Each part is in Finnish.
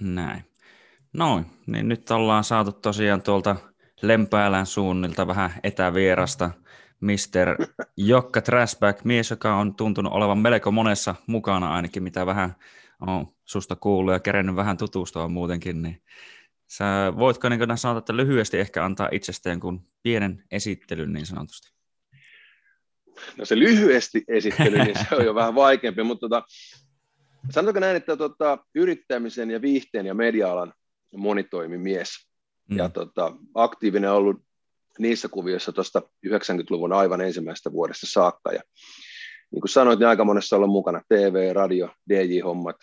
Näin. Noin, niin nyt ollaan saatu tosiaan tuolta Lempäälän suunnilta vähän etävierasta Mr. Jokka Trashback, mies, joka on tuntunut olevan melko monessa mukana ainakin, mitä vähän on susta kuullut ja kerennyt vähän tutustua muutenkin, niin sä voitko niin sanoa, että lyhyesti ehkä antaa itsestään kuin pienen esittelyn niin sanotusti? No se lyhyesti esittely, niin se on jo vähän vaikeampi, mutta tota, sanotaanko näin, että tota, yrittämisen ja viihteen ja media-alan monitoimimies mm. ja tota, aktiivinen ollut niissä kuvioissa tuosta 90-luvun aivan ensimmäisestä vuodesta saakka. Ja niin kuin sanoit, niin aika monessa ollut mukana TV, radio, DJ-hommat,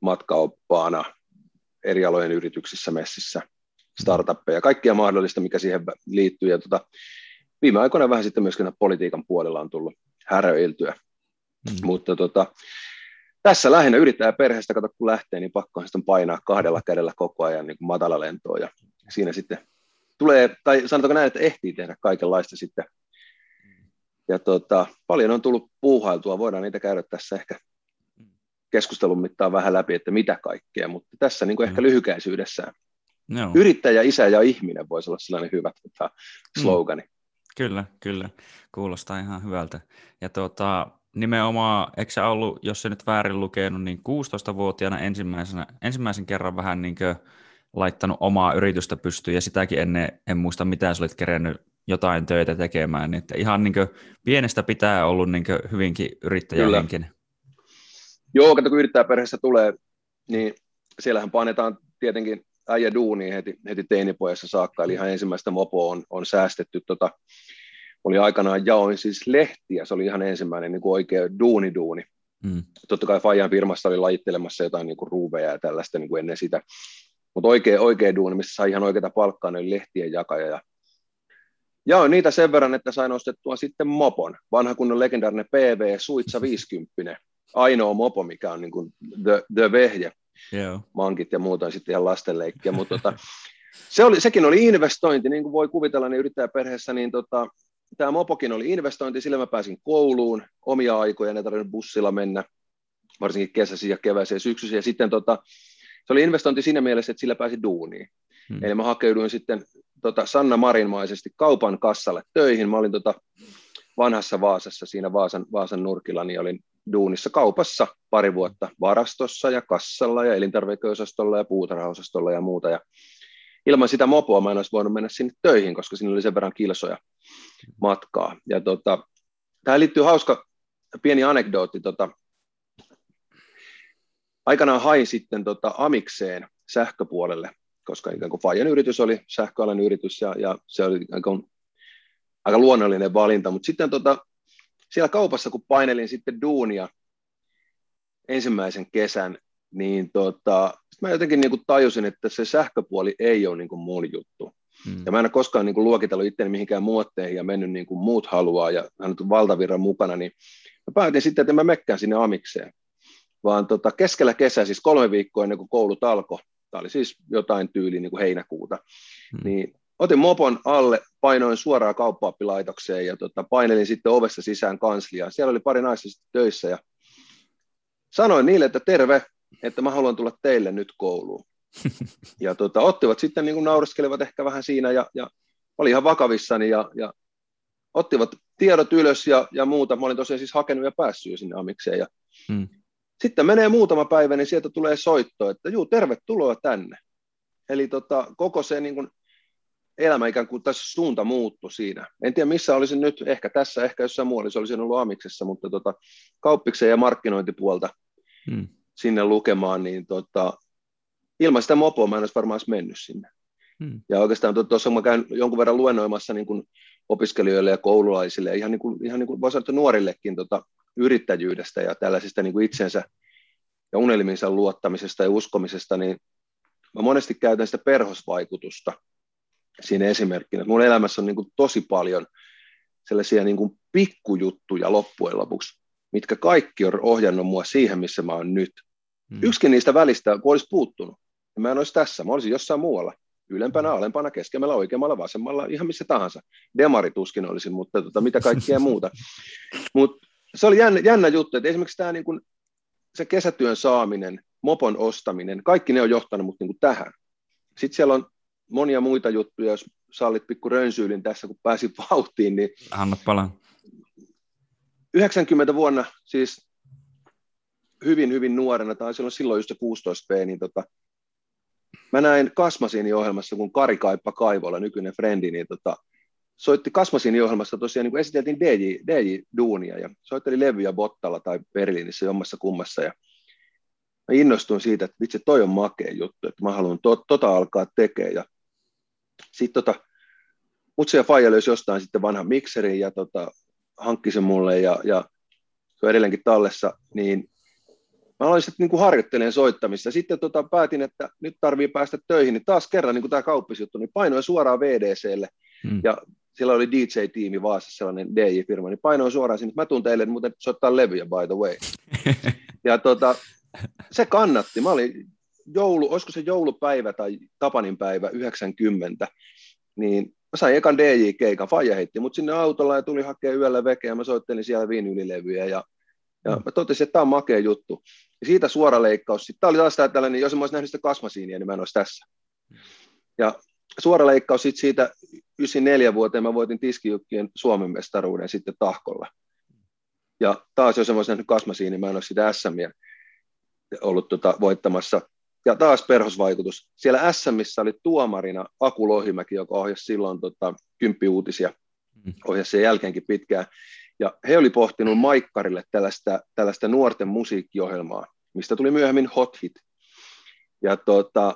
matkaoppaana, eri alojen yrityksissä, messissä, startuppeja, kaikkia mahdollista, mikä siihen liittyy. Ja tota, viime aikoina vähän sitten myöskin politiikan puolella on tullut häröiltyä. Mm. Mutta tota, tässä lähinnä yrittää perheestä, kato kun lähtee, niin pakko on sitten painaa kahdella kädellä koko ajan niin matala lentoa ja siinä sitten tulee, tai sanotaanko näin, että ehtii tehdä kaikenlaista sitten. Ja tota, paljon on tullut puuhailtua, voidaan niitä käydä tässä ehkä keskustelun mittaan vähän läpi, että mitä kaikkea, mutta tässä niin kuin ehkä mm. lyhykäisyydessään. No. Yrittäjä, isä ja ihminen voisi olla sellainen hyvä tota, slogani. Mm. Kyllä, kyllä. Kuulostaa ihan hyvältä. Ja tuota, nimenomaan, eikö sä ollut, jos se nyt väärin lukenut, niin 16-vuotiaana ensimmäisenä, ensimmäisen kerran vähän niin kuin laittanut omaa yritystä pystyyn, ja sitäkin ennen en muista mitä sä olit kerennyt jotain töitä tekemään, niin että ihan niin pienestä pitää ollut niin hyvinkin yrittäjähenkinen. Joo, kato kun yrittäjäperheessä tulee, niin siellähän painetaan tietenkin äijä duuni heti, heti teinipojassa saakka, eli ihan ensimmäistä mopoa on, on säästetty. Tota, oli aikanaan jaoin siis lehtiä, se oli ihan ensimmäinen niin kuin oikea duuni-duuni. Mm. Totta kai Fajan firmassa oli lajittelemassa jotain niin kuin ruuveja ja tällaista niin kuin ennen sitä. Mutta oikea, oikea duuni, missä sai ihan oikeita palkkaa, ne oli lehtien jakaja. Ja jaoin niitä sen verran, että sain ostettua sitten mopon. Vanha kunnon legendaarinen PV Suitsa 50. Ainoa mopo, mikä on niin kuin the, the vehje. Yeah. Mankit ja muuta sitten ihan lastenleikkiä. Mutta tota, se oli, sekin oli investointi, niin kuin voi kuvitella, niin yrittäjäperheessä, niin tota, tämä mopokin oli investointi, sillä mä pääsin kouluun omia aikoja, ne tarvinnut bussilla mennä, varsinkin kesäisin ja keväisin ja syksyisin, ja sitten tota, se oli investointi siinä mielessä, että sillä pääsi duuniin. Hmm. Eli mä hakeuduin sitten tota, Sanna Marinmaisesti kaupan kassalle töihin. Mä olin tota, vanhassa Vaasassa, siinä Vaasan, Vaasan nurkilla, niin olin duunissa kaupassa pari vuotta varastossa ja kassalla ja elintarvikeosastolla ja puutarhaosastolla ja muuta. Ja ilman sitä mopoa mä en olisi voinut mennä sinne töihin, koska siinä oli sen verran kilsoja matkaa. Ja tota, tähän liittyy hauska pieni anekdootti. Tota, aikanaan hain sitten tota Amikseen sähköpuolelle, koska ikään kuin Fajan yritys oli sähköalan yritys ja, ja se oli aika, aika luonnollinen valinta, mutta sitten tota, siellä kaupassa, kun painelin sitten duunia ensimmäisen kesän, niin tota, mä jotenkin niin kuin tajusin, että se sähköpuoli ei ole niin kuin mun juttu. Hmm. Ja mä en ole koskaan niin kuin luokitellut itseäni mihinkään muotteihin ja mennyt niin kuin muut haluaa ja hän on valtavirran mukana, niin mä päätin sitten, että mä mekkään sinne amikseen. Vaan tota, keskellä kesää, siis kolme viikkoa ennen kuin koulut alkoi, tämä oli siis jotain tyyli niin kuin heinäkuuta, hmm. niin otin mopon alle, painoin suoraan kauppaoppilaitokseen ja tota, painelin sitten ovessa sisään kansliaan. Siellä oli pari naista töissä ja sanoin niille, että terve, että mä haluan tulla teille nyt kouluun. Ja tota, ottivat sitten, niin kuin naureskelevat ehkä vähän siinä ja, ja oli ihan vakavissani ja, ja ottivat tiedot ylös ja, ja muuta. Mä olin tosiaan siis hakenut ja päässyt jo sinne amikseen. Ja hmm. Sitten menee muutama päivä, niin sieltä tulee soitto, että juu, tervetuloa tänne. Eli tota, koko se niin kuin, elämä ikään kuin tässä suunta muuttui siinä. En tiedä missä olisin nyt, ehkä tässä, ehkä jossain muualla olisin ollut amiksessa, mutta tota, kauppiksen ja markkinointipuolta hmm. Sinne lukemaan, niin tota, ilman sitä mopoa mä en olisi varmaan mennyt sinne. Hmm. Ja oikeastaan tuossa mä käyn jonkun verran luennoimassa niin kuin opiskelijoille ja koululaisille ja ihan, niin kuin, ihan niin kuin voisi sanoa, nuorillekin tota, yrittäjyydestä ja tällaisista niin kuin itsensä ja unelmiinsa luottamisesta ja uskomisesta, niin mä monesti käytän sitä perhosvaikutusta siinä esimerkkinä. Mun elämässä on niin kuin tosi paljon sellaisia niin kuin pikkujuttuja loppujen lopuksi, mitkä kaikki on ohjannut mua siihen, missä mä oon nyt. Hmm. Yksikin niistä välistä, kun olisi puuttunut, niin mä en olisi tässä, mä olisin jossain muualla. Ylempänä, hmm. alempana, keskemmällä, oikeammalla, vasemmalla, ihan missä tahansa. Demari tuskin olisin, mutta tota, mitä kaikkea muuta. Mutta se oli jännä, jännä juttu, että esimerkiksi tämä niin kuin, se kesätyön saaminen mopon ostaminen, kaikki ne on johtanut mut niin tähän. Sitten siellä on monia muita juttuja, jos sallit pikku rönsyylin tässä, kun pääsin vauhtiin, niin Anna palaa. 90 vuonna, siis hyvin, hyvin nuorena, tai silloin, silloin just se 16 niin tota, mä näin Kasmasiini ohjelmassa, kun Kari Kaippa Kaivola, nykyinen frendi, niin tota, soitti Kasmasiini ohjelmassa tosiaan, niin kun esiteltiin DJ, DJ-duunia, ja soitteli levyjä Bottalla tai Berliinissä jommassa kummassa, ja mä innostuin siitä, että vitsi, toi on makea juttu, että mä haluan to, tota alkaa tekemään, ja sitten tota, Mutsi ja Faija löysi jostain sitten vanhan mikserin ja tota, hankki sen mulle ja, ja se on edelleenkin tallessa, niin mä aloin sitten niin harjoittelemaan soittamista. Sitten tota, päätin, että nyt tarvii päästä töihin, niin taas kerran niin kuin tämä kauppisjuttu, niin painoin suoraan VDClle hmm. ja siellä oli DJ-tiimi Vaasassa, sellainen DJ-firma, niin painoin suoraan sinne, mä tuun teille muuten soittaa levyjä by the way. ja tota, se kannatti. Mä olin joulu, olisiko se joulupäivä tai Tapanin päivä 90, niin mä sain ekan DJ-keikan, Faija heitti mut sinne autolla ja tuli hakea yöllä vekeä ja mä soittelin siellä viinylilevyjä ja, ja mm. mä totesin, että tämä on makea juttu. Ja siitä suora leikkaus, tämä oli taas tällainen, jos mä olisin nähnyt sitä kasmasiinia, niin mä en olisi tässä. Ja suora leikkaus sit siitä 94 vuoteen mä voitin tiskijukkien Suomen mestaruuden sitten tahkolla. Ja taas jos mä olisin nähnyt kasmasiinia, niin mä en olisi sitä SMiä ollut tota, voittamassa ja taas perhosvaikutus. Siellä SMissä oli tuomarina Aku Lohimäki, joka ohjasi silloin tota, kymppiuutisia, mm. ohjasi sen jälkeenkin pitkään. Ja he oli pohtinut Maikkarille tällaista, tällaista nuorten musiikkiohjelmaa, mistä tuli myöhemmin Hot Hit. Ja tota,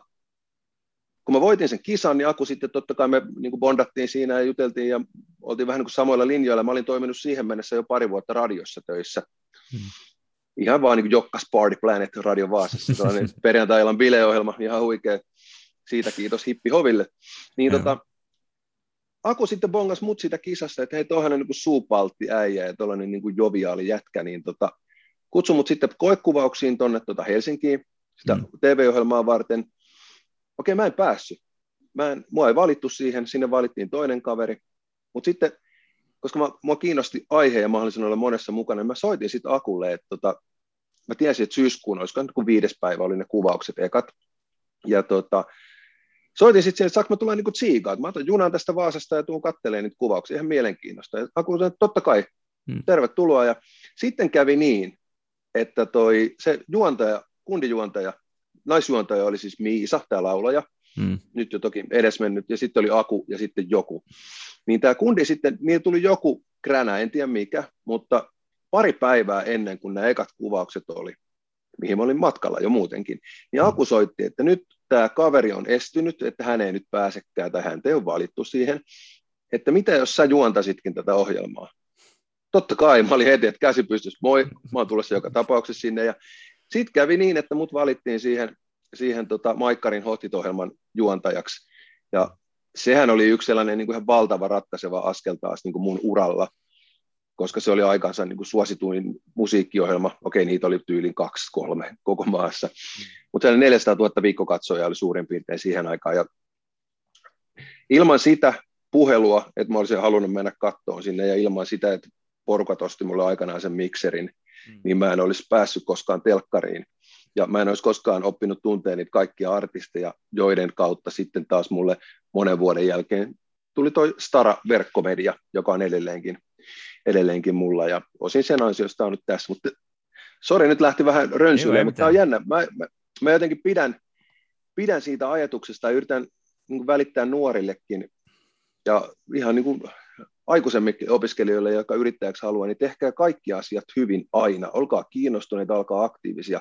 kun mä voitin sen kisan, niin Aku sitten totta kai me niin kuin bondattiin siinä ja juteltiin ja oltiin vähän niin kuin samoilla linjoilla. Mä olin toiminut siihen mennessä jo pari vuotta radiossa töissä. Hmm ihan vaan niin Jokkas Party Planet Radio Vaasassa, sellainen perjantai-illan bileohjelma, ihan huikea. Siitä kiitos Hippi Hoville. Niin tota, Aku sitten bongas mut siitä kisassa, että hei, toihan on niin suupaltti äijä ja tuollainen niin joviaali jätkä, niin tota, kutsu mut sitten koekuvauksiin tuonne tota Helsinkiin, sitä mm. TV-ohjelmaa varten. Okei, mä en päässyt. Mä en, mua ei valittu siihen, sinne valittiin toinen kaveri, mutta sitten koska mä, mua kiinnosti aihe ja mahdollisin olla monessa mukana, niin mä soitin sitten Akulle, että tota, mä tiesin, että syyskuun, olisiko nyt kun viides päivä oli ne kuvaukset ekat, ja tota, soitin sitten siihen, että saanko mä tulla niin tsiikaa, että mä otan junan tästä Vaasasta ja tuun katteleen niitä kuvauksia, ihan mielenkiinnosta. Ja Aku sanoi, että totta kai, hmm. tervetuloa, ja sitten kävi niin, että toi, se juontaja, kundijuontaja, naisjuontaja oli siis Miisa, tämä laulaja, hmm. nyt jo toki edesmennyt, ja sitten oli Aku ja sitten joku. Niin tämä kundi sitten, niin tuli joku kränä, en tiedä mikä, mutta pari päivää ennen kuin nämä ekat kuvaukset oli, mihin mä olin matkalla jo muutenkin, niin Aku soitti, että nyt tämä kaveri on estynyt, että hän ei nyt pääsekään tai hän ei ole valittu siihen, että mitä jos sä juontasitkin tätä ohjelmaa? Totta kai, mä olin heti, että käsi pystyisi, moi, mä oon tulossa joka tapauksessa sinne, ja sitten kävi niin, että mut valittiin siihen, siihen tota Maikkarin hotit-ohjelman juontajaksi, ja sehän oli yksi sellainen niin kuin ihan valtava ratkaiseva askel taas niin kuin mun uralla, koska se oli aikansa niin kuin suosituin musiikkiohjelma. Okei, niitä oli tyyliin kaksi, kolme koko maassa. Mutta 400 000 viikkokatsojaa oli suurin piirtein siihen aikaan. Ja ilman sitä puhelua, että mä olisin halunnut mennä kattoon sinne, ja ilman sitä, että porukat osti mulle aikanaan sen mikserin, mm. niin mä en olisi päässyt koskaan telkkariin. Ja mä en olisi koskaan oppinut tunteen niitä kaikkia artisteja, joiden kautta sitten taas mulle monen vuoden jälkeen tuli toi Stara-verkkomedia, joka on edelleenkin, edelleenkin mulla, ja osin sen ansiosta on nyt tässä, mutta sori, nyt lähti vähän rönsyille, mutta tämä on jännä. Mä, mä, mä jotenkin pidän, pidän siitä ajatuksesta ja yritän niin välittää nuorillekin, ja ihan niin kuin aikuisemmille opiskelijoille, jotka yrittäjäksi haluaa, niin tehkää kaikki asiat hyvin aina. Olkaa kiinnostuneita, olkaa aktiivisia,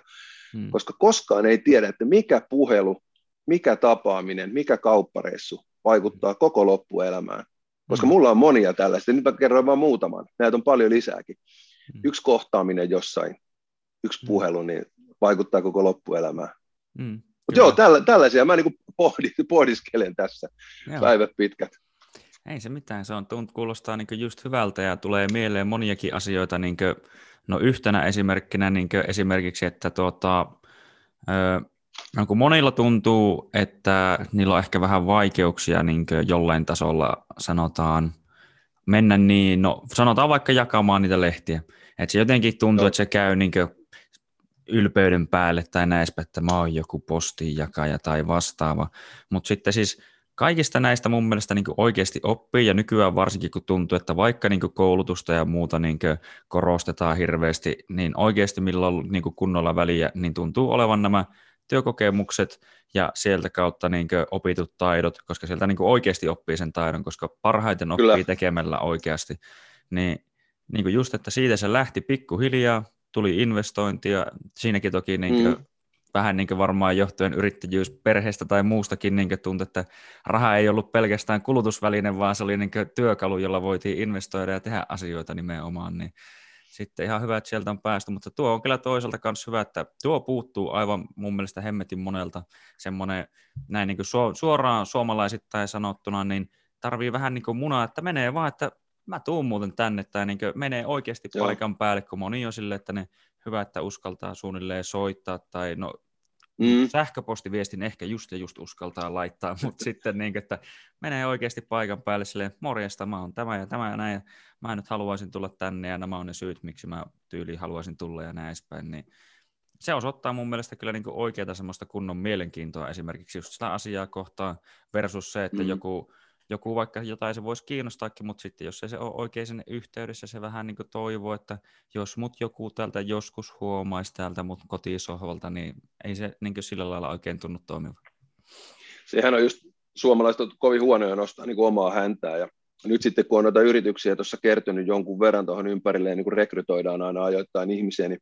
hmm. koska koskaan ei tiedä, että mikä puhelu, mikä tapaaminen, mikä kauppareissu vaikuttaa koko loppuelämään. Koska hmm. mulla on monia tällaista, nyt mä kerroin vain muutaman, näitä on paljon lisääkin. Hmm. Yksi kohtaaminen jossain, yksi hmm. puhelu, niin vaikuttaa koko loppuelämään. Hmm. Mutta joo, tällä, tällaisia mä niin pohdis, pohdiskelen tässä joo. päivät pitkät. Ei se mitään, se on, tunt, kuulostaa niin just hyvältä ja tulee mieleen moniakin asioita, niin kuin, no yhtenä esimerkkinä niin esimerkiksi, että tuota, no kun monilla tuntuu, että niillä on ehkä vähän vaikeuksia niin jollain tasolla sanotaan mennä niin, no sanotaan vaikka jakamaan niitä lehtiä, että se jotenkin tuntuu, no. että se käy niin ylpeyden päälle tai näispä, että mä oon joku postinjakaja tai vastaava. Mutta sitten siis kaikista näistä mun mielestä niin oikeasti oppii, ja nykyään varsinkin kun tuntuu, että vaikka niin koulutusta ja muuta niin korostetaan hirveästi, niin oikeasti milloin on niin kunnolla väliä, niin tuntuu olevan nämä työkokemukset ja sieltä kautta niin opitut taidot, koska sieltä niin oikeasti oppii sen taidon, koska parhaiten oppii Kyllä. tekemällä oikeasti. Niin, niin just, että siitä se lähti pikkuhiljaa, tuli investointia, siinäkin toki niin mm vähän niin varmaan johtuen yrittäjyys perheestä tai muustakin niin tuntui, että raha ei ollut pelkästään kulutusväline, vaan se oli niin työkalu, jolla voitiin investoida ja tehdä asioita nimenomaan, niin sitten ihan hyvä, että sieltä on päästy, mutta tuo on kyllä toisaalta myös hyvä, että tuo puuttuu aivan mun mielestä hemmetin monelta semmoinen näin niin kuin suoraan suomalaisittain sanottuna, niin tarvii vähän niin kuin munaa, että menee vaan, että mä tuun muuten tänne, tai niin menee oikeasti Joo. paikan päälle, kun moni on sille, että ne hyvä, että uskaltaa suunnilleen soittaa, tai no Mm. Sähköpostiviestin ehkä just ja just uskaltaa laittaa, mutta sitten niin, että menee oikeasti paikan päälle silleen, morjesta, mä oon tämä ja tämä ja näin, ja mä nyt haluaisin tulla tänne, ja nämä on ne syyt, miksi mä tyyliin haluaisin tulla ja näin edespäin, niin se osoittaa mun mielestä kyllä niin oikeaa semmoista kunnon mielenkiintoa esimerkiksi just sitä asiaa kohtaan versus se, että mm. joku joku vaikka jotain se voisi kiinnostaakin, mutta sitten jos ei se ole oikein sinne yhteydessä, se vähän niin kuin toivoo, että jos mut joku täältä joskus huomaisi täältä mut kotisohvalta, niin ei se niin kuin sillä lailla oikein tunnu toimiva. Sehän on just suomalaiset on kovin huonoja nostaa niin kuin omaa häntää ja nyt sitten kun on noita yrityksiä tuossa kertynyt jonkun verran tuohon ympärille ja niin kuin rekrytoidaan aina ajoittain ihmisiä, niin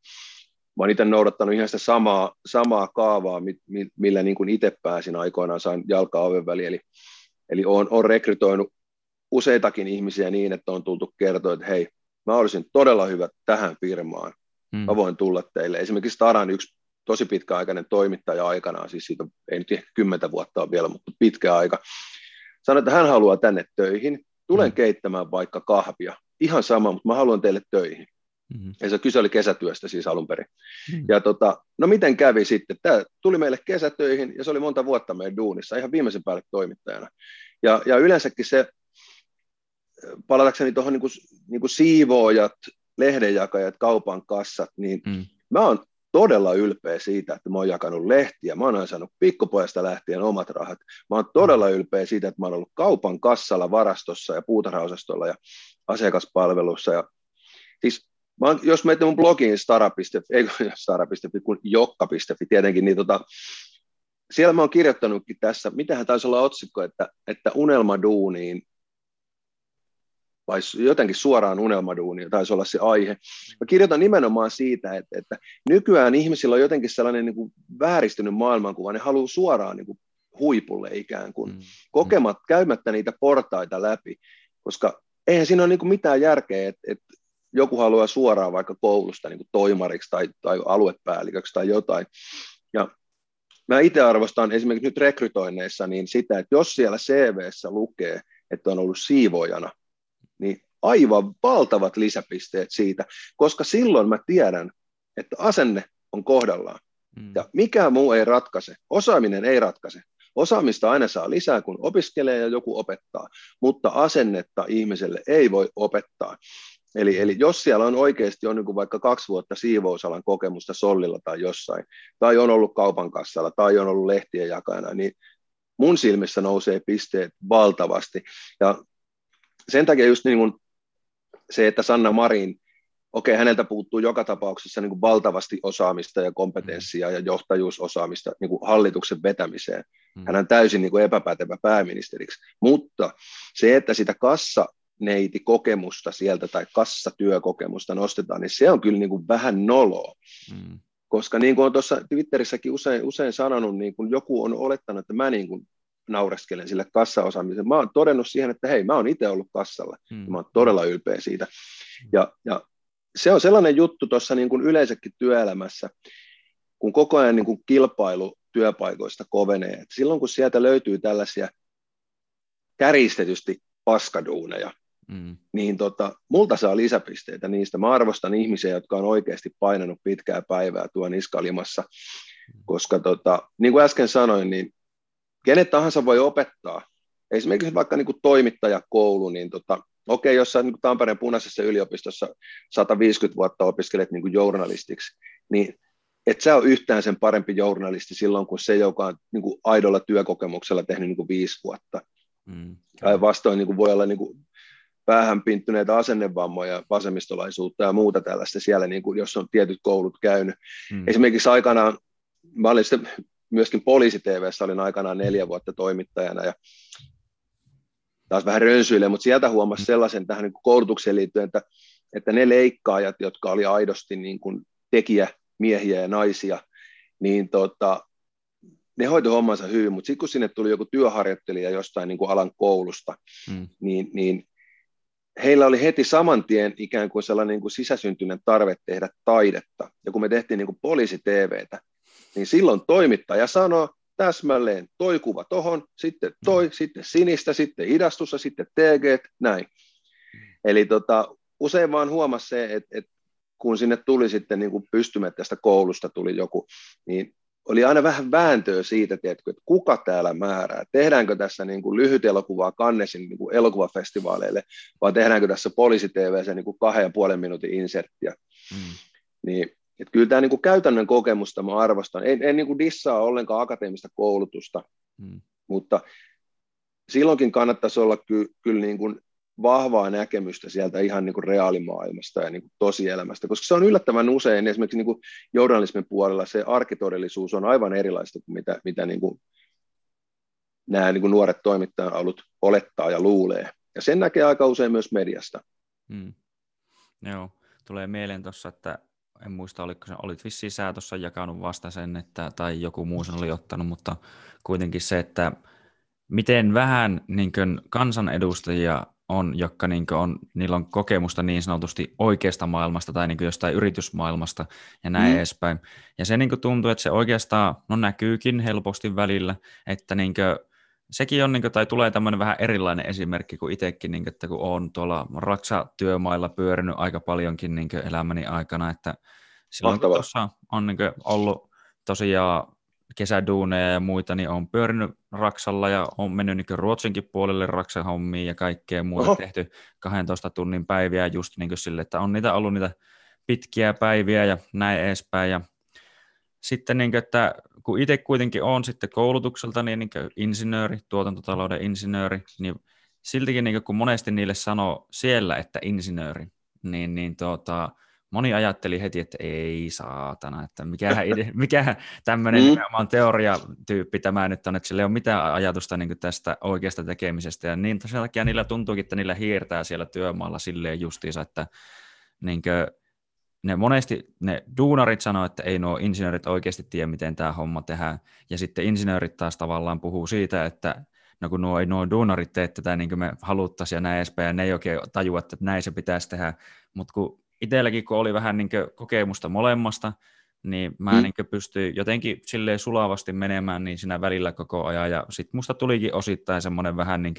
mä oon itse noudattanut ihan sitä samaa, samaa kaavaa, millä niin kuin itse pääsin aikoinaan, sain jalkaa oven väliin, eli Eli olen, olen rekrytoinut useitakin ihmisiä niin, että on tultu kertoa, että hei, mä olisin todella hyvä tähän firmaan. Hmm. Mä voin tulla teille. Esimerkiksi Taran yksi tosi pitkäaikainen toimittaja aikanaan, siis siitä ei nyt ehkä kymmentä vuotta ole vielä, mutta pitkä aika, sanoi, että hän haluaa tänne töihin. Tulen hmm. keittämään vaikka kahvia. Ihan sama, mutta mä haluan teille töihin. Mm-hmm. Ja se kyse oli kesätyöstä siis alun perin. Mm-hmm. Ja tota, no miten kävi sitten? Tämä tuli meille kesätöihin ja se oli monta vuotta meidän duunissa, ihan viimeisen päälle toimittajana. Ja, ja yleensäkin se, palatakseni tuohon niin kuin, niin kuin siivoojat, lehdenjakajat, kaupan kassat, niin mm. mä oon todella ylpeä siitä, että mä oon jakanut lehtiä. Mä oon saanut pikkupojasta lähtien omat rahat. Mä oon todella ylpeä siitä, että mä oon ollut kaupan kassalla, varastossa ja puutarhaosastolla ja asiakaspalvelussa. Ja, siis Mä oon, jos meitä mun blogiin stara.fi, ei stara.fi, kun jokka.fi tietenkin, niin tota, siellä mä oon kirjoittanutkin tässä, mitähän taisi olla otsikko, että, että unelmaduuniin, vai jotenkin suoraan unelmaduuniin, taisi olla se aihe. Mä kirjoitan nimenomaan siitä, että, että nykyään ihmisillä on jotenkin sellainen niin kuin vääristynyt maailmankuva, ne haluaa suoraan niin kuin huipulle ikään kuin, mm. kokemat, käymättä niitä portaita läpi, koska eihän siinä ole niin kuin mitään järkeä, että, että joku haluaa suoraan vaikka koulusta niin kuin toimariksi tai, tai aluepäälliköksi tai jotain. Ja mä itse arvostan esimerkiksi nyt rekrytoinneissa niin sitä, että jos siellä CVssä lukee, että on ollut siivoojana, niin aivan valtavat lisäpisteet siitä, koska silloin mä tiedän, että asenne on kohdallaan. Mm. Ja mikään muu ei ratkaise. Osaaminen ei ratkaise. Osaamista aina saa lisää, kun opiskelee ja joku opettaa, mutta asennetta ihmiselle ei voi opettaa. Eli, eli jos siellä on oikeasti on niin kuin vaikka kaksi vuotta siivousalan kokemusta Sollilla tai jossain, tai on ollut kaupan kassalla, tai on ollut lehtien jakajana, niin mun silmissä nousee pisteet valtavasti. Ja sen takia just niin kuin se, että Sanna Marin, okei, häneltä puuttuu joka tapauksessa niin kuin valtavasti osaamista ja kompetenssia ja johtajuusosaamista niin kuin hallituksen vetämiseen. Mm. Hän on täysin niin kuin epäpätevä pääministeriksi. Mutta se, että sitä kassa neiti kokemusta sieltä tai kassatyökokemusta nostetaan, niin se on kyllä niin kuin vähän noloa. Mm. Koska niin kuin olen tuossa Twitterissäkin usein, usein sanonut, niin kuin joku on olettanut, että mä niin kuin naureskelen sille kassaosaamiselle. Mä oon todennut siihen, että hei, mä oon itse ollut kassalla. Mm. Ja mä oon todella ylpeä siitä. Ja, ja se on sellainen juttu tuossa niin kuin yleensäkin työelämässä, kun koko ajan niin kuin kilpailu työpaikoista kovenee. Et silloin kun sieltä löytyy tällaisia käristetysti paskaduuneja, mm. niin tota, multa saa lisäpisteitä niistä. Mä arvostan ihmisiä, jotka on oikeasti painanut pitkää päivää tuon niskalimassa, mm. koska tota, niin kuin äsken sanoin, niin kenet tahansa voi opettaa. Esimerkiksi vaikka niin kuin toimittajakoulu, niin tota, okei, jos sä niin Tampereen punaisessa yliopistossa 150 vuotta opiskelet niin kuin journalistiksi, niin että sä on yhtään sen parempi journalisti silloin, kuin se, joka on niin kuin aidolla työkokemuksella tehnyt niin kuin viisi vuotta. Mm, tai vastoin niin kuin voi olla niin kuin päähän pinttyneitä asennevammoja, vasemmistolaisuutta ja muuta tällaista siellä, niin kuin, jos on tietyt koulut käynyt. Mm. Esimerkiksi aikanaan, mä olin sitten myöskin poliisi olin aikanaan neljä vuotta toimittajana ja taas vähän rönsyille, mutta sieltä huomasi sellaisen tähän niin kuin koulutukseen liittyen, että, että ne leikkaajat, jotka oli aidosti niin kuin tekijämiehiä ja naisia, niin tota, ne hoiti hommansa hyvin, mutta sitten kun sinne tuli joku työharjoittelija jostain niin kuin alan koulusta, mm. niin, niin heillä oli heti saman tien ikään kuin sellainen niin kuin sisäsyntyinen tarve tehdä taidetta. Ja kun me tehtiin niin kuin poliisi-TVtä, niin silloin toimittaja sanoi täsmälleen toi kuva tohon, sitten toi, mm. sitten sinistä, sitten hidastussa, sitten TG, näin. Eli tota, usein vaan huomasi se, että, että kun sinne tuli sitten niin kuin pystymättä koulusta tuli joku, niin oli aina vähän vääntöä siitä, tiedätkö, että kuka täällä määrää. Tehdäänkö tässä niin kuin lyhyt elokuvaa Kannesin niin kuin elokuvafestivaaleille, vai tehdäänkö tässä poliisi se niin kuin kahden ja puolen minuutin inserttiä. Mm. Niin, että kyllä tämä niin kuin käytännön kokemusta mä arvostan. En, en niin kuin dissaa ollenkaan akateemista koulutusta, mm. mutta silloinkin kannattaisi olla ky, kyllä niin kuin vahvaa näkemystä sieltä ihan niin kuin reaalimaailmasta ja niin kuin tosielämästä, koska se on yllättävän usein esimerkiksi niin kuin journalismin puolella se arkitodellisuus on aivan erilaista kuin mitä, mitä niin kuin nämä niin kuin nuoret toimittajat ollut olettaa ja luulee. Ja sen näkee aika usein myös mediasta. Hmm. Joo, tulee mieleen tuossa, että en muista, oliko olit vissiin sä tuossa jakanut vasta sen, että, tai joku muu sen oli ottanut, mutta kuitenkin se, että miten vähän niin kansanedustajia on, jotka niin on, niillä on kokemusta niin sanotusti oikeasta maailmasta tai niin jostain yritysmaailmasta ja näin mm. edespäin. Ja se niin tuntuu, että se oikeastaan no näkyykin helposti välillä, että niin kuin, sekin on, niin kuin, tai tulee tämmöinen vähän erilainen esimerkki kuin itsekin, niin kuin, että kun olen tuolla Raksa-työmailla pyörinyt aika paljonkin niin elämäni aikana, että silloin kun tuossa on niin ollut tosiaan kesäduuneja ja muita, niin on pyörinyt Raksalla ja on mennyt niin Ruotsinkin puolelle Raksan hommiin ja kaikkea muuta Oho. tehty 12 tunnin päiviä just niin sille, että on niitä ollut niitä pitkiä päiviä ja näin edespäin. Ja sitten, niin kuin, että kun itse kuitenkin on sitten koulutukselta niin, niin insinööri, tuotantotalouden insinööri, niin siltikin niin kuin, kun monesti niille sanoo siellä, että insinööri, niin, niin tuota, moni ajatteli heti, että ei saatana, että mikä, mikä tämmöinen mm. nimenomaan teoriatyyppi tämä nyt on, että sillä ei ole mitään ajatusta niin tästä oikeasta tekemisestä. Ja niin sen takia niillä tuntuukin, että niillä hiirtää siellä työmaalla silleen justiinsa, että niin kuin, ne monesti ne duunarit sanoo, että ei nuo insinöörit oikeasti tiedä, miten tämä homma tehdään. Ja sitten insinöörit taas tavallaan puhuu siitä, että no kun nuo, nuo duunarit tee tätä niin kuin me haluttaisiin ja näin edespäin, ja ne ei oikein tajua, että näin se pitäisi tehdä. Mutta kun itselläkin, kun oli vähän niin kokemusta molemmasta, niin mä mm. niin pystyin jotenkin silleen sulavasti menemään niin siinä välillä koko ajan. Ja sitten musta tulikin osittain semmoinen vähän niin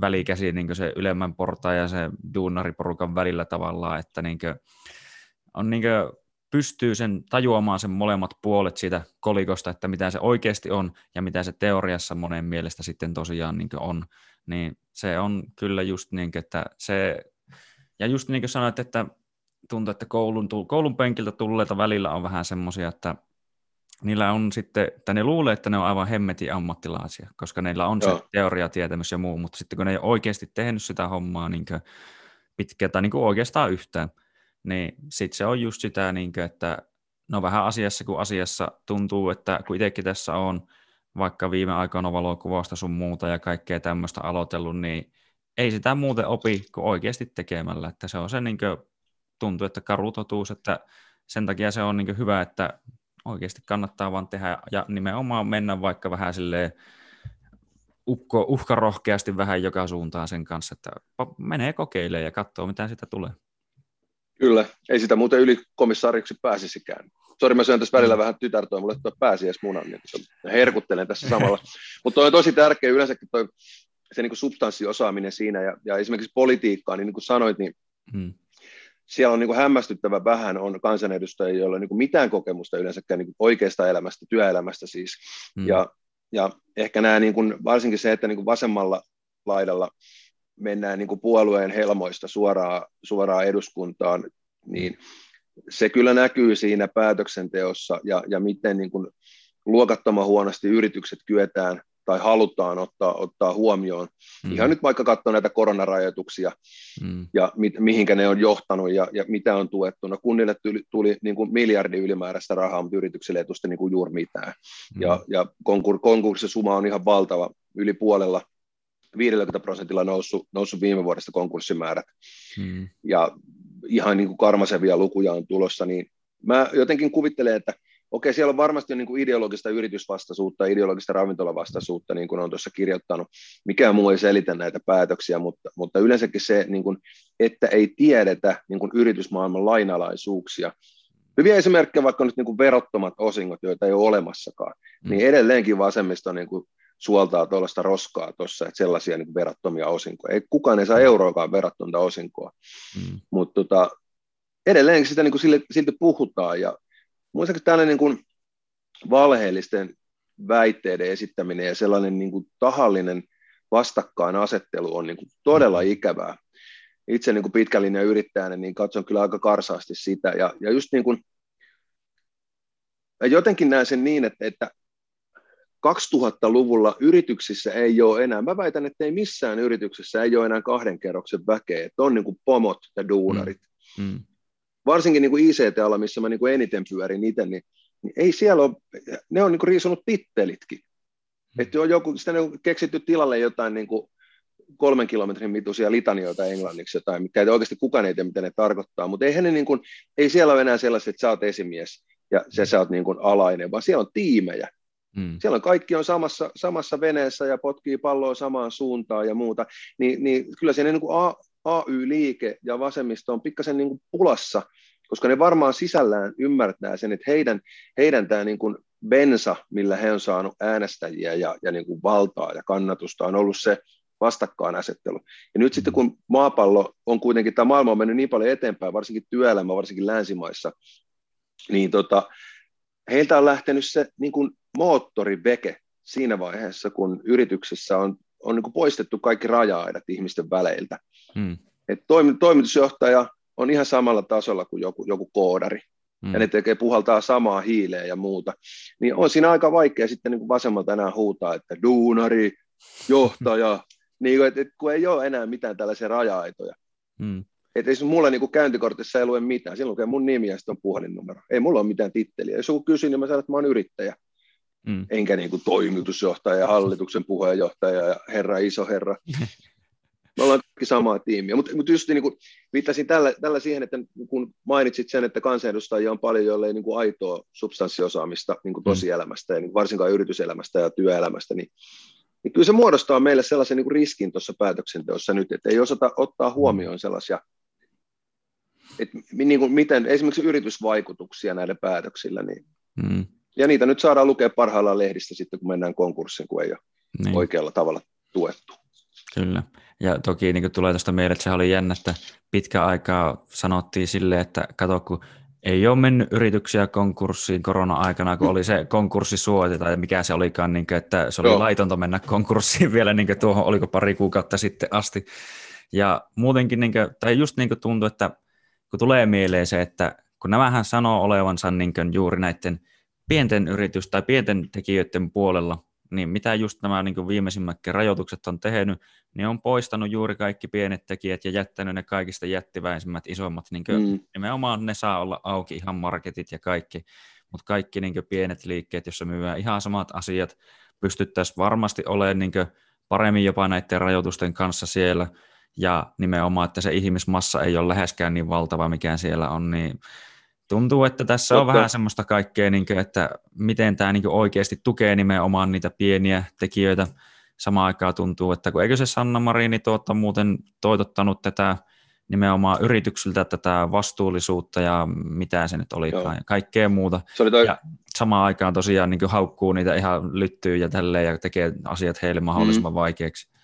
välikäsi niin se ylemmän portaan ja se duunariporukan välillä tavallaan, että niin on niin pystyy sen tajuamaan sen molemmat puolet siitä kolikosta, että mitä se oikeasti on ja mitä se teoriassa monen mielestä sitten tosiaan niin on. Niin se on kyllä just niin, että se, ja just niin kuin sanoit, että tuntuu, että koulun, koulun penkiltä tulleita välillä on vähän semmoisia, että niillä on sitten, että ne luulee, että ne on aivan hemmetin ammattilaisia, koska neillä on Joo. se teoriatietämys ja muu, mutta sitten kun ne ei ole oikeasti tehnyt sitä hommaa niin pitkään tai niin oikeastaan yhtään, niin sitten se on just sitä, niin kuin, että no vähän asiassa kuin asiassa tuntuu, että kun itsekin tässä on vaikka viime aikoina valokuvausta sun muuta ja kaikkea tämmöistä aloitellut, niin ei sitä muuten opi kuin oikeasti tekemällä, että se on se niin tuntuu, että karu totuus, että sen takia se on niin hyvä, että oikeasti kannattaa vaan tehdä ja nimenomaan mennä vaikka vähän silleen ukko, uhkarohkeasti vähän joka suuntaan sen kanssa, että menee kokeilemaan ja katsoo, mitä sitä tulee. Kyllä, ei sitä muuten ylikomissaariksi pääsisikään. Sori, mä syön tässä välillä mm. vähän tytärtoa, mulle tuo pääsiäismunan, niin herkuttelen tässä samalla. Mutta on tosi tärkeä yleensäkin toi, se niin substanssiosaaminen siinä, ja, ja esimerkiksi politiikkaa, niin, niin kuin sanoit, niin hmm siellä on niin kuin hämmästyttävä vähän on kansanedustajia, joilla on niin kuin mitään kokemusta yleensäkään niin kuin oikeasta elämästä, työelämästä siis. Mm. Ja, ja ehkä nämä niin kuin, varsinkin se, että niin kuin vasemmalla laidalla mennään niin kuin puolueen helmoista suoraan, suoraan eduskuntaan, niin se kyllä näkyy siinä päätöksenteossa ja, ja miten niin kuin luokattoman huonosti yritykset kyetään tai halutaan ottaa, ottaa huomioon. Mm. Ihan nyt vaikka katsoa näitä koronarajoituksia mm. ja mi, mihinkä ne on johtanut ja, ja mitä on tuettu. No kunnille tuli, tuli niin kuin miljardi ylimääräistä rahaa, mutta yrityksille ei tuosta niin kuin juuri mitään. Mm. Ja, ja konkur, konkurssisuma on ihan valtava, yli puolella 50 prosentilla noussut, noussut viime vuodesta konkurssimäärät. Mm. Ja ihan niin kuin karmasevia lukuja on tulossa, niin mä jotenkin kuvittelen, että okei, siellä on varmasti niin kuin ideologista yritysvastaisuutta, ideologista ravintolavastaisuutta, niin kuin on tuossa kirjoittanut. Mikään muu ei selitä näitä päätöksiä, mutta, mutta yleensäkin se, niin kuin, että ei tiedetä niin kuin yritysmaailman lainalaisuuksia. Hyviä esimerkkejä vaikka nyt niin kuin verottomat osingot, joita ei ole olemassakaan, mm. niin edelleenkin vasemmisto niin kuin suoltaa tuollaista roskaa tuossa, että sellaisia niin verottomia osinkoja. Ei, kukaan ei saa euroakaan verottonta osinkoa, mm. mutta tota, edelleenkin sitä niin kuin sille, silti puhutaan ja muistaakseni tällainen niin kuin valheellisten väitteiden esittäminen ja sellainen niin kuin tahallinen vastakkainasettelu on niin kuin todella ikävää. Itse niin kuin pitkän linjan yrittäjänä niin katson kyllä aika karsaasti sitä. Ja, ja just niin kuin, jotenkin näen sen niin, että, että 2000-luvulla yrityksissä ei ole enää, mä väitän, että ei missään yrityksessä ei ole enää kahden kerroksen väkeä, että on niin kuin pomot ja duunarit. Mm. Mm varsinkin niin kuin ICT-ala, missä mä niin kuin eniten pyörin itse, niin, niin ei siellä ole, ne on niin kuin riisunut tittelitkin. Hmm. Että on joku, sitä on keksitty tilalle jotain niin kuin kolmen kilometrin mituisia litanioita englanniksi jotain, mitkä ei oikeasti kukaan ei tiedä, mitä ne tarkoittaa, mutta eihän ne niin kuin, ei siellä ole enää sellaista, että sä oot esimies ja se sä oot niin kuin alainen, vaan siellä on tiimejä. Hmm. Siellä on kaikki on samassa, samassa veneessä ja potkii palloa samaan suuntaan ja muuta, niin, niin kyllä siinä niin kuin A, AY-liike ja vasemmisto on pikkasen niin kuin pulassa, koska ne varmaan sisällään ymmärtää sen, että heidän, heidän tämä niin kuin bensa, millä he on saanut äänestäjiä ja, ja niin kuin valtaa ja kannatusta, on ollut se vastakkainasettelu. Ja nyt sitten kun maapallo on kuitenkin, tämä maailma on mennyt niin paljon eteenpäin, varsinkin työelämä, varsinkin länsimaissa, niin tota, heiltä on lähtenyt se niin kuin moottoriveke siinä vaiheessa, kun yrityksissä on on niin poistettu kaikki raja-aidat ihmisten väleiltä. Hmm. Et toimitusjohtaja on ihan samalla tasolla kuin joku, joku koodari, hmm. ja ne tekee puhaltaa samaa hiileä ja muuta. Niin on siinä aika vaikea sitten niin kuin vasemmalta enää huutaa, että duunari, johtaja, niin kuin, että, että kun ei ole enää mitään tällaisia raja-aitoja. Hmm. Että ei mulla niin kuin käyntikortissa ei lue mitään, silloin lukee mun nimi ja sitten on puhelinnumero. Ei mulla ole mitään titteliä. Jos joku kysyy, niin mä sanon, että mä oon yrittäjä mm. enkä niin kuin toimitusjohtaja ja hallituksen puheenjohtaja ja herra iso herra. Me ollaan kaikki samaa tiimiä, mutta mut just niin kuin viittasin tällä, tällä siihen, että kun mainitsit sen, että kansanedustajia on paljon, joille ei niin kuin aitoa substanssiosaamista niin kuin mm. tosielämästä ja niin varsinkaan yrityselämästä ja työelämästä, niin, niin kyllä se muodostaa meille sellaisen niin kuin riskin tuossa päätöksenteossa nyt, että ei osata ottaa huomioon sellaisia, että niin kuin miten esimerkiksi yritysvaikutuksia näillä päätöksillä, niin mm ja niitä nyt saadaan lukea parhaillaan lehdistä sitten, kun mennään konkurssiin, kun ei ole niin. oikealla tavalla tuettu. Kyllä. Ja toki niin tulee tuosta mieleen, että se oli jännä, että pitkä aikaa sanottiin sille, että kato, kun ei ole mennyt yrityksiä konkurssiin korona-aikana, kun oli se konkurssisuote tai mikä se olikaan, niin kuin, että se oli Joo. laitonta mennä konkurssiin vielä niin kuin tuohon, oliko pari kuukautta sitten asti. Ja muutenkin, niin kuin, tai just niin kuin tuntui, että kun tulee mieleen se, että kun nämähän sanoo olevansa niin kuin juuri näiden pienten yritys- tai pienten tekijöiden puolella, niin mitä just nämä niin viimeisimmätkin rajoitukset on tehnyt, niin on poistanut juuri kaikki pienet tekijät ja jättänyt ne kaikista jättiväisimmät, isommat. Niin mm. Nimenomaan ne saa olla auki ihan marketit ja kaikki, mutta kaikki niin pienet liikkeet, joissa myydään ihan samat asiat, pystyttäisiin varmasti olemaan niin paremmin jopa näiden rajoitusten kanssa siellä, ja nimenomaan, että se ihmismassa ei ole läheskään niin valtava, mikä siellä on, niin tuntuu, että tässä on vähän semmoista kaikkea, niin kuin, että miten tämä niin oikeasti tukee nimenomaan niitä pieniä tekijöitä. Samaan aikaan tuntuu, että kun eikö se Sanna Marini tuota muuten toitottanut tätä nimenomaan yrityksiltä tätä vastuullisuutta ja mitä se nyt olikaan ja kaikkea muuta. Se oli toi... Ja samaan aikaan tosiaan niin haukkuu niitä ihan lyttyy ja tälleen ja tekee asiat heille mahdollisimman mm. vaikeaksi.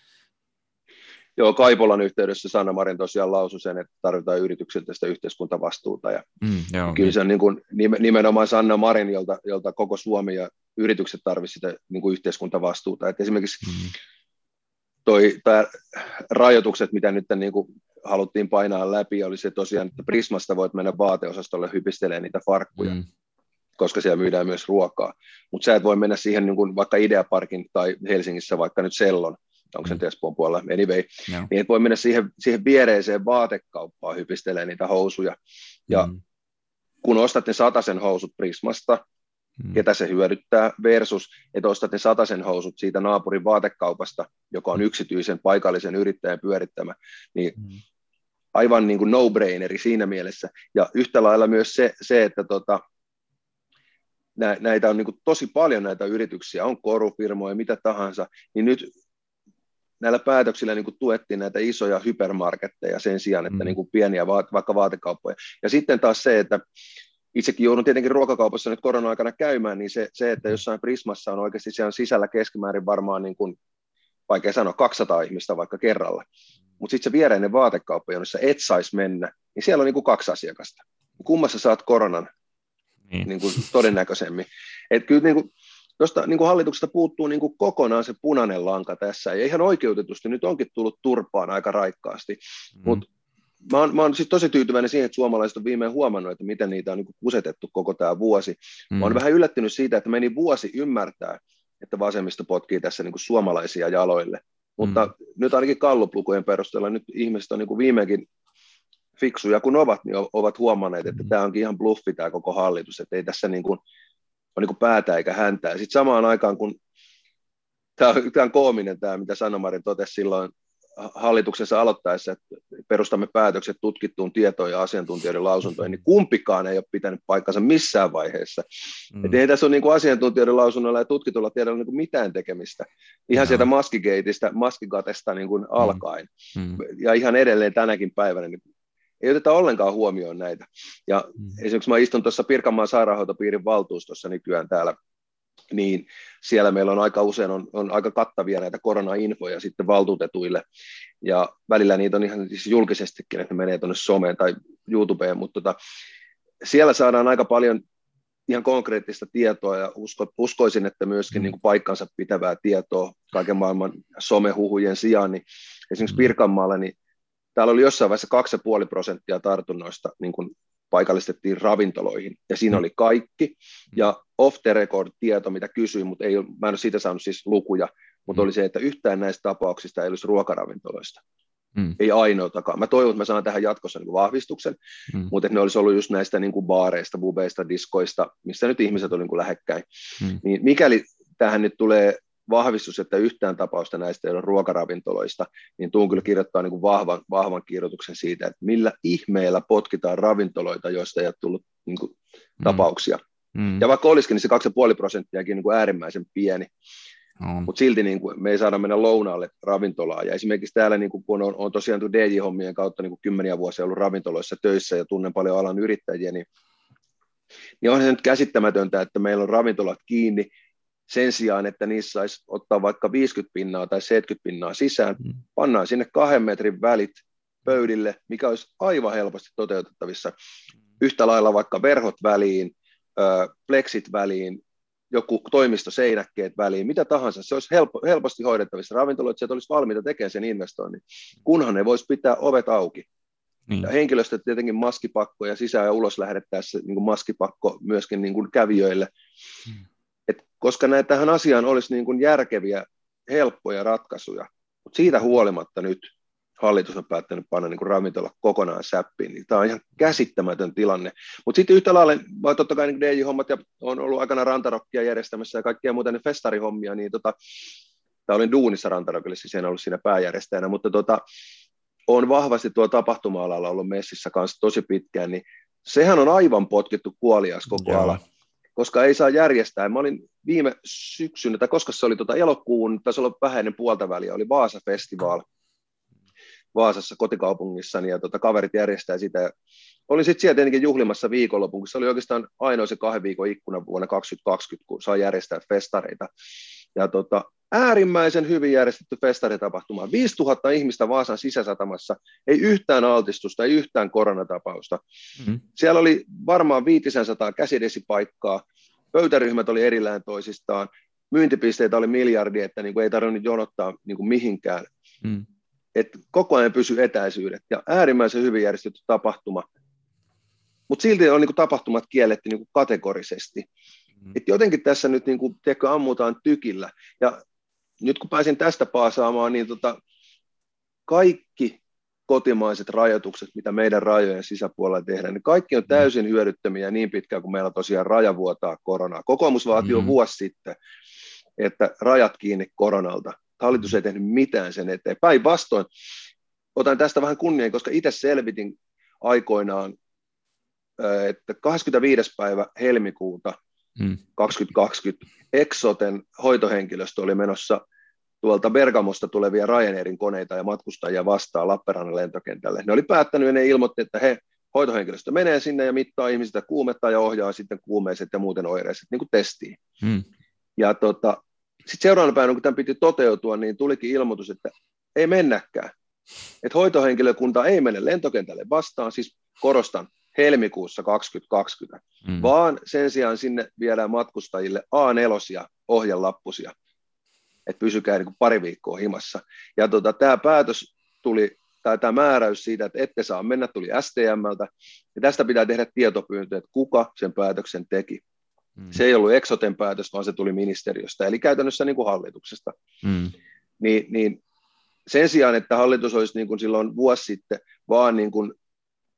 Joo, Kaipolan yhteydessä Sanna Marin tosiaan lausui sen, että tarvitaan yrityksiltä sitä yhteiskuntavastuuta. Ja mm, joo, kyllä se on niin kuin, nimenomaan Sanna Marin, jolta, jolta koko Suomi ja yritykset tarvitsisivat sitä niin kuin yhteiskuntavastuuta. Et esimerkiksi mm. toi, tää, rajoitukset, mitä nyt niin kuin haluttiin painaa läpi, oli se tosiaan, että Prismasta voit mennä vaateosastolle hypistelemään niitä farkkuja, mm. koska siellä myydään myös ruokaa. Mutta sä et voi mennä siihen niin kuin vaikka Ideaparkin tai Helsingissä vaikka nyt Sellon, onko se mm. Espoon puolella, anyway, no. niin voi mennä siihen, siihen viereiseen vaatekauppaan hypistelemään niitä housuja. Ja mm. kun ostat ne sataisen housut Prismasta, mm. ketä se hyödyttää, versus, että ostat ne sataisen housut siitä naapurin vaatekaupasta, joka on mm. yksityisen paikallisen yrittäjän pyörittämä, niin mm. aivan niin kuin no-braineri siinä mielessä. Ja yhtä lailla myös se, se että tota, näitä on niin tosi paljon näitä yrityksiä, on korufirmoja, mitä tahansa, niin nyt näillä päätöksillä niin kuin tuettiin näitä isoja hypermarketteja sen sijaan, että mm. niin kuin pieniä vaikka vaatekauppoja. Ja sitten taas se, että itsekin joudun tietenkin ruokakaupassa nyt korona-aikana käymään, niin se, se että jossain Prismassa on oikeasti siellä sisällä keskimäärin varmaan, niin kuin, vaikea sanoa, 200 ihmistä vaikka kerralla. Mutta sitten se viereinen vaatekauppa, jossa et saisi mennä, niin siellä on niin kuin kaksi asiakasta. Kummassa saat koronan niin. Niin kuin todennäköisemmin. Et kyllä niin kuin, josta niin kuin hallituksesta puuttuu niin kuin kokonaan se punainen lanka tässä, ja ihan oikeutetusti nyt onkin tullut turpaan aika raikkaasti, mm. mutta mä oon, mä oon siis tosi tyytyväinen siihen, että suomalaiset on viimein huomannut, että miten niitä on niin kusetettu koko tämä vuosi. Mm. Mä oon vähän yllättynyt siitä, että meni vuosi ymmärtää, että vasemmisto potkii tässä niin kuin suomalaisia jaloille. Mutta mm. nyt ainakin kalluplukujen perusteella nyt ihmiset on niin kuin viimeinkin fiksuja kun ovat, niin ovat huomanneet, että mm. tämä onkin ihan bluffi tämä koko hallitus, että ei tässä niin kuin, ole niin kuin päätä eikä häntä. Sitten samaan aikaan, kun tämä on, tämä on koominen tämä, mitä Sanomarin totesi silloin hallituksessa aloittaessa, että perustamme päätökset tutkittuun tietoon ja asiantuntijoiden lausuntoihin, niin kumpikaan ei ole pitänyt paikkansa missään vaiheessa. Mm. Että ei tässä ole niin kuin asiantuntijoiden lausunnoilla ja tutkitulla tiedolla niin kuin mitään tekemistä. Ihan no. sieltä maskigateista, maskigatesta niin kuin mm. alkaen. Mm. Ja ihan edelleen tänäkin päivänä niin ei oteta ollenkaan huomioon näitä. Ja mm. esimerkiksi mä istun tuossa Pirkanmaan sairaanhoitopiirin valtuustossa nykyään täällä niin siellä meillä on aika usein on, on aika kattavia näitä koronainfoja sitten valtuutetuille, ja välillä niitä on ihan siis julkisestikin, että ne menee tuonne someen tai YouTubeen, mutta tota, siellä saadaan aika paljon ihan konkreettista tietoa ja usko, uskoisin, että myöskin mm. niin kuin paikkansa pitävää tietoa kaiken maailman somehuhujen sijaan, niin esimerkiksi mm. Pirkanmaalla, niin täällä oli jossain vaiheessa 2,5 prosenttia tartunnoista niin kuin paikallistettiin ravintoloihin, ja siinä mm. oli kaikki, ja off the record tieto, mitä kysyin, mutta ei, mä en ole siitä saanut siis lukuja, mutta mm. oli se, että yhtään näistä tapauksista ei olisi ruokaravintoloista. Mm. Ei ainoatakaan. Mä toivon, että mä saan tähän jatkossa niin kuin vahvistuksen, mm. mutta että ne olisi ollut just näistä niin kuin baareista, bubeista, diskoista, missä nyt ihmiset oli niin kuin lähekkäin. Mm. Niin mikäli tähän nyt tulee vahvistus, että yhtään tapausta näistä ei ole ruokaravintoloista, niin tuun kyllä kirjoittaa niin kuin vahvan, vahvan kirjoituksen siitä, että millä ihmeellä potkitaan ravintoloita, joista ei ole tullut niin kuin, mm. tapauksia. Mm. Ja vaikka olisikin, niin se 2,5 prosenttiakin niin kuin äärimmäisen pieni, mm. mutta silti niin kuin, me ei saada mennä lounaalle ravintolaa. Ja esimerkiksi täällä, niin kuin, kun on, on tosiaan DJ-hommien kautta niin kuin kymmeniä vuosia ollut ravintoloissa töissä ja tunnen paljon alan yrittäjiä, niin, niin on se nyt käsittämätöntä, että meillä on ravintolat kiinni, sen sijaan, että niissä saisi ottaa vaikka 50 pinnaa tai 70 pinnaa sisään, mm. pannaan sinne kahden metrin välit pöydille, mikä olisi aivan helposti toteutettavissa. Yhtä lailla vaikka verhot väliin, pleksit väliin, joku toimistoseinäkkeet väliin, mitä tahansa, se olisi helpo, helposti hoidettavissa. Ravintoloitsijat olisi valmiita tekemään sen investoinnin, kunhan ne voisi pitää ovet auki. Niin. Ja henkilöstö tietenkin maskipakko ja sisään ja ulos lähdettäessä niin kuin maskipakko myöskin niin kuin kävijöille. Hmm koska näitä tähän asiaan olisi niin kuin järkeviä, helppoja ratkaisuja. Mutta siitä huolimatta nyt hallitus on päättänyt panna niin ravintola kokonaan säppiin, niin tämä on ihan käsittämätön tilanne. Mutta sitten yhtä lailla, vai totta kai niin DJ-hommat ja on ollut aikana rantarokkia järjestämässä ja kaikkia muuta ne festarihommia, niin tota, tämä olin duunissa rantarokille, siis en ollut siinä pääjärjestäjänä, mutta tota, on vahvasti tuo tapahtuma-alalla ollut messissä kanssa tosi pitkään, niin sehän on aivan potkittu kuolias koko Joo. ala koska ei saa järjestää. Mä olin viime syksynä, tai koska se oli tuota elokuun, taisi olla vähäinen puolta väliä, oli Vaasa Festival Vaasassa kotikaupungissani, ja tuota, kaverit järjestää sitä. Olin sitten siellä tietenkin juhlimassa viikonlopun, se oli oikeastaan ainoa se kahden viikon ikkuna vuonna 2020, kun saa järjestää festareita. Ja tota, äärimmäisen hyvin järjestetty festaritapahtuma. 5000 ihmistä Vaasan sisäsatamassa, ei yhtään altistusta, ei yhtään koronatapausta. Mm-hmm. Siellä oli varmaan 500 käsidesipaikkaa, pöytäryhmät oli erillään toisistaan, myyntipisteitä oli miljardi, että niin kuin ei tarvinnut jonottaa niin kuin mihinkään. Mm. että koko ajan pysy etäisyydet ja äärimmäisen hyvin järjestetty tapahtuma, mutta silti on niin kuin, tapahtumat kielletty niin kuin kategorisesti. Mm. Et jotenkin tässä nyt niin kuin, tiedätkö, ammutaan tykillä. Ja nyt kun pääsin tästä paasaamaan, niin tota, kaikki kotimaiset rajoitukset, mitä meidän rajojen sisäpuolella tehdään, niin kaikki on mm. täysin hyödyttömiä niin pitkään, kuin meillä tosiaan raja vuotaa koronaa. Kokoomus vaati mm-hmm. jo vuosi sitten, että rajat kiinni koronalta. Hallitus mm. ei tehnyt mitään sen eteen. Päinvastoin, otan tästä vähän kunnian, koska itse selvitin aikoinaan, että 25. päivä helmikuuta mm. 2020 Exoten hoitohenkilöstö oli menossa tuolta Bergamosta tulevia Ryanairin koneita ja matkustajia vastaan Lappeenrannan lentokentälle. Ne oli päättänyt ja ne ilmoitti, että he, hoitohenkilöstö menee sinne ja mittaa ihmisistä kuumetta ja ohjaa sitten kuumeiset ja muuten oireiset niin kuin testiin. Hmm. Ja tota, sitten seuraavana päivänä, kun tämän piti toteutua, niin tulikin ilmoitus, että ei mennäkään. Että hoitohenkilökunta ei mene lentokentälle vastaan, siis korostan, helmikuussa 2020, hmm. vaan sen sijaan sinne viedään matkustajille A4 ohjelappusia että pysykää niin kuin pari viikkoa himassa. Ja tota, tämä päätös tuli, tai tämä määräys siitä, että ette saa mennä, tuli STMltä, ja tästä pitää tehdä tietopyyntö, että kuka sen päätöksen teki. Mm. Se ei ollut Exoten päätös, vaan se tuli ministeriöstä, eli käytännössä niin kuin hallituksesta. Mm. Niin, niin sen sijaan, että hallitus olisi niin kuin silloin vuosi sitten vaan niin kuin,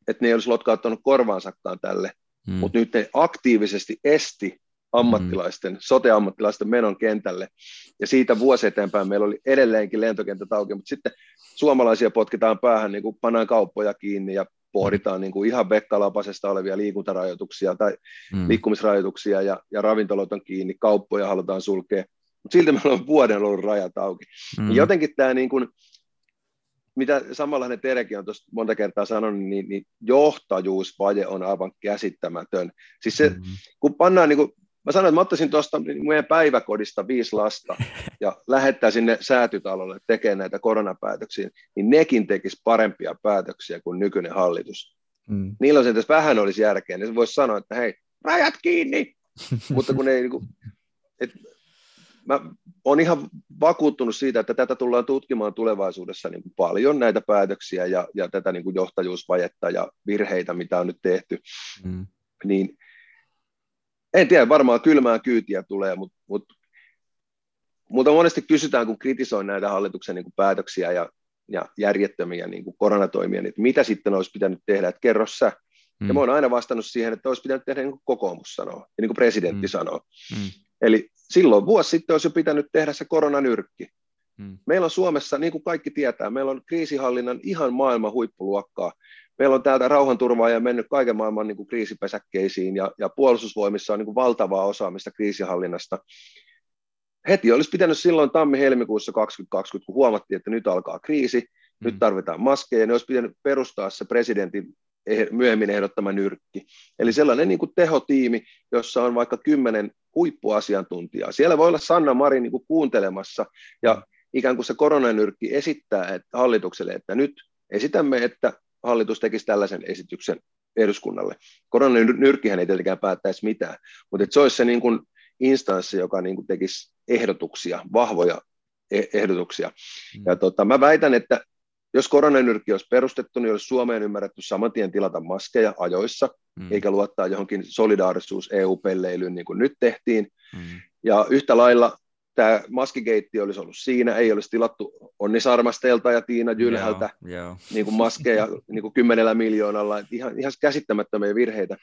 että ne ei olisi lotkauttanut korvaansakaan tälle, mm. mutta nyt ne aktiivisesti esti ammattilaisten, mm. sote-ammattilaisten menon kentälle. Ja siitä vuosi eteenpäin meillä oli edelleenkin lentokentät auki, mutta sitten suomalaisia potkitaan päähän, niin kuin pannaan kauppoja kiinni ja pohditaan niin kuin ihan vekkalapasesta olevia liikuntarajoituksia tai mm. liikkumisrajoituksia ja, ja ravintolat on kiinni, kauppoja halutaan sulkea. Mutta silti meillä on vuoden ollut rajat auki. Mm. Jotenkin tämä niin kuin, mitä samanlainen Terekin on tuossa monta kertaa sanonut, niin, niin johtajuusvaje on aivan käsittämätön. Siis se, mm. kun pannaan niin kuin Mä sanoin, että mä ottaisin tuosta meidän päiväkodista viisi lasta ja lähettää sinne säätytalolle tekemään näitä koronapäätöksiä, niin nekin tekis parempia päätöksiä kuin nykyinen hallitus. Mm. Niillä on tässä vähän olisi järkeä, niin voisi sanoa, että hei, rajat kiinni! Mutta kun ei, niin kuin, et, mä olen ihan vakuuttunut siitä, että tätä tullaan tutkimaan tulevaisuudessa niin kuin paljon, näitä päätöksiä ja, ja tätä niin kuin johtajuusvajetta ja virheitä, mitä on nyt tehty. Mm. Niin en tiedä, varmaan kylmää kyytiä tulee, mutta, mutta, mutta monesti kysytään, kun kritisoin näitä hallituksen niin kuin päätöksiä ja, ja järjettömiä niin kuin koronatoimia, niin että mitä sitten olisi pitänyt tehdä, että kerro sä. Mm. Ja mä oon aina vastannut siihen, että olisi pitänyt tehdä niin kuin kokoomus sanoo, ja niin kuin presidentti mm. sanoo. Mm. Eli silloin vuosi sitten olisi jo pitänyt tehdä se koronanyrkki. Mm. Meillä on Suomessa, niin kuin kaikki tietää, meillä on kriisihallinnan ihan maailman huippuluokkaa meillä on täältä rauhanturvaaja mennyt kaiken maailman niin kuin kriisipesäkkeisiin ja, ja puolustusvoimissa on niin kuin valtavaa osaamista kriisihallinnasta. Heti olisi pitänyt silloin tammi-helmikuussa 2020, kun huomattiin, että nyt alkaa kriisi, mm. nyt tarvitaan maskeja, niin olisi pitänyt perustaa se presidentin myöhemmin ehdottama nyrkki. Eli sellainen niin kuin tehotiimi, jossa on vaikka kymmenen huippuasiantuntijaa. Siellä voi olla Sanna Marin niin kuin kuuntelemassa ja ikään kuin se koronanyrkki esittää että hallitukselle, että nyt esitämme, että hallitus tekisi tällaisen esityksen eduskunnalle. Koronanyrkkihän ei tietenkään päättäisi mitään, mutta se olisi se niin kuin instanssi, joka niin kuin tekisi ehdotuksia, vahvoja e-, ehdotuksia. Mm. Ja tota, mä väitän, että jos koronanyrkki olisi perustettu, niin olisi Suomeen ymmärretty saman tien tilata maskeja ajoissa, mm. eikä luottaa johonkin solidaarisuus EU-pelleilyyn niin kuin nyt tehtiin. Mm. Ja yhtä lailla tämä maskikeitti olisi ollut siinä, ei olisi tilattu Onni Sarmasteelta ja Tiina Jylhältä yeah, Niin kuin maskeja niin kuin kymmenellä miljoonalla, ihan, ihan käsittämättömiä virheitä.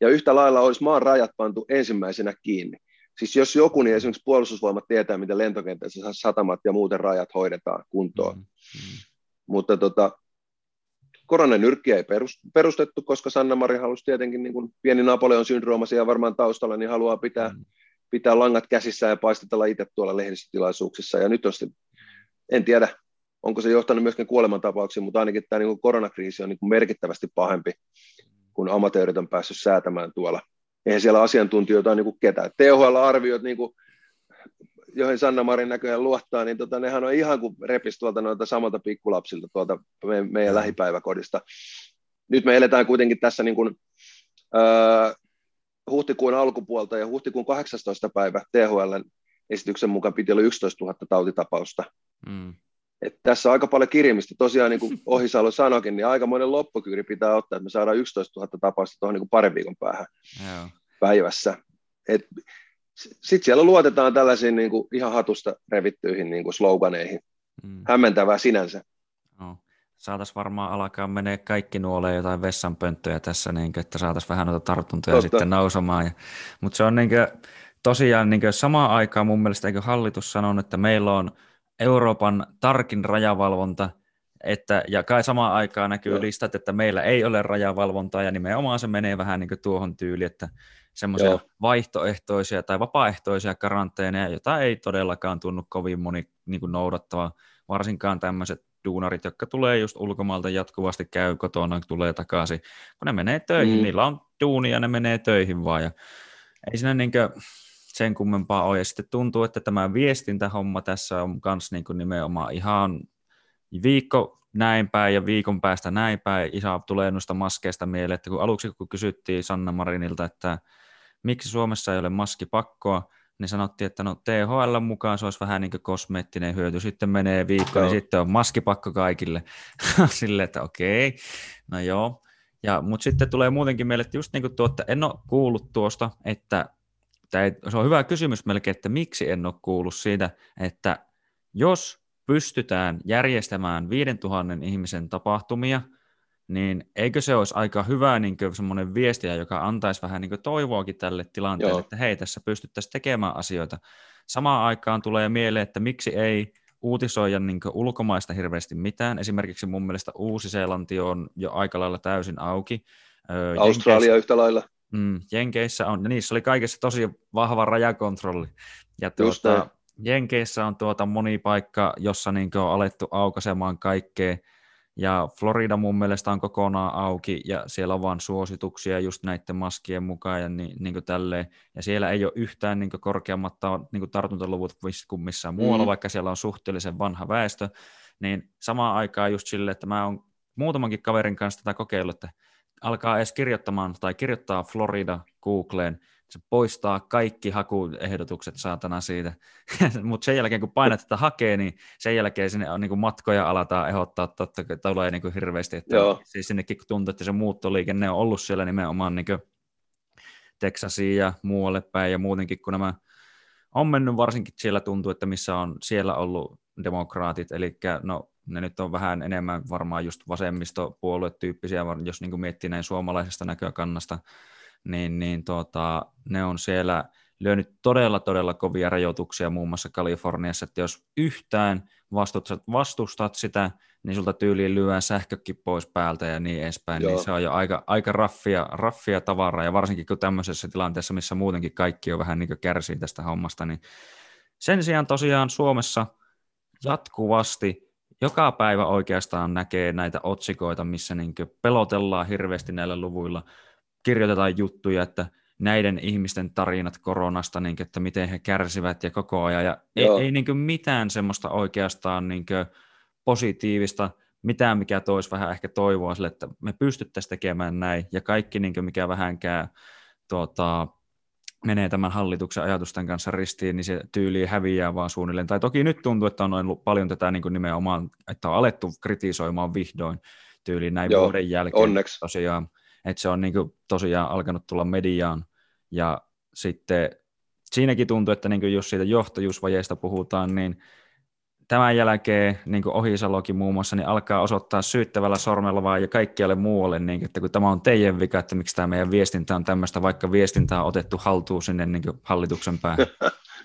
Ja yhtä lailla olisi maan rajat pantu ensimmäisenä kiinni. Siis jos joku, niin esimerkiksi puolustusvoimat tietää, miten lentokentässä satamat ja muuten rajat hoidetaan kuntoon. Mm-hmm. Mutta tota, koronanyrkkiä ei perustettu, koska Sanna Mari halusi tietenkin niin kuin pieni Napoleon syndrooma siellä varmaan taustalla, niin haluaa pitää mm pitää langat käsissä ja paistatella itse tuolla lehdistötilaisuuksissa. Ja nyt on sitten, en tiedä, onko se johtanut myöskin kuolemantapauksiin, mutta ainakin tämä niin koronakriisi on niin kuin merkittävästi pahempi, kun amatöörit on päässyt säätämään tuolla. Eihän siellä asiantuntijoita ole niin kuin ketään. THL-arviot, niin kuin, joihin Sanna Marin näköjään luottaa, niin tota, nehän on ihan kuin repis tuolta noilta samalta pikkulapsilta tuolta meidän, meidän lähipäiväkodista. Nyt me eletään kuitenkin tässä niin kuin, öö, huhtikuun alkupuolta ja huhtikuun 18. päivä THL esityksen mukaan piti olla 11 000 tautitapausta. Mm. että tässä on aika paljon kirimistä. Tosiaan niin kuin Ohisalo sanoikin, niin aika monen loppukyyri pitää ottaa, että me saadaan 11 000 tapausta tuohon niin kuin parin viikon päähän Joo. päivässä. Sitten siellä luotetaan tällaisiin niin kuin ihan hatusta revittyihin niin kuin sloganeihin. Mm. Hämmentävää sinänsä. No. Saataisiin varmaan alkaa menee kaikki nuoleen jotain vessanpönttöjä tässä, niin kuin, että saataisiin vähän noita tartuntoja Totta. sitten nousemaan. Ja, mutta se on niin kuin, tosiaan niin kuin samaan aikaan mun mielestä eikö hallitus sanonut, että meillä on Euroopan tarkin rajavalvonta, että, ja kai samaan aikaan näkyy Joo. listat, että meillä ei ole rajavalvontaa, ja nimenomaan se menee vähän niin kuin tuohon tyyliin, että semmoisia vaihtoehtoisia tai vapaaehtoisia karanteeneja, joita ei todellakaan tunnu kovin moni niin kuin noudattava, varsinkaan tämmöiset duunarit, jotka tulee just ulkomailta jatkuvasti käy kotona, tulee takaisin, kun ne menee töihin, mm. niillä on duunia ja ne menee töihin vaan, ja ei siinä niin kuin, sen kummempaa ole. Ja sitten tuntuu, että tämä viestintähomma tässä on myös niin nimenomaan ihan viikko näin päin ja viikon päästä näin päin. Isa tulee noista maskeista mieleen, että kun aluksi kun kysyttiin Sanna Marinilta, että miksi Suomessa ei ole maskipakkoa, niin sanottiin, että no THL mukaan se olisi vähän niin kuin kosmeettinen hyöty. Sitten menee viikko, niin sitten on maskipakko kaikille. Sille, että okei, no joo. Ja, mutta sitten tulee muutenkin meille, että just niin kuin tuo, että en ole kuullut tuosta, että tai se on hyvä kysymys melkein, että miksi en ole kuullut siitä, että jos pystytään järjestämään 5000 ihmisen tapahtumia, niin eikö se olisi aika hyvä niin semmoinen viestiä, joka antaisi vähän niin toivoakin tälle tilanteelle, Joo. että hei, tässä pystyttäisiin tekemään asioita. Samaan aikaan tulee mieleen, että miksi ei uutisoida niin ulkomaista hirveästi mitään. Esimerkiksi mun mielestä Uusi-Seelanti on jo aika lailla täysin auki. Australia Jenkeissä, yhtä lailla. Mm, Jenkeissä on, niissä oli kaikessa tosi vahva rajakontrolli. Ja tuota, Jenkeissä on tuota moni paikka, jossa niin on alettu aukaisemaan kaikkea. Ja Florida mun mielestä on kokonaan auki ja siellä on vain suosituksia just näiden maskien mukaan ja niin, niin kuin tälleen. Ja siellä ei ole yhtään niin korkeammat niin tartuntaluvut kuin missään muualla, mm. vaikka siellä on suhteellisen vanha väestö. Niin samaan aikaan just sille, että mä oon muutamankin kaverin kanssa tätä kokeillut, että alkaa edes kirjoittamaan tai kirjoittaa Florida Googleen, se poistaa kaikki hakuehdotukset saatana siitä. Mutta sen jälkeen, kun painat tätä hakee, niin sen jälkeen sinne on niin kuin matkoja alataan ehdottaa, totta tulee niin kuin hirveästi. Että Joo. Siis sinnekin kun tuntuu, että se muuttoliikenne on ollut siellä nimenomaan niin kuin Texasiin ja muualle päin ja muutenkin, kun nämä on mennyt varsinkin siellä tuntuu, että missä on siellä ollut demokraatit, eli no ne nyt on vähän enemmän varmaan just vasemmistopuoluetyyppisiä, jos niin kuin miettii näin suomalaisesta näkökannasta, niin, niin tuota, ne on siellä lyönyt todella, todella kovia rajoituksia muun muassa Kaliforniassa, että jos yhtään vastustat, vastustat sitä, niin sulta tyyliin lyödään sähkökin pois päältä ja niin edespäin, niin Joo. niin se on jo aika, aika raffia, raffia tavaraa, ja varsinkin kun tämmöisessä tilanteessa, missä muutenkin kaikki on vähän niin kuin kärsii tästä hommasta, niin sen sijaan tosiaan Suomessa jatkuvasti joka päivä oikeastaan näkee näitä otsikoita, missä niin pelotellaan hirveästi näillä luvuilla, kirjoitetaan juttuja, että näiden ihmisten tarinat koronasta, niin kuin, että miten he kärsivät ja koko ajan. Ja ei, ei niin kuin mitään semmoista oikeastaan niin kuin positiivista, mitään mikä toisi vähän ehkä toivoa sille, että me pystyttäisiin tekemään näin. Ja kaikki, niin kuin mikä vähänkään tuota, menee tämän hallituksen ajatusten kanssa ristiin, niin se tyyli häviää vaan suunnilleen. Tai toki nyt tuntuu, että on ollut paljon tätä niin kuin nimenomaan, että on alettu kritisoimaan vihdoin tyyliin näin Joo, vuoden jälkeen. Onneksi. Tosiaan, että se on niin kuin tosiaan alkanut tulla mediaan. Ja sitten siinäkin tuntuu, että niin kuin jos siitä johtajuusvajeesta puhutaan, niin tämän jälkeen, niin kuin Ohisalokin muun muassa, niin alkaa osoittaa syyttävällä sormella vaan ja kaikkialle muualle, niin että kun tämä on teidän vika, että miksi tämä meidän viestintä on tämmöistä, vaikka viestintä on otettu haltuun sinne niin hallituksen päähän.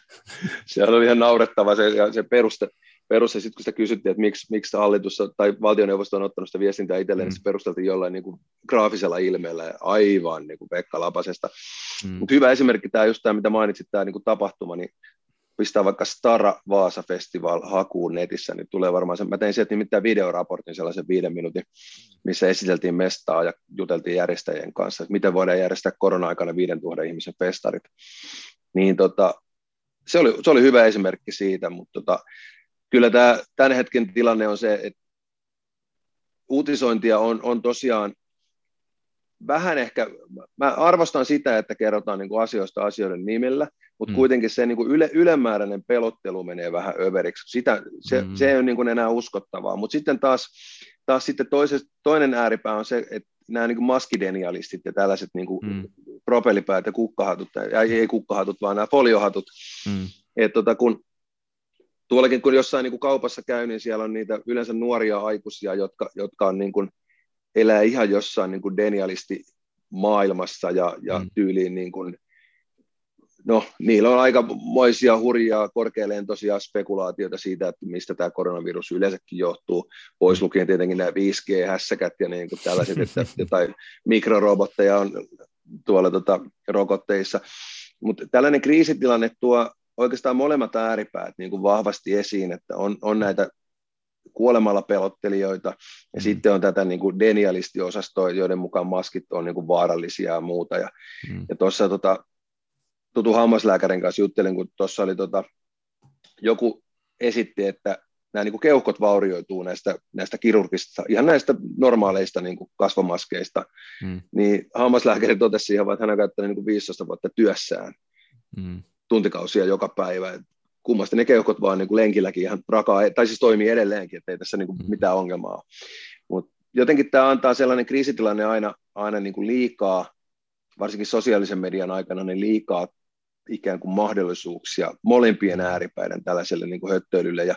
se on ihan naurettava se, se peruste, peruste sitten kun sitä kysyttiin, että miksi, miksi hallitus tai valtioneuvosto on ottanut sitä viestintää itselleen, mm. niin se perusteltiin jollain niin kuin graafisella ilmeellä, aivan niin kuin Pekka Lapasesta. Mm. Mutta hyvä esimerkki tämä just tämä, mitä mainitsit, tämä niin kuin tapahtuma, niin pistää vaikka Stara Vaasa Festival hakuun netissä, niin tulee varmaan se. Mä tein sieltä nimittäin videoraportin sellaisen viiden minuutin, missä esiteltiin mestaa ja juteltiin järjestäjien kanssa, että miten voidaan järjestää korona-aikana 5000 ihmisen festarit. Niin tota, se, oli, se oli hyvä esimerkki siitä, mutta tota, kyllä tämä, tämän hetken tilanne on se, että uutisointia on, on tosiaan vähän ehkä, mä arvostan sitä, että kerrotaan niin kuin asioista asioiden nimellä, mutta mm. kuitenkin se niin kuin yle, ylemääräinen pelottelu menee vähän överiksi. Sitä, se, mm. se ei ole niin kuin enää uskottavaa, mutta sitten taas, taas sitten toises, toinen ääripää on se, että nämä niin kuin maskidenialistit ja tällaiset niin kuin mm. propellipäät ja kukkahatut, ei, ei kukkahatut, vaan nämä foliohatut, mm. että tota, kun tuollakin kun jossain niin kuin kaupassa käy, niin siellä on niitä yleensä nuoria aikuisia, jotka, jotka on niin kuin, elää ihan jossain niin kuin denialisti maailmassa ja, ja mm. tyyliin niin kuin, no, niillä on aika moisia hurjaa korkealentoisia spekulaatioita siitä, että mistä tämä koronavirus yleensäkin johtuu, pois mm. lukien tietenkin nämä 5G-hässäkät ja niin kuin tällaiset, että jotain mikrorobotteja on tuolla tota, rokotteissa. Mutta tällainen kriisitilanne tuo oikeastaan molemmat ääripäät niin kuin vahvasti esiin, että on, on näitä kuolemalla pelottelijoita, ja mm. sitten on tätä niin kuin denialistiosastoa, joiden mukaan maskit on niin kuin vaarallisia ja muuta. Ja, mm. ja tuossa tota, tutu hammaslääkärin kanssa juttelin, kun tuossa oli tota, joku esitti, että nämä niin kuin keuhkot vaurioituu näistä, näistä kirurgista, ihan näistä normaaleista niin kuin kasvomaskeista, mm. niin hammaslääkäri totesi siihen, että hän on käyttänyt niin kuin 15 vuotta työssään. Mm tuntikausia joka päivä. Et kummasti ne keuhkot vaan niin kuin lenkilläkin ihan rakaa, tai siis toimii edelleenkin, että ei tässä niin kuin mm. mitään ongelmaa Mutta jotenkin tämä antaa sellainen kriisitilanne aina, aina niin kuin liikaa, varsinkin sosiaalisen median aikana, niin liikaa ikään kuin mahdollisuuksia molempien mm. ääripäiden tällaiselle niin kuin höttöilylle. Ja,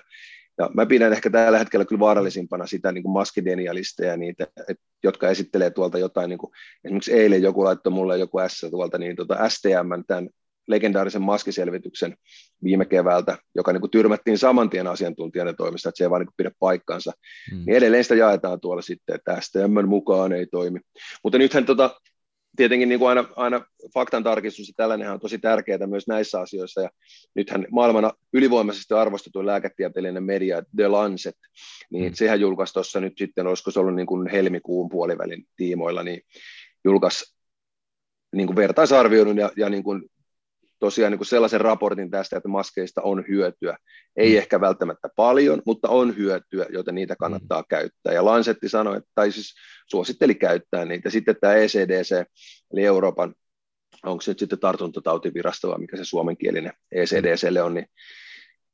ja mä pidän ehkä tällä hetkellä kyllä vaarallisimpana sitä niin kuin maskidenialisteja, niitä, et, jotka esittelee tuolta jotain, niin kuin, esimerkiksi eilen joku laittoi mulle joku S tuolta, niin tota STM, tämän legendaarisen maskiselvityksen viime keväältä, joka niin kuin tyrmättiin saman tien asiantuntijan toimesta, että se ei vaan niin kuin pidä paikkansa, mm. niin edelleen sitä jaetaan tuolla sitten, että STM mukaan ei toimi. Mutta nythän tota, tietenkin niin kuin aina, aina faktan tarkistus ja tällainen on tosi tärkeää myös näissä asioissa, ja nythän maailmana ylivoimaisesti arvostettu lääketieteellinen media The Lancet, niin mm. sehän julkaisi tuossa nyt sitten, olisiko se ollut niin kuin helmikuun puolivälin tiimoilla, niin julkaisi niin kuin vertaisarvioinnin ja, ja niin kuin tosiaan niin kuin sellaisen raportin tästä, että maskeista on hyötyä. Ei mm. ehkä välttämättä paljon, mutta on hyötyä, joten niitä kannattaa mm. käyttää. Ja Lansetti sanoi, että, tai siis suositteli käyttää niitä. Sitten tämä ECDC, eli Euroopan, onko se nyt sitten tartuntatautivirasto vai mikä se suomenkielinen ECDClle on, niin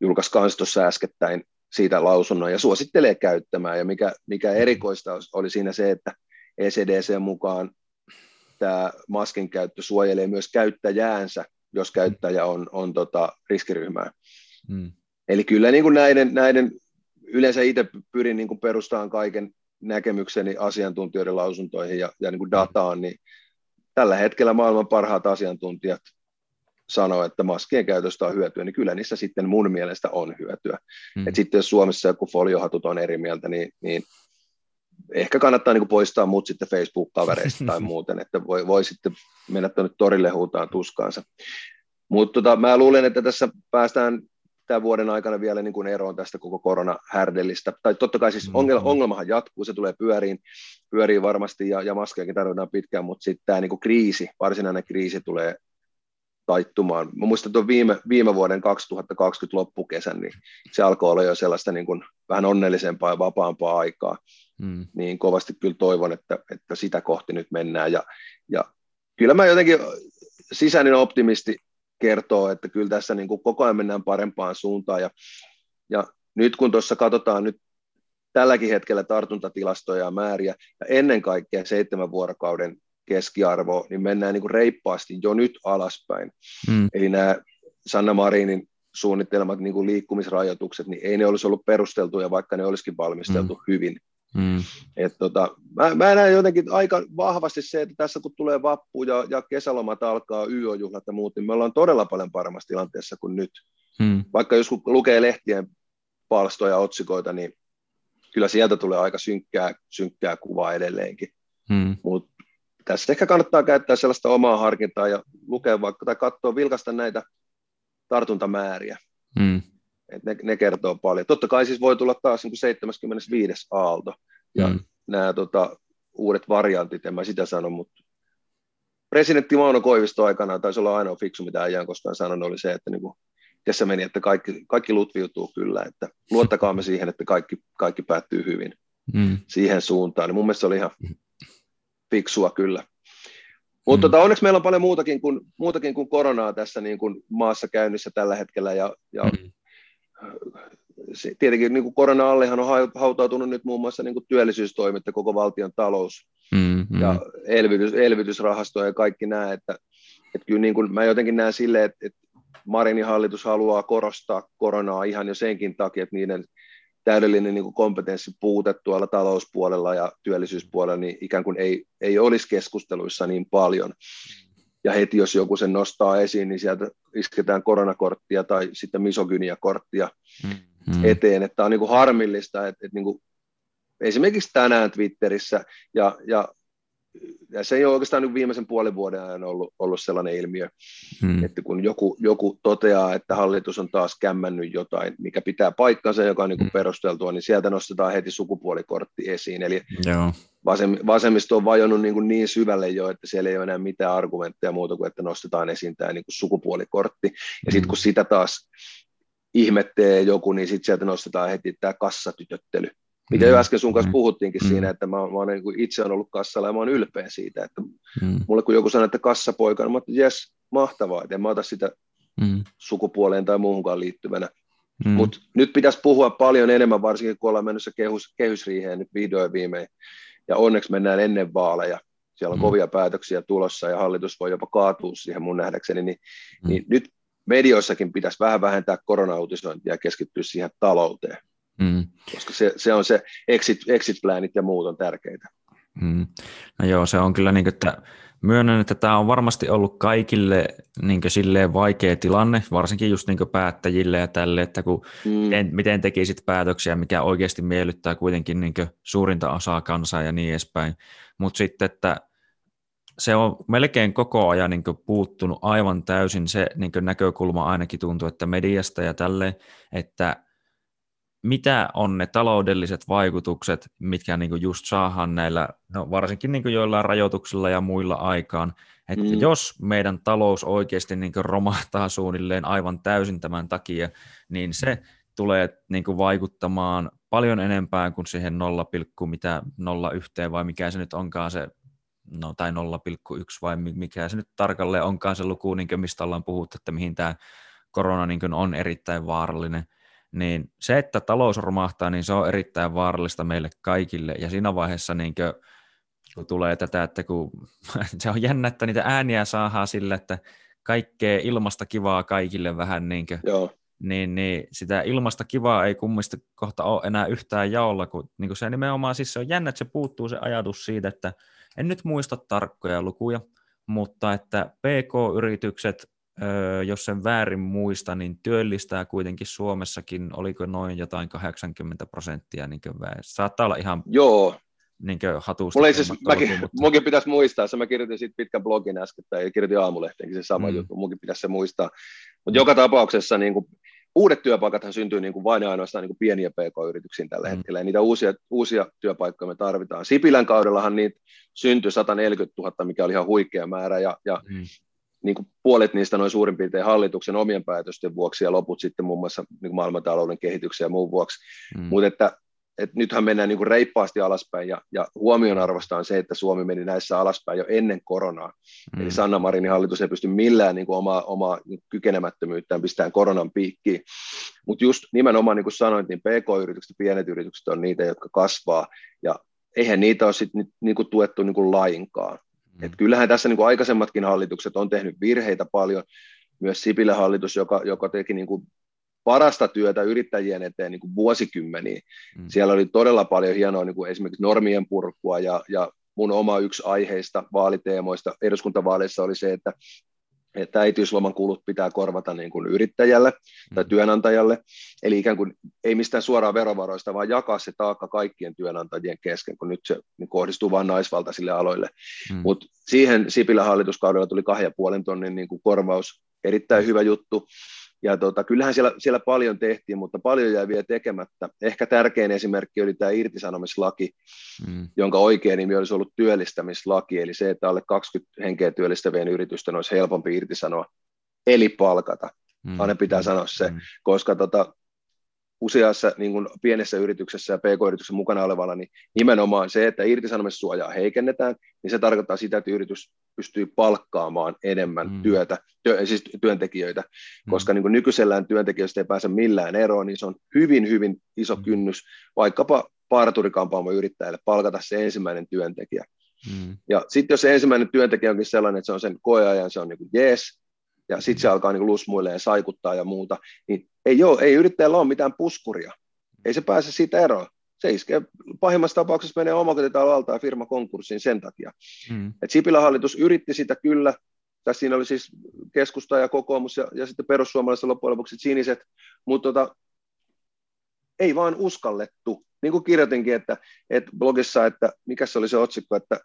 julkaisi kanssa tuossa äskettäin siitä lausunnon ja suosittelee käyttämään. Ja mikä, mikä erikoista oli siinä se, että ECDC mukaan tämä maskin käyttö suojelee myös käyttäjäänsä jos käyttäjä on, on tota riskiryhmää. Mm. Eli kyllä niin kuin näiden, näiden, yleensä itse pyrin niin kuin perustamaan kaiken näkemykseni asiantuntijoiden lausuntoihin ja, ja niin kuin dataan, niin tällä hetkellä maailman parhaat asiantuntijat sanoo, että maskien käytöstä on hyötyä, niin kyllä niissä sitten mun mielestä on hyötyä. Mm. Et sitten jos Suomessa joku foliohatut on eri mieltä, niin, niin ehkä kannattaa niin poistaa mut sitten Facebook-kavereista tai muuten, että voi, voi sitten mennä tuonne torille huutaan tuskaansa. Mutta tota, mä luulen, että tässä päästään tämän vuoden aikana vielä niin kuin eroon tästä koko koronahärdellistä. Tai totta kai siis ongelma, mm-hmm. ongelmahan jatkuu, se tulee pyöriin, pyöriin varmasti ja, ja maskejakin tarvitaan pitkään, mutta sitten tämä niin kuin kriisi, varsinainen kriisi tulee taittumaan. Mä muistan tuon viime, viime vuoden 2020 loppukesän, niin se alkoi olla jo sellaista niin kuin vähän onnellisempaa ja vapaampaa aikaa. Mm. Niin kovasti kyllä toivon, että, että sitä kohti nyt mennään. Ja, ja kyllä mä jotenkin sisäinen optimisti kertoo, että kyllä tässä niin kuin koko ajan mennään parempaan suuntaan. Ja, ja nyt kun tuossa katsotaan nyt tälläkin hetkellä tartuntatilastoja ja määriä, ja ennen kaikkea seitsemän vuorokauden keskiarvo, niin mennään niin kuin reippaasti jo nyt alaspäin. Mm. Eli nämä Sanna Marinin suunnitelmat, niin kuin liikkumisrajoitukset, niin ei ne olisi ollut perusteltuja, vaikka ne olisikin valmisteltu mm. hyvin. Mm. Et tota, mä, mä näen jotenkin aika vahvasti se, että tässä kun tulee vappu ja, ja kesälomat alkaa, YO-juhlat ja muut, niin me ollaan todella paljon paremmassa tilanteessa kuin nyt. Mm. Vaikka jos lukee lehtien palstoja, otsikoita, niin kyllä sieltä tulee aika synkkää, synkkää kuvaa edelleenkin. Mm. Mutta tässä ehkä kannattaa käyttää sellaista omaa harkintaa ja lukea vaikka tai katsoa, vilkasta näitä tartuntamääriä. Mm. Et ne, ne kertoo paljon. Totta kai siis voi tulla taas niin 75. aalto ja mm. nämä tota, uudet variantit, en mä sitä sano, mutta presidentti Mauno Koivisto aikanaan taisi olla ainoa fiksu, mitä ajan koskaan sanonut, oli se, että niin kuin, tässä meni, että kaikki, kaikki lutviutuu kyllä, että luottakaamme siihen, että kaikki, kaikki päättyy hyvin mm. siihen suuntaan. Niin mun mielestä se oli ihan fiksua kyllä. Mutta mm. tota, onneksi meillä on paljon muutakin kuin, muutakin kuin koronaa tässä niin kuin maassa käynnissä tällä hetkellä. Ja, ja mm. Se, tietenkin niin kuin korona-allehan on hautautunut nyt muun muassa niin kuin työllisyystoimet ja koko valtion talous mm, ja elvytys, elvytysrahasto ja kaikki nämä. Että, että kyllä niin kuin, mä jotenkin näen silleen, että, että Marinin hallitus haluaa korostaa koronaa ihan jo senkin takia, että niiden täydellinen niin kuin kompetenssipuute tuolla talouspuolella ja työllisyyspuolella niin ikään kuin ei, ei olisi keskusteluissa niin paljon. Ja heti jos joku sen nostaa esiin, niin sieltä isketään koronakorttia tai sitten misogyniakorttia mm-hmm. eteen. Että on niin kuin harmillista, että, että niin kuin esimerkiksi tänään Twitterissä ja, ja ja se ei ole oikeastaan nyt viimeisen puolen vuoden ajan ollut, ollut sellainen ilmiö, hmm. että kun joku, joku toteaa, että hallitus on taas kämmännyt jotain, mikä pitää paikkansa, joka on niin kuin hmm. perusteltua, niin sieltä nostetaan heti sukupuolikortti esiin. Eli Joo. Vasem, vasemmisto on vajonnut niin, kuin niin syvälle jo, että siellä ei ole enää mitään argumentteja muuta kuin, että nostetaan esiin tämä niin kuin sukupuolikortti. Ja sitten hmm. kun sitä taas ihmettelee joku, niin sitten sieltä nostetaan heti tämä kassatytöttely. Mikä jo mm. äsken sun kanssa mm. puhuttiinkin mm. siinä, että mä, mä olen, niin itse olen ollut kassalla ja mä olen ylpeä siitä, että mm. mulle kun joku sanoo, että kassapoika, niin mä että jes, mahtavaa, että en mä ota sitä mm. sukupuoleen tai muuhunkaan liittyvänä. Mm. Mutta nyt pitäisi puhua paljon enemmän, varsinkin kun ollaan menossa kehys, kehysriiheen nyt vihdoin viimein, ja onneksi mennään ennen vaaleja. Siellä on mm. kovia päätöksiä tulossa ja hallitus voi jopa kaatua siihen mun nähdäkseni, niin, mm. niin nyt medioissakin pitäisi vähän vähentää korona-uutisointia ja keskittyä siihen talouteen. Mm. Koska se, se on se exit, exit-planit ja muut on tärkeitä. Mm. No joo, se on kyllä niin kuin, että myönnän, että tämä on varmasti ollut kaikille niin silleen vaikea tilanne, varsinkin just niin päättäjille ja tälle, että kun mm. miten, miten tekisit päätöksiä, mikä oikeasti miellyttää kuitenkin niin suurinta osaa kansaa ja niin edespäin. Mutta sitten, että se on melkein koko ajan niin puuttunut aivan täysin se niin näkökulma ainakin tuntuu, että mediasta ja tälle, että mitä on ne taloudelliset vaikutukset, mitkä niin just saadaan näillä, no varsinkin niin joillain rajoituksilla ja muilla aikaan, että mm. jos meidän talous oikeasti niin romahtaa suunnilleen aivan täysin tämän takia, niin se tulee niin vaikuttamaan paljon enempää kuin siihen 0, mitä 01 vai mikä se nyt onkaan se, no tai 0,1 vai mikä se nyt tarkalleen onkaan se luku, niin mistä ollaan puhuttu, että mihin tämä korona niin on erittäin vaarallinen, niin se, että talous romahtaa, niin se on erittäin vaarallista meille kaikille, ja siinä vaiheessa niin kuin, kun tulee tätä, että kun se on jännä, että niitä ääniä saadaan sille, että kaikkea ilmasta kivaa kaikille vähän niin kuin, Joo. Niin, niin sitä ilmasta kivaa ei kummista kohta ole enää yhtään jaolla, kun niin kuin se nimenomaan siis se on jännä, että se puuttuu se ajatus siitä, että en nyt muista tarkkoja lukuja, mutta että PK-yritykset jos sen väärin muista, niin työllistää kuitenkin Suomessakin, oliko noin jotain 80 prosenttia, niin saattaa olla ihan Joo. Niin hatusta. Mulla siis, mäkin, mutta... munkin pitäisi muistaa, se mä kirjoitin siitä pitkän blogin äsken, tai kirjoitin aamulehteenkin se sama mm. juttu, munkin pitäisi se muistaa. Mutta joka tapauksessa niin kuin, uudet työpaikathan syntyy niin kuin vain ja ainoastaan niin kuin pieniä pk-yrityksiin tällä mm. hetkellä, ja niitä uusia, uusia työpaikkoja me tarvitaan. Sipilän kaudellahan niitä syntyi 140 000, mikä oli ihan huikea määrä, ja, ja mm niin kuin puolet niistä noin suurin piirtein hallituksen omien päätösten vuoksi ja loput sitten muun muassa niin kuin maailmantalouden kehityksen ja muun vuoksi. Mm. Mutta että, että nythän mennään niin kuin reippaasti alaspäin ja, ja huomionarvosta on se, että Suomi meni näissä alaspäin jo ennen koronaa. Mm. Eli Sanna Marinin hallitus ei pysty millään niin kuin omaa, omaa kykenemättömyyttään pistämään koronan piikkiin. Mutta just nimenomaan niin kuin sanoit, niin PK-yritykset ja pienet yritykset on niitä, jotka kasvaa ja eihän niitä ole sitten niin kuin tuettu niin kuin lainkaan. Mm. Et kyllähän tässä niin kuin aikaisemmatkin hallitukset on tehnyt virheitä paljon, myös Sipilän hallitus, joka, joka teki niin kuin parasta työtä yrittäjien eteen niin kuin vuosikymmeniä. Mm. Siellä oli todella paljon hienoa niin kuin esimerkiksi normien purkua ja, ja mun oma yksi aiheista vaaliteemoista eduskuntavaaleissa oli se, että että äitiysloman kulut pitää korvata niin kuin yrittäjälle tai mm. työnantajalle, eli ikään kuin ei mistään suoraan verovaroista, vaan jakaa se taakka kaikkien työnantajien kesken, kun nyt se niin kohdistuu vain naisvaltaisille aloille. Mm. Mutta siihen Sipilän hallituskaudella tuli kahden ja puolen tonnin niin kuin korvaus, erittäin hyvä juttu, ja tota, kyllähän siellä, siellä paljon tehtiin, mutta paljon jäi vielä tekemättä. Ehkä tärkein esimerkki oli tämä irtisanomislaki, mm. jonka oikea nimi olisi ollut työllistämislaki, eli se, että alle 20 henkeä työllistävien yritysten olisi helpompi irtisanoa, eli palkata. Mm. Aina pitää mm. sanoa se, mm. koska tota, useassa niin kuin pienessä yrityksessä ja pk-yrityksessä mukana olevalla, niin nimenomaan se, että irtisanomissuojaa heikennetään, niin se tarkoittaa sitä, että yritys pystyy palkkaamaan enemmän mm. työtä, työ, siis työntekijöitä, mm. koska niin kuin nykyisellään työntekijöistä ei pääse millään eroon, niin se on hyvin, hyvin iso mm. kynnys vaikkapa parturikampaamoyrittäjälle palkata se ensimmäinen työntekijä. Mm. Ja sitten jos se ensimmäinen työntekijä onkin sellainen, että se on sen koeajan, se on niin kuin jees, ja sitten se alkaa niin lusmuille ja saikuttaa ja muuta, niin ei, ole, ei yrittäjällä ole mitään puskuria. Ei se pääse siitä eroon. Se iskee pahimmassa tapauksessa menee omakotitalon alta ja firma konkurssiin sen takia. Mm. Et Sipilän hallitus yritti sitä kyllä, tässä siinä oli siis keskusta ja kokoomus ja, ja sitten perussuomalaiset loppujen lopuksi siniset, mutta tota, ei vaan uskallettu. Niin kuin kirjoitinkin että, että blogissa, että mikä se oli se otsikko, että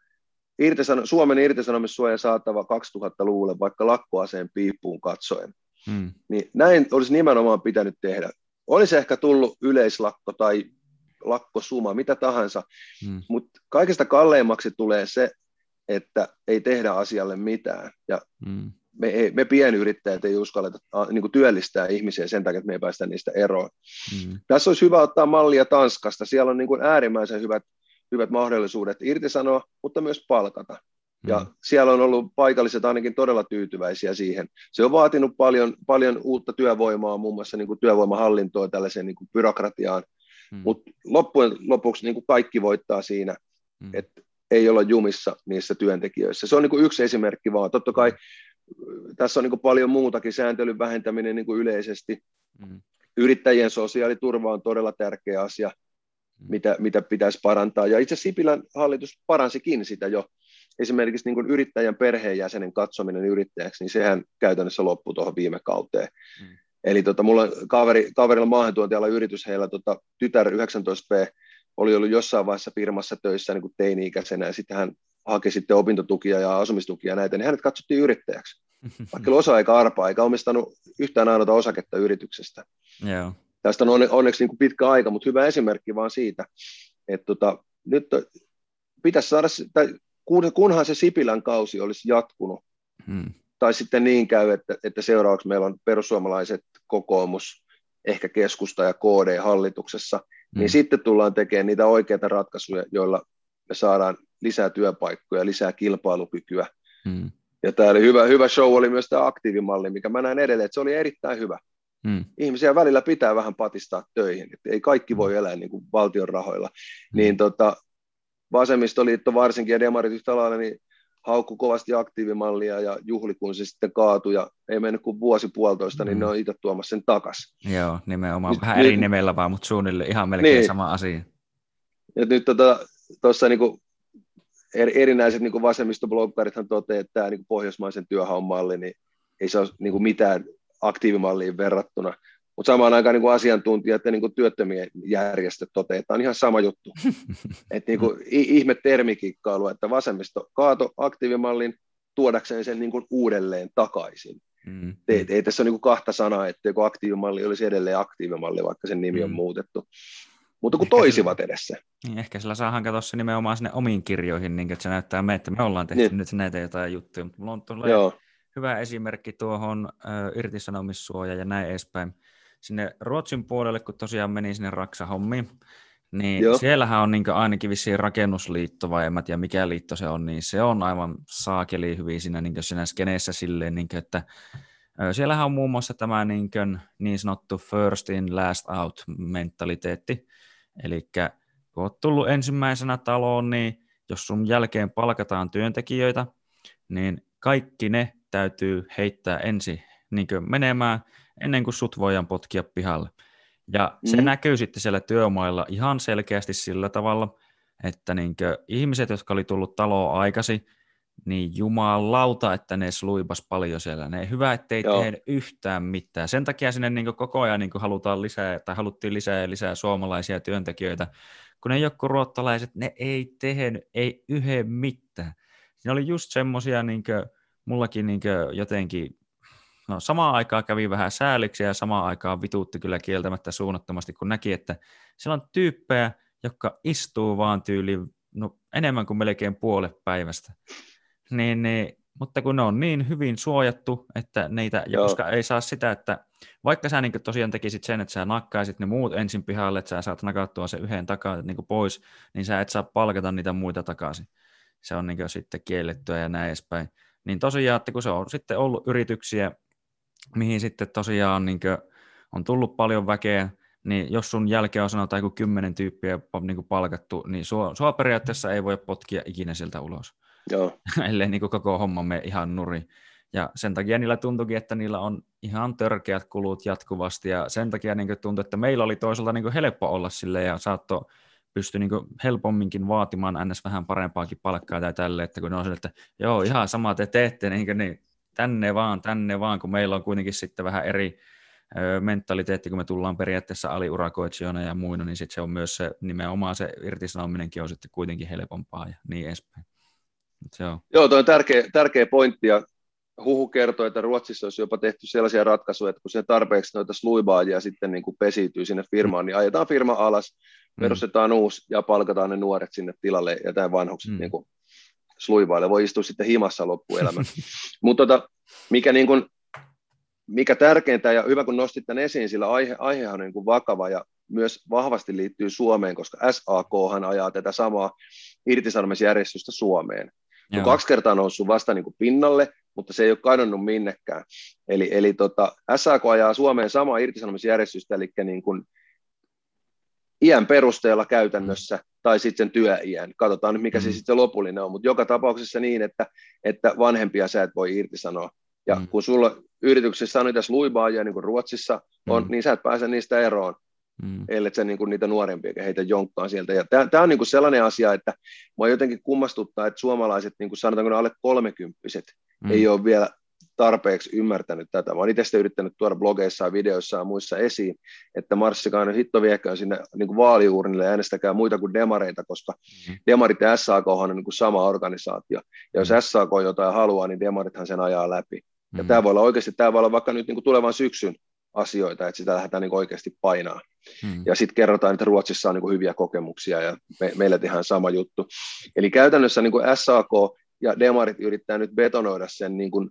irtisano, Suomen irtisanomissuoja saatava 2000-luvulle vaikka lakkoaseen piippuun katsoen. Hmm. Niin näin olisi nimenomaan pitänyt tehdä. Olisi ehkä tullut yleislakko tai lakkosuma, mitä tahansa, hmm. mutta kaikesta kalleimmaksi tulee se, että ei tehdä asialle mitään. Ja hmm. me, ei, me pienyrittäjät ei uskalleta niin kuin työllistää ihmisiä sen takia, että me ei päästä niistä eroon. Hmm. Tässä olisi hyvä ottaa mallia Tanskasta. Siellä on niin kuin äärimmäisen hyvät hyvät mahdollisuudet irtisanoa, mutta myös palkata. Ja mm. siellä on ollut paikalliset ainakin todella tyytyväisiä siihen. Se on vaatinut paljon, paljon uutta työvoimaa, muun muassa niin kuin työvoimahallintoa tällaiseen niin kuin byrokratiaan, mm. mutta loppujen lopuksi niin kuin kaikki voittaa siinä, mm. että ei olla jumissa niissä työntekijöissä. Se on niin kuin yksi esimerkki vaan. Totta kai mm. tässä on niin kuin paljon muutakin, sääntelyn vähentäminen niin kuin yleisesti. Mm. Yrittäjien sosiaaliturva on todella tärkeä asia mitä, mitä pitäisi parantaa. Ja itse Sipilän hallitus paransikin sitä jo. Esimerkiksi niin kuin yrittäjän perheenjäsenen katsominen yrittäjäksi, niin sehän käytännössä loppui tuohon viime kauteen. Mm. Eli tota, mulla kaveri, kaverilla maahantuontijalla yritys, heillä tota, tytär 19V oli ollut jossain vaiheessa firmassa töissä niin kuin teini-ikäisenä, ja sitten hän haki sitten opintotukia ja asumistukia ja näitä, niin hänet katsottiin yrittäjäksi. Vaikka osa-aika arpaa, eikä omistanut yhtään ainoa osaketta yrityksestä. Yeah. Tästä on onneksi niin kuin pitkä aika, mutta hyvä esimerkki vaan siitä, että tota, nyt pitäisi saada, tai kunhan se Sipilän kausi olisi jatkunut, hmm. tai sitten niin käy, että, että seuraavaksi meillä on perussuomalaiset, kokoomus, ehkä keskusta ja KD hallituksessa, niin hmm. niin sitten tullaan tekemään niitä oikeita ratkaisuja, joilla me saadaan lisää työpaikkoja, lisää kilpailukykyä. Hmm. Ja tämä oli hyvä, hyvä show oli myös tämä aktiivimalli, mikä mä näen edelleen, että se oli erittäin hyvä. Hmm. Ihmisiä välillä pitää vähän patistaa töihin, että ei kaikki voi elää niin kuin valtion rahoilla. Hmm. Niin tota, vasemmistoliitto varsinkin ja demarit yhtä lailla, niin haukku kovasti aktiivimallia ja juhli, kun se sitten kaatui ja ei mennyt kuin vuosi puolitoista, niin mm. ne on itse tuomassa sen takas. Joo, nimenomaan nyt, vähän eri nyt, nimellä vaan, mutta suunnilleen ihan melkein niin. sama asia. Ja nyt tuossa tota, niin erinäiset niin vasemmistobloggarithan toteavat, että tämä niin pohjoismaisen työhaun malli, niin ei se ole niin mitään aktiivimalliin verrattuna. Mutta samaan aikaan niin kuin asiantuntijat ja niin kuin työttömien järjestöt toteavat, että on ihan sama juttu. että niin kuin, ihme termikikkailu, että vasemmisto kaato aktiivimallin tuodakseen sen niin kuin uudelleen takaisin. Mm. Ei, ei tässä ole niin kuin kahta sanaa, että joku aktiivimalli olisi edelleen aktiivimalli, vaikka sen nimi on mm. muutettu. Mutta kun ehkä toisivat sillä, edessä. Niin, ehkä sillä saa hankata se nimenomaan sinne omiin kirjoihin, niin että se näyttää me, että me ollaan tehty niin. nyt näitä jotain juttuja. Mutta mulla on Joo hyvä esimerkki tuohon ö, irtisanomissuoja ja näin edespäin. Sinne Ruotsin puolelle, kun tosiaan meni sinne Raksa-hommiin, niin Joo. siellähän on niin ainakin vissiin rakennusliitto, vai en mä tiedä mikä liitto se on, niin se on aivan saakeli hyvin siinä, niin siinä skeneessä silleen, niin kuin, että siellähän on muun muassa tämä niin, kuin, niin sanottu first in, last out mentaliteetti, eli kun olet tullut ensimmäisenä taloon, niin jos sun jälkeen palkataan työntekijöitä, niin kaikki ne täytyy heittää ensin niin menemään ennen kuin sut voidaan potkia pihalle. Ja se mm. näkyy sitten siellä työmailla ihan selkeästi sillä tavalla, että niin ihmiset, jotka oli tullut taloon aikasi, niin jumalauta, että ne sluipas paljon siellä. Ne hyvä, ettei Joo. tehdä yhtään mitään. Sen takia sinne niin koko ajan niin halutaan lisää, tai haluttiin lisää ja lisää suomalaisia työntekijöitä, kun ne joku ruottalaiset, ne ei tehnyt, ei yhden mitään. Ne oli just semmoisia niin mullakin niin jotenkin, no samaan aikaan kävi vähän sääliksi ja samaan aikaan vituutti kyllä kieltämättä suunnattomasti, kun näki, että siellä on tyyppejä, jotka istuu vaan tyyli no, enemmän kuin melkein puolet päivästä. Niin, niin mutta kun ne on niin hyvin suojattu, että neitä, ja koska ei saa sitä, että vaikka sä niin tosiaan tekisit sen, että sä nakkaisit ne muut ensin pihalle, että sä saat nakattua se yhden takaa niin pois, niin sä et saa palkata niitä muita takaisin. Se on niin sitten kiellettyä ja näin edespäin. Niin tosiaan, että kun se on sitten ollut yrityksiä, mihin sitten tosiaan niin on tullut paljon väkeä, niin jos sun jälkeen on sanotaan joku kymmenen tyyppiä niin palkattu, niin sua, sua periaatteessa ei voi potkia ikinä sieltä ulos. Joo. ellei niin koko homma mene ihan nuri. Ja sen takia niillä tuntuikin, että niillä on ihan törkeät kulut jatkuvasti, ja sen takia niin tuntui, että meillä oli toisaalta niin helppo olla sille ja saatto pysty niin helpomminkin vaatimaan ns. vähän parempaakin palkkaa tai tälle, että kun ne on sille, että joo, ihan sama te teette, niin, niin tänne vaan, tänne vaan, kun meillä on kuitenkin sitten vähän eri ö, mentaliteetti, kun me tullaan periaatteessa aliurakoitsijoina ja muina, niin sitten se on myös se nimenomaan se irtisanominenkin on sitten kuitenkin helpompaa ja niin edespäin. Se on. Joo, tuo on tärkeä, tärkeä pointti ja huhu kertoo, että Ruotsissa olisi jopa tehty sellaisia ratkaisuja, että kun se tarpeeksi noita sluibaajia sitten niin kuin pesiytyy sinne firmaan, niin ajetaan firma alas. Perustetaan uusi ja palkataan ne nuoret sinne tilalle ja tämä vanhukset mm. niin kuin sluivaille. Voi istua sitten himassa loppuelämän. Mutta tota, mikä, niin kuin, mikä tärkeintä ja hyvä kun nostit tämän esiin, sillä aihe, aihehan on niin kuin vakava ja myös vahvasti liittyy Suomeen, koska SAK ajaa tätä samaa irtisanomisjärjestystä Suomeen. Joo. kaksi kertaa noussut vasta niin kuin pinnalle, mutta se ei ole kadonnut minnekään. Eli, eli tota, SAK ajaa Suomeen samaa irtisanomisjärjestystä, eli niin kuin iän perusteella käytännössä, mm. tai sitten työiän. Katsotaan nyt, mikä mm. se sitten lopullinen on, mutta joka tapauksessa niin, että, että vanhempia sä et voi irtisanoa. Ja mm. kun sulla yrityksessä on niitä sluibaajia, niin kuin Ruotsissa on, mm. niin sä et pääse niistä eroon mm. ellei se niin kuin niitä nuorempia heitä jonkkaan sieltä. Ja tämä on niin kuin sellainen asia, että mua jotenkin kummastuttaa, että suomalaiset, niin kuin sanotaanko ne alle kolmekymppiset, mm. ei ole vielä tarpeeksi ymmärtänyt tätä. Mä oon itse yrittänyt tuoda blogeissa ja videoissa ja muissa esiin, että marssikaa ne hitto vieköön sinne niin kuin vaaliuurnille ja äänestäkää muita kuin demareita, koska mm. demarit ja SAK on niin kuin sama organisaatio. Ja jos mm. SAK jotain haluaa, niin demarithan sen ajaa läpi. Ja mm. tämä voi olla oikeasti, tämä voi olla vaikka nyt niin kuin tulevan syksyn asioita, että sitä lähdetään niin oikeasti painaa. Hmm. Ja sitten kerrotaan, että Ruotsissa on niin hyviä kokemuksia ja me, meillä tehdään sama juttu. Eli käytännössä niin SAK ja Demarit yrittää nyt betonoida sen niin kuin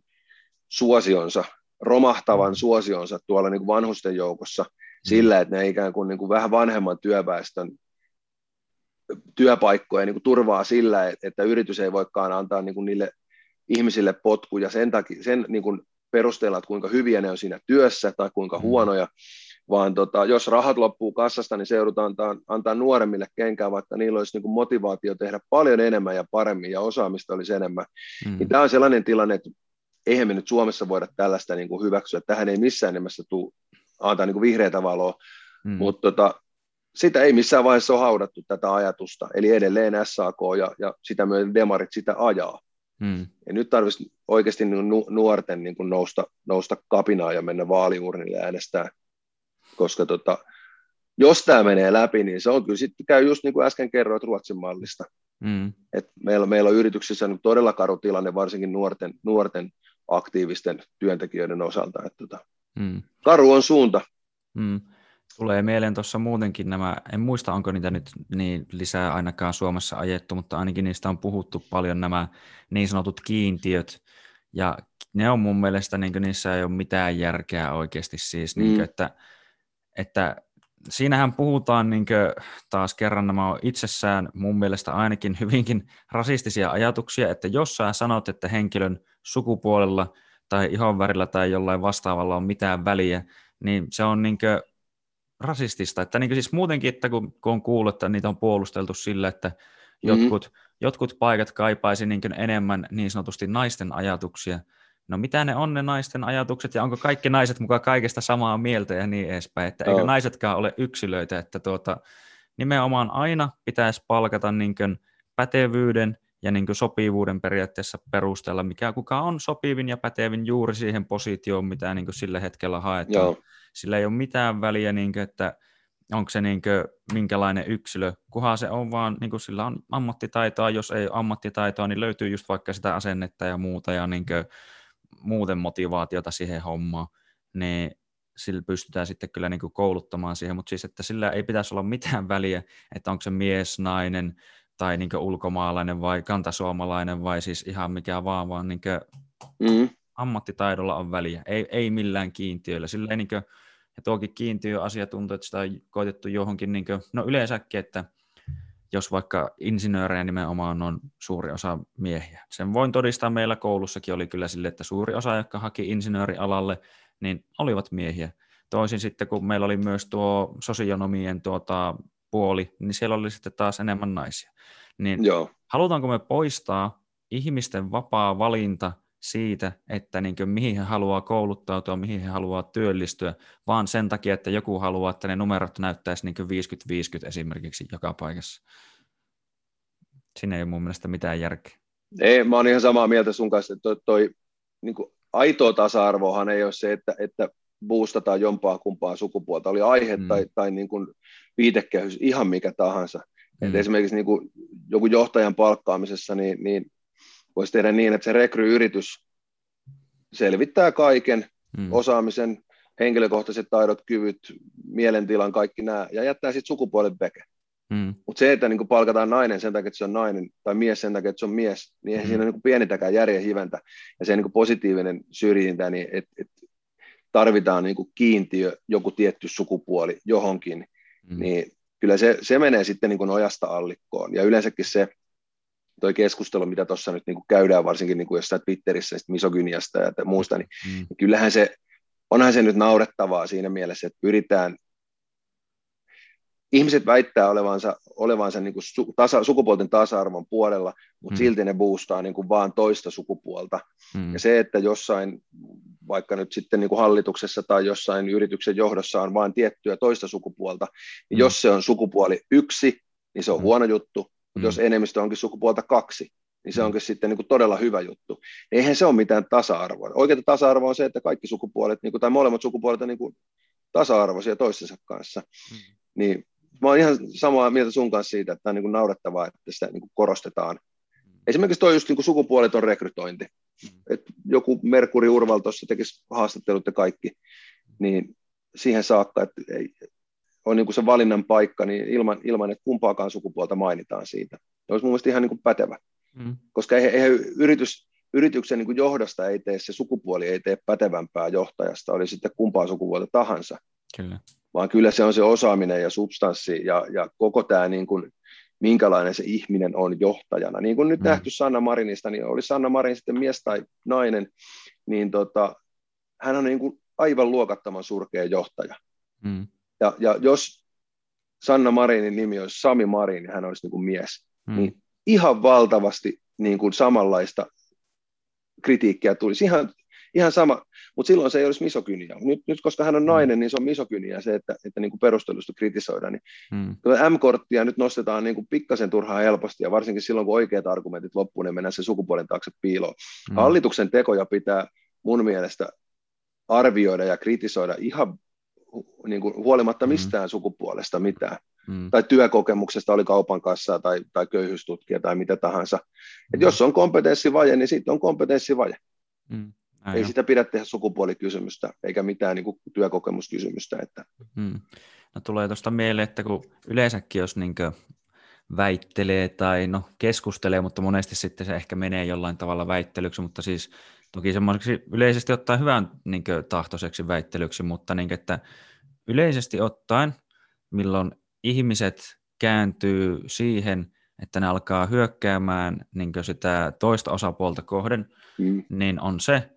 suosionsa, romahtavan hmm. suosionsa tuolla niin kuin vanhusten joukossa hmm. sillä, että ne ikään kuin, niin kuin vähän vanhemman työväestön työpaikkoja niin kuin turvaa sillä, että yritys ei voikaan antaa niin kuin niille ihmisille potkuja sen, takia, sen niin kuin perusteella, että kuinka hyviä ne on siinä työssä tai kuinka mm. huonoja, vaan tota, jos rahat loppuu kassasta, niin se joudutaan antaa, antaa nuoremmille kenkään, vaikka niillä olisi niin kuin motivaatio tehdä paljon enemmän ja paremmin ja osaamista olisi enemmän. Mm. Niin tämä on sellainen tilanne, että eihän me nyt Suomessa voida tällaista niin kuin hyväksyä. Tähän ei missään nimessä tule antaa niin kuin vihreätä valoa, mm. mutta tota, sitä ei missään vaiheessa ole haudattu tätä ajatusta. Eli edelleen SAK ja, ja sitä myöten demarit sitä ajaa. Hmm. Ja nyt tarvitsisi oikeasti nuorten niin kuin nousta, nousta kapinaa ja mennä vaaliurnille äänestää, koska tota, jos tämä menee läpi, niin se on kyllä sitten käy just niin kuin äsken kerroit Ruotsin mallista. Hmm. Et meillä, meillä on yrityksissä nyt todella karu tilanne, varsinkin nuorten, nuorten aktiivisten työntekijöiden osalta. Että tota, hmm. Karu on suunta. Hmm. Tulee mieleen tuossa muutenkin nämä, en muista onko niitä nyt niin lisää ainakaan Suomessa ajettu, mutta ainakin niistä on puhuttu paljon nämä niin sanotut kiintiöt, ja ne on mun mielestä, niin niissä ei ole mitään järkeä oikeasti siis, mm. niin kuin, että, että siinähän puhutaan niin kuin, taas kerran nämä on itsessään mun mielestä ainakin hyvinkin rasistisia ajatuksia, että jos sä sanot, että henkilön sukupuolella tai ihonvärillä tai jollain vastaavalla on mitään väliä, niin se on niin kuin, rasistista. Että niin siis muutenkin, että kun, kun on kuullut, että niitä on puolusteltu sillä, että mm-hmm. jotkut, jotkut paikat kaipaisi niin enemmän niin sanotusti naisten ajatuksia. No mitä ne on ne naisten ajatukset ja onko kaikki naiset mukaan kaikesta samaa mieltä ja niin edespäin. Että eikö naisetkaan ole yksilöitä, että tuota, nimenomaan aina pitäisi palkata niin pätevyyden ja niin sopivuuden periaatteessa perusteella, mikä kuka on sopivin ja pätevin juuri siihen positioon, mitä niin sillä hetkellä haetaan. Joo sillä ei ole mitään väliä, niin kuin, että onko se niin kuin, minkälainen yksilö, kunhan se on vaan, niin kuin sillä on ammattitaitoa, jos ei ole ammattitaitoa, niin löytyy just vaikka sitä asennetta ja muuta ja niin kuin, muuten motivaatiota siihen hommaan, niin sillä pystytään sitten kyllä niin kuin kouluttamaan siihen, mutta siis että sillä ei pitäisi olla mitään väliä, että onko se mies, nainen, tai niin ulkomaalainen vai kantasuomalainen vai siis ihan mikä vaan, vaan niin mm. ammattitaidolla on väliä, ei, ei millään kiintiöillä. Silleen niin kuin, ja tuokin kiintiöasia tuntuu, että sitä on koitettu johonkin, niin kuin, no yleensäkin, että jos vaikka insinöörejä nimenomaan on suuri osa miehiä. Sen voin todistaa, meillä koulussakin oli kyllä sille, että suuri osa, jotka haki insinöörialalle, niin olivat miehiä. Toisin sitten, kun meillä oli myös tuo sosionomien tuota, puoli, niin siellä oli sitten taas enemmän naisia. Niin Joo. halutaanko me poistaa ihmisten vapaa valinta siitä, että niin kuin, mihin he haluaa kouluttautua, mihin he haluaa työllistyä, vaan sen takia, että joku haluaa, että ne numerot näyttäisi niin 50-50 esimerkiksi joka paikassa. Siinä ei ole mun mielestä mitään järkeä. Ei, mä oon ihan samaa mieltä sun kanssa, että toi, toi niin kuin aitoa tasa-arvohan ei ole se, että, että boostataan jompaa kumpaa sukupuolta, oli aihe mm. tai, tai niin kuin viitekehys, ihan mikä tahansa. Mm. Et esimerkiksi niin kuin joku johtajan palkkaamisessa, niin, niin voisi tehdä niin, että se rekryyritys selvittää kaiken, mm. osaamisen, henkilökohtaiset taidot, kyvyt, mielentilan, kaikki nämä, ja jättää sitten sukupuolen veke. Mm. Mutta se, että niin palkataan nainen sen takia, että se on nainen, tai mies sen takia, että se on mies, niin eihän mm. siinä ole niin pienintäkään järjen hiventä. Ja se niin positiivinen syrjintä, niin että et tarvitaan niin kiintiö, joku tietty sukupuoli johonkin, mm. niin kyllä se, se menee sitten niin ojasta allikkoon. Ja yleensäkin se, toi keskustelu, mitä tuossa nyt niin käydään, varsinkin niin jossain Twitterissä misogyniasta ja muusta, niin, mm. niin kyllähän se, onhan se nyt naurettavaa siinä mielessä, että pyritään ihmiset väittää olevansa, olevansa niin kuin su, tasa, sukupuolten tasa-arvon puolella, mutta mm. silti ne boostaa niin kuin vaan toista sukupuolta. Mm. Ja se, että jossain, vaikka nyt sitten niin kuin hallituksessa tai jossain yrityksen johdossa on vain tiettyä toista sukupuolta, niin mm. jos se on sukupuoli yksi, niin se on mm. huono juttu, mutta mm. jos enemmistö onkin sukupuolta kaksi, niin se mm. onkin sitten niin kuin todella hyvä juttu. Eihän se ole mitään tasa-arvoa. Oikeita tasa-arvoa on se, että kaikki sukupuolet, niin kuin, tai molemmat sukupuolet on niin kuin tasa-arvoisia toistensa kanssa. Mm. Niin mä oon ihan samaa mieltä sun kanssa siitä, että on niin kuin naurettavaa, että sitä niin kuin korostetaan. Esimerkiksi tuo just niin kuin sukupuoleton rekrytointi. Mm. että joku Merkuri Urval tuossa tekisi haastattelut ja kaikki, niin siihen saakka, että ei, on niin kuin se valinnan paikka, niin ilman, ilman, että kumpaakaan sukupuolta mainitaan siitä. Se olisi mun mielestä ihan niin kuin pätevä. Mm. Koska eihän, eihän yritys, yrityksen niin kuin johdosta ei tee se sukupuoli, ei tee pätevämpää johtajasta, oli sitten kumpaa sukupuolta tahansa. Kyllä vaan kyllä se on se osaaminen ja substanssi ja, ja koko tämä niin kuin, minkälainen se ihminen on johtajana. Niin kuin nyt mm. nähty Sanna Marinista, niin oli Sanna Marin sitten mies tai nainen, niin tota, hän on niin kuin aivan luokattoman surkea johtaja. Mm. Ja, ja jos Sanna Marinin nimi olisi Sami Marin, niin hän olisi niin kuin mies, mm. niin ihan valtavasti niin kuin samanlaista kritiikkiä tulisi. Ihan ihan sama, mutta silloin se ei olisi misokynia. Nyt, nyt koska hän on mm. nainen, niin se on misokynia se, että, että niin kuin perustelusta kritisoidaan. Niin mm. M-korttia nyt nostetaan niin kuin pikkasen turhaa helposti, ja varsinkin silloin, kun oikeat argumentit loppuun, niin mennään sen sukupuolen taakse piiloon. Mm. Hallituksen tekoja pitää mun mielestä arvioida ja kritisoida ihan niin kuin huolimatta mm. mistään mm. sukupuolesta mitään. Mm. tai työkokemuksesta, oli kaupan kanssa tai, tai köyhyystutkija tai mitä tahansa. Et mm. jos on kompetenssivaje, niin sitten on kompetenssivaje. Mm. Ei sitä pidä tehdä sukupuolikysymystä eikä mitään niin kuin työkokemuskysymystä. Että. Hmm. No tulee tuosta mieleen, että kun yleensäkin jos niin väittelee tai no keskustelee, mutta monesti sitten se ehkä menee jollain tavalla väittelyksi, mutta siis toki semmoiseksi yleisesti ottaen hyvän niin tahtoiseksi väittelyksi, mutta niin, että yleisesti ottaen, milloin ihmiset kääntyy siihen, että ne alkaa hyökkäämään niin sitä toista osapuolta kohden, mm. niin on se,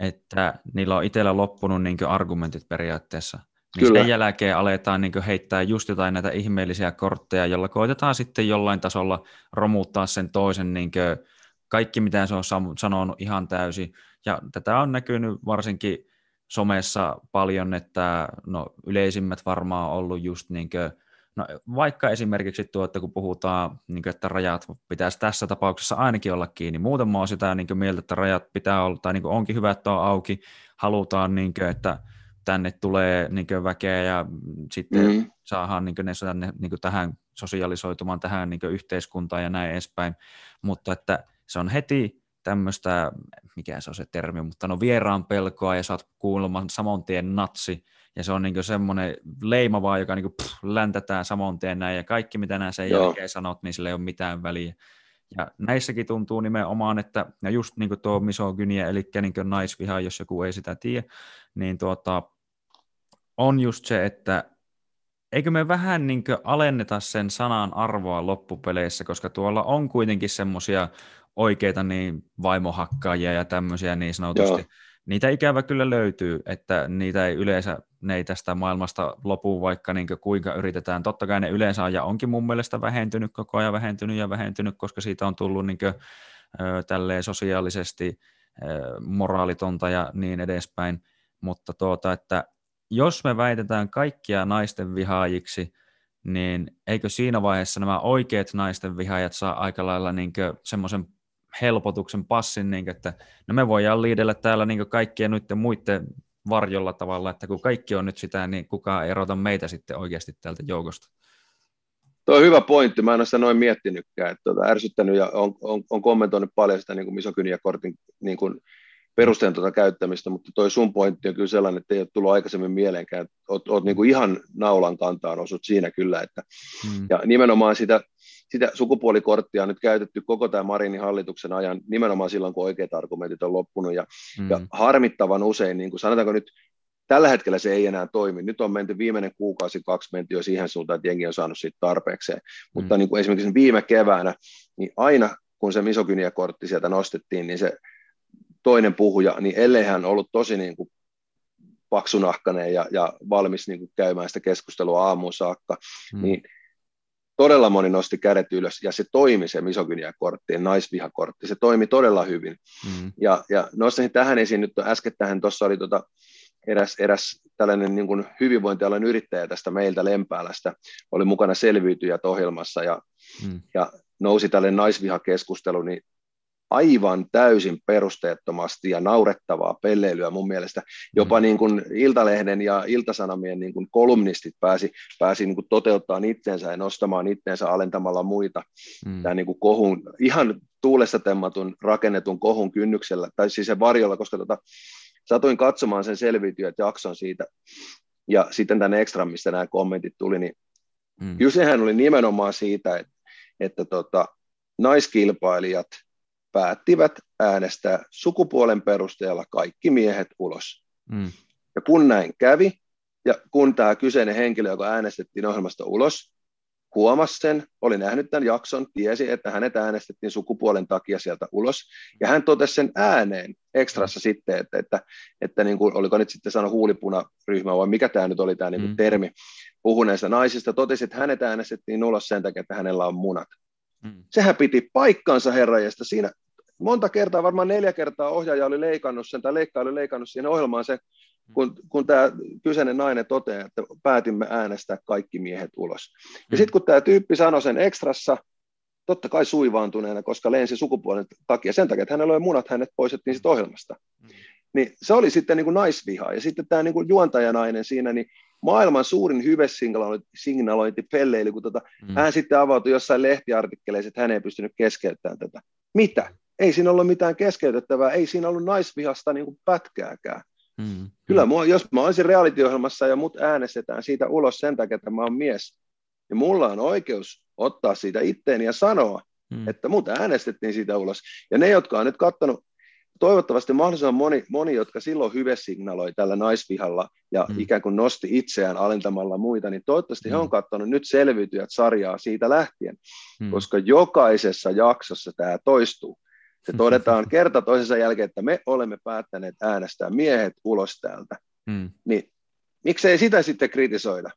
että niillä on itsellä loppunut niin argumentit periaatteessa. Niin Kyllä. sen jälkeen aletaan niin heittää just jotain näitä ihmeellisiä kortteja, jolla koitetaan sitten jollain tasolla romuttaa sen toisen niin kaikki, mitä se on sanonut ihan täysin. Ja tätä on näkynyt varsinkin somessa paljon, että no, yleisimmät varmaan on ollut just niin kuin, No, vaikka esimerkiksi tuo, että kun puhutaan, niin kuin, että rajat pitäisi tässä tapauksessa ainakin olla kiinni. Muuten mä oon sitä niin kuin, mieltä, että rajat pitää olla, tai niin kuin, onkin hyvä, että on auki. Halutaan, niin kuin, että tänne tulee niin kuin, väkeä ja sitten mm-hmm. saadaan niin kuin, ne tänne, niin kuin, tähän sosialisoitumaan tähän niin kuin, yhteiskuntaan ja näin edespäin. Mutta että se on heti tämmöistä, mikä se on se termi, mutta no vieraan pelkoa ja saat kuulemaan saman tien natsi, ja se on niin semmoinen leima vaan, joka niin pff, läntätään samoin tien näin, ja kaikki mitä nämä sen Joo. jälkeen sanot, niin sillä ei ole mitään väliä. Ja näissäkin tuntuu nimenomaan, että ja just niin kuin tuo misogynia, eli niin naisviha, jos joku ei sitä tiedä, niin tuota, on just se, että eikö me vähän niin alenneta sen sanan arvoa loppupeleissä, koska tuolla on kuitenkin semmoisia oikeita niin vaimohakkaajia ja tämmöisiä niin sanotusti. Joo. Niitä ikävä kyllä löytyy, että niitä ei yleensä, ne ei tästä maailmasta lopu, vaikka niin kuinka yritetään. Totta kai ne yleensä ja onkin mun mielestä vähentynyt koko ajan, vähentynyt ja vähentynyt, koska siitä on tullut niin kuin, tälleen sosiaalisesti moraalitonta ja niin edespäin. Mutta tuota, että jos me väitetään kaikkia naisten vihaajiksi, niin eikö siinä vaiheessa nämä oikeat naisten vihaajat saa aika lailla niin semmoisen helpotuksen passin, niin kuin, että no me voidaan liidellä täällä niin kaikkien nyt muiden varjolla tavalla, että kun kaikki on nyt sitä, niin kukaan ei erota meitä sitten oikeasti tältä joukosta. Tuo on hyvä pointti, mä en ole sitä noin miettinytkään, että tuota, ärsyttänyt ja on, on, on kommentoinut paljon sitä niin misokyniakortin niin kuin perusteen tuota käyttämistä, mutta toi sun pointti on kyllä sellainen, että ei ole tullut aikaisemmin mieleenkään, että oot, oot niin kuin ihan naulan kantaan osut siinä kyllä, että, hmm. ja nimenomaan sitä, sitä sukupuolikorttia on nyt käytetty koko tämä Marinin hallituksen ajan, nimenomaan silloin, kun oikeat argumentit on loppunut, ja, hmm. ja harmittavan usein, niin kuin sanotaanko nyt, tällä hetkellä se ei enää toimi. Nyt on menty viimeinen kuukausi, kaksi menty jo siihen suuntaan, että jengi on saanut siitä tarpeekseen. Hmm. Mutta niin kuin esimerkiksi viime keväänä, niin aina kun se misogyniakortti sieltä nostettiin, niin se toinen puhuja, niin ellei hän ollut tosi niin kuin paksunahkainen ja, ja valmis niin kuin käymään sitä keskustelua aamuun saakka, hmm. niin todella moni nosti kädet ylös ja se toimi se misogyniakortti, naisvihakortti, se toimi todella hyvin. Hmm. Ja, ja nostaisin tähän esiin nyt äskettäin tuossa oli tota, eräs, eräs tällainen niin kuin hyvinvointialan yrittäjä tästä meiltä Lempäälästä, oli mukana selviytyjät ohjelmassa ja, hmm. ja nousi tälle naisvihakeskustelu, niin aivan täysin perusteettomasti ja naurettavaa pelleilyä mun mielestä. Jopa mm. niin kuin Iltalehden ja Iltasanomien niin kuin kolumnistit pääsi, pääsi niin kuin toteuttamaan itsensä ja nostamaan itsensä alentamalla muita. Mm. Tämä niin kuin kohun, ihan tuulessa temmatun rakennetun kohun kynnyksellä, tai siis se varjolla, koska tota, satuin katsomaan sen selviytyjät jakson siitä, ja sitten tänne ekstra, mistä nämä kommentit tuli, niin mm. kysehän oli nimenomaan siitä, että, että tota, naiskilpailijat päättivät äänestää sukupuolen perusteella kaikki miehet ulos. Mm. Ja kun näin kävi, ja kun tämä kyseinen henkilö, joka äänestettiin ohjelmasta ulos, huomasi sen, oli nähnyt tämän jakson, tiesi, että hänet äänestettiin sukupuolen takia sieltä ulos, ja hän totesi sen ääneen ekstrassa mm. sitten, että, että, että niin kuin, oliko nyt sitten sano huulipunaryhmä, vai mikä tämä nyt oli tämä niin kuin mm. termi, puhuneista naisista, totesi, että hänet äänestettiin ulos sen takia, että hänellä on munat. Mm. Sehän piti paikkansa herrajesta. Siinä monta kertaa, varmaan neljä kertaa ohjaaja oli leikannut sen, tai leikkaaja oli leikannut siihen ohjelmaan se, kun, kun tämä kyseinen nainen toteaa, että päätimme äänestää kaikki miehet ulos. Ja sitten kun tämä tyyppi sanoi sen ekstrassa, totta kai suivaantuneena, koska lensi sukupuolen takia, sen takia, että hänellä oli munat, hänet poistettiin sitten ohjelmasta. Niin se oli sitten niin kuin naisviha. Ja sitten tämä niin kuin juontajanainen siinä, niin maailman suurin hyvesignalointi pelleily, kun tota, mm. hän sitten avautui jossain lehtiartikkeleissa, että hän ei pystynyt keskeyttämään tätä. Mitä? ei siinä ollut mitään keskeytettävää, ei siinä ollut naisvihasta niin kuin pätkääkään. Mm. Kyllä mua, jos mä olisin reality-ohjelmassa ja mut äänestetään siitä ulos sen takia, että mä oon mies, niin mulla on oikeus ottaa siitä itteeni ja sanoa, mm. että mut äänestettiin siitä ulos. Ja ne, jotka on nyt katsonut, toivottavasti mahdollisimman moni, moni jotka silloin hyvesignaloi tällä naisvihalla ja mm. ikään kuin nosti itseään alentamalla muita, niin toivottavasti mm. he on katsonut nyt selviytyjät sarjaa siitä lähtien, mm. koska jokaisessa jaksossa tämä toistuu. Se todetaan kerta toisensa jälkeen, että me olemme päättäneet äänestää miehet ulos täältä. Mm. Niin miksei sitä sitten kritisoida?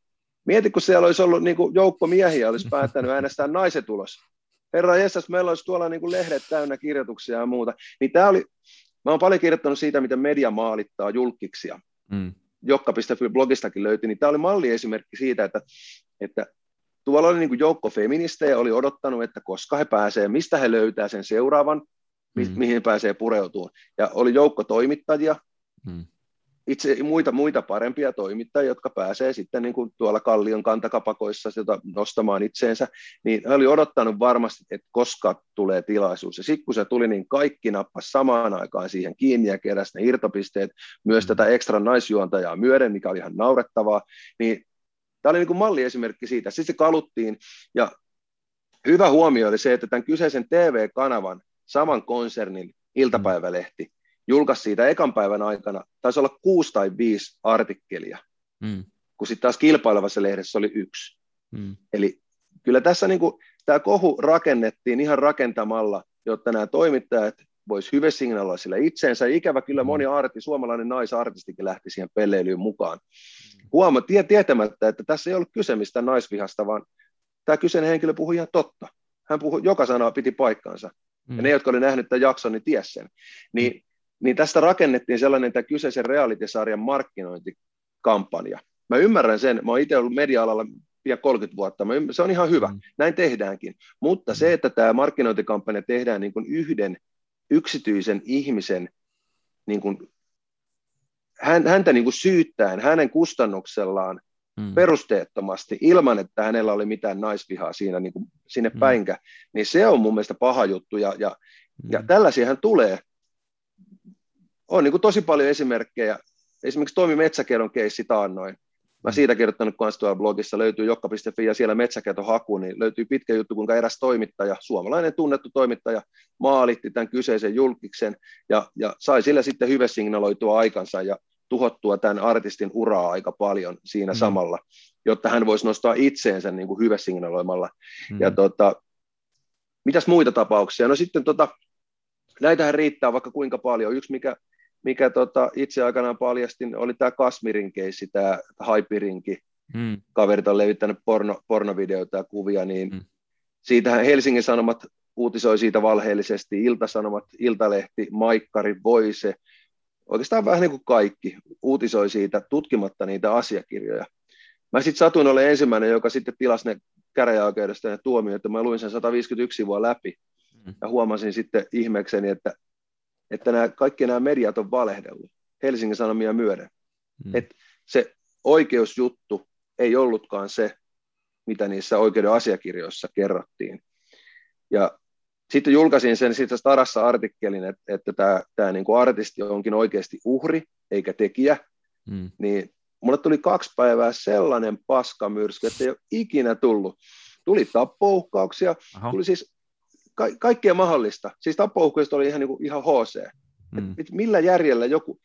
Mieti, kun siellä olisi ollut niin kuin joukko miehiä, olisi päättänyt äänestää naiset ulos. Herra Jessas, meillä olisi tuolla niin kuin lehdet täynnä kirjoituksia ja muuta. Niin tämä oli, mä olen paljon kirjoittanut siitä, miten media maalittaa julkiksia. Mm. Jokka.fi blogistakin löytyi, niin tämä oli malliesimerkki siitä, että, että tuolla oli niin kuin joukko feministejä, oli odottanut, että koska he pääsevät, mistä he löytää sen seuraavan mi- mm. mihin pääsee pureutumaan. Ja oli joukko toimittajia, mm. Itse muita, muita parempia toimittajia, jotka pääsee sitten niin kuin tuolla Kallion kantakapakoissa sitä nostamaan itseensä, niin he oli odottanut varmasti, että koska tulee tilaisuus. Ja sitten kun se tuli, niin kaikki nappas samaan aikaan siihen kiinni ja keräsi ne irtopisteet, myös mm. tätä ekstra naisjuontajaa myöden, mikä oli ihan naurettavaa, niin tämä oli niin kuin malliesimerkki siitä. Sitten se kaluttiin, ja hyvä huomio oli se, että tämän kyseisen TV-kanavan saman konsernin iltapäivälehti julkaisi siitä ekan päivän aikana, taisi olla kuusi tai viisi artikkelia, mm. kun sitten taas kilpailevassa lehdessä oli yksi. Mm. Eli kyllä tässä niin tämä kohu rakennettiin ihan rakentamalla, jotta nämä toimittajat voisi hyvä signaloida sillä itseensä. Ikävä kyllä mm. moni arti, suomalainen naisartistikin lähti siihen pelleilyyn mukaan. Mm. Huoma, tie, tietämättä, että tässä ei ollut kyse mistään naisvihasta, vaan tämä kyseinen henkilö puhui ihan totta. Hän puhui, joka sana piti paikkaansa. Mm. Ja ne, jotka oli nähnyt tämän jakson, niin ties sen. Niin mm. Niin tästä rakennettiin sellainen tämä kyseisen reality-sarjan markkinointikampanja. Mä ymmärrän sen, mä oon itse ollut media-alalla pian 30 vuotta, mä ymmärrän, se on ihan hyvä, mm. näin tehdäänkin. Mutta se, että tämä markkinointikampanja tehdään niin kuin yhden yksityisen ihmisen niin kuin, häntä niin kuin syyttäen hänen kustannuksellaan mm. perusteettomasti ilman, että hänellä oli mitään naisvihaa siinä niin kuin, sinne mm. päinkä, niin se on mun mielestä paha juttu ja, ja, mm. ja tällaisiahan tulee on niin kuin tosi paljon esimerkkejä. Esimerkiksi Toimi Metsäkedon keissi taannoin. Mä siitä kirjoittanut myös tuolla blogissa, löytyy jokka.fi ja siellä haku, niin löytyy pitkä juttu, kuinka eräs toimittaja, suomalainen tunnettu toimittaja, maalitti tämän kyseisen julkiksen ja, ja sai sillä sitten hyvä signaloitua aikansa ja tuhottua tämän artistin uraa aika paljon siinä mm. samalla, jotta hän voisi nostaa itseensä niin kuin hyvä signaloimalla. Mm. Ja tota, mitäs muita tapauksia? No sitten tota, näitähän riittää vaikka kuinka paljon. Yksi, mikä mikä tota, itse aikanaan paljastin, oli tämä Kasmirin keissi, tämä Haipirinki. Hmm. Kaverit on levittänyt porno, pornovideoita ja kuvia, niin hmm. siitähän Helsingin Sanomat uutisoi siitä valheellisesti, Ilta-Sanomat, Iltalehti, Maikkari, Voise, oikeastaan vähän niin kuin kaikki uutisoi siitä tutkimatta niitä asiakirjoja. Mä sitten satuin olemaan ensimmäinen, joka sitten tilasi ne käräjäoikeudesta ja tuomioita. Mä luin sen 151 sivua läpi hmm. ja huomasin sitten ihmeekseni, että että nämä, kaikki nämä mediat on valehdellut Helsingin Sanomia myöden. Mm. Että se oikeusjuttu ei ollutkaan se, mitä niissä oikeuden asiakirjoissa kerrottiin. Ja sitten julkaisin sen sitten Starassa artikkelin, että, että tämä, tämä niin kuin artisti onkin oikeasti uhri eikä tekijä, mm. niin mulle tuli kaksi päivää sellainen paskamyrsky, että ei ole ikinä tullut. Tuli tappouhkauksia, Aha. tuli siis ka- kaikkea mahdollista. Siis tappouhkuista oli ihan, niin kuin, ihan HC. Mm. Et, et millä järjellä joku,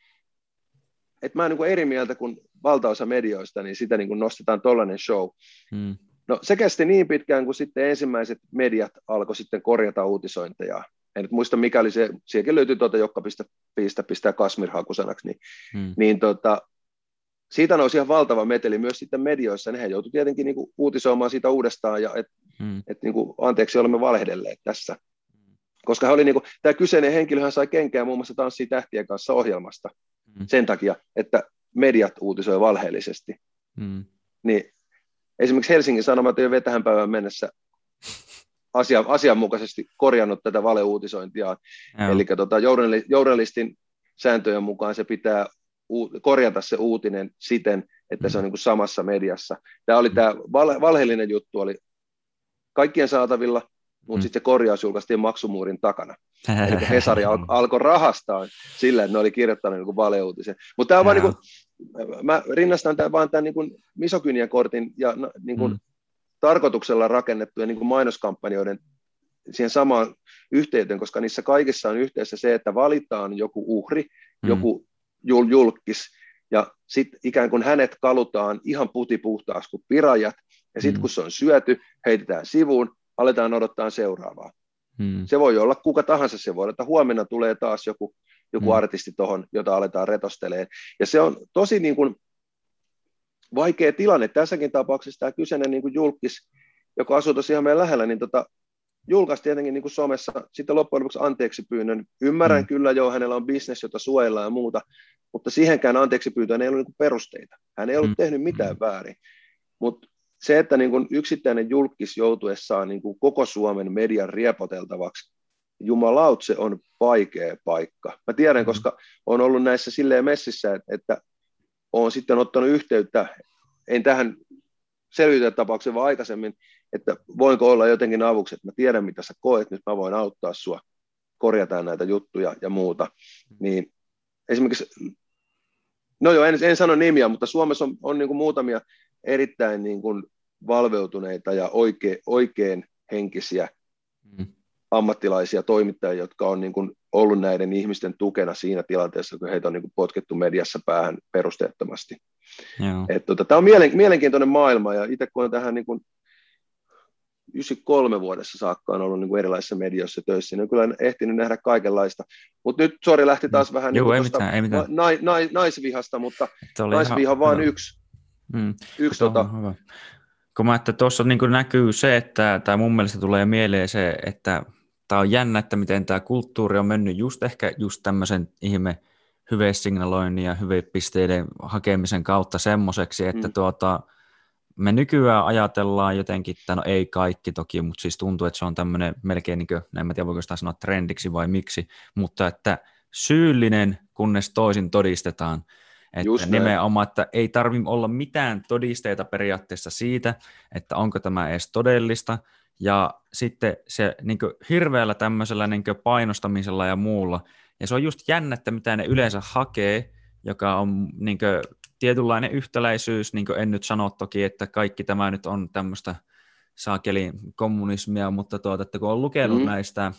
että mä oon niin eri mieltä kuin valtaosa medioista, niin sitä niin kuin nostetaan tollainen show. Mm. No se kesti niin pitkään, kun sitten ensimmäiset mediat alkoi sitten korjata uutisointeja. En nyt muista, mikä oli se, sielläkin löytyy tuota jokka.pistä pistää Kasmir hakusanaksi, niin, mm. niin tota, siitä nousi ihan valtava meteli myös sitten medioissa. Nehän joutui tietenkin niin kuin uutisoimaan siitä uudestaan, ja että mm. et, niin kuin, anteeksi, olemme valehdelleet tässä. Koska hän oli niin kuin, tämä kyseinen henkilöhän sai kenkää muun muassa Tanssii tähtien kanssa ohjelmasta mm. sen takia, että mediat uutisoi valheellisesti. Mm. Niin esimerkiksi Helsingin Sanomat ei ole tähän päivään mennessä asia, asianmukaisesti korjannut tätä valeuutisointia. Eli tota, journalistin sääntöjen mukaan se pitää korjata se uutinen siten, että se on niin kuin samassa mediassa. Tämä oli tämä valheellinen juttu, oli kaikkien saatavilla, mutta mm. sitten se korjaus julkaistiin maksumuurin takana. Eli Hesari al- alkoi rahastaa sillä, että ne oli kirjoittanut niin valeuutisen. Mutta tämä on vaan niin kuin, mä rinnastan tämän vaan tämän niin misokyniakortin ja niin kuin mm. tarkoituksella rakennettujen niin kuin mainoskampanjoiden siihen samaan yhteyteen, koska niissä kaikissa on yhteydessä se, että valitaan joku uhri, mm. joku jul, julkis, ja sitten ikään kuin hänet kalutaan ihan putipuhtaaksi kuin pirajat, ja sitten mm. kun se on syöty, heitetään sivuun, aletaan odottaa seuraavaa. Mm. Se voi olla kuka tahansa, se voi olla, että huomenna tulee taas joku, joku mm. artisti tuohon, jota aletaan retosteleen. Ja se on tosi niin kuin vaikea tilanne. Tässäkin tapauksessa tämä kyseinen niin kuin julkis, joka asuu tosiaan meidän lähellä, niin tota, julkaisi tietenkin niin kuin somessa sitten loppujen lopuksi anteeksi pyynnön. Ymmärrän mm. kyllä jo, hänellä on bisnes, jota suojellaan ja muuta, mutta siihenkään anteeksi pyyntöön ei ollut niin perusteita. Hän ei ollut mm. tehnyt mitään mm. väärin. Mutta se, että niin kuin yksittäinen julkis joutuessaan niin kuin koko Suomen median riepoteltavaksi, jumalaut se on vaikea paikka. Mä tiedän, mm. koska on ollut näissä silleen messissä, että, että olen sitten ottanut yhteyttä, en tähän selvitä tapaukseen vaan aikaisemmin, että voinko olla jotenkin avuksi, että mä tiedän mitä sä koet, nyt mä voin auttaa sua, korjataan näitä juttuja ja muuta, niin esimerkiksi, no joo, en, en sano nimiä, mutta Suomessa on, on niin kuin muutamia erittäin niin kuin valveutuneita ja oike, oikein henkisiä mm. ammattilaisia toimittajia, jotka on niin kuin ollut näiden ihmisten tukena siinä tilanteessa, kun heitä on niin kuin potkettu mediassa päähän perusteettomasti. Et, tota, tämä on mielen, mielenkiintoinen maailma ja itse kun olen tähän niin kuin 93 vuodessa saakka on ollut niin kuin erilaisissa medioissa töissä, niin on kyllä ehtinyt nähdä kaikenlaista. Mutta nyt, sori, lähti taas mm. vähän Joo, niin ei mitään, ei mitään. Na, na, naisvihasta, mutta naisviha on vain yksi. Mm. yksi tota... hyvä. Kun mä, että tuossa niin näkyy se, että, tai mun mielestä tulee mieleen se, että tämä on jännä, että miten tämä kulttuuri on mennyt just ehkä just tämmöisen ihme hyvesignaloinnin ja hyvepisteiden hakemisen kautta semmoiseksi, että mm. tuota, me nykyään ajatellaan jotenkin, että no ei kaikki toki, mutta siis tuntuu, että se on tämmöinen melkein, niin kuin, en tiedä voiko sitä sanoa trendiksi vai miksi, mutta että syyllinen, kunnes toisin todistetaan. Että Just nimenomaan, että ei tarvitse olla mitään todisteita periaatteessa siitä, että onko tämä edes todellista, ja sitten se niin hirveällä tämmöisellä niin painostamisella ja muulla, ja se on just jännä, että mitä ne yleensä hakee, joka on niin kuin, tietynlainen yhtäläisyys, niin kuin en nyt sano toki, että kaikki tämä nyt on tämmöistä saakeli kommunismia, mutta tuota, että kun on lukenut mm. näistä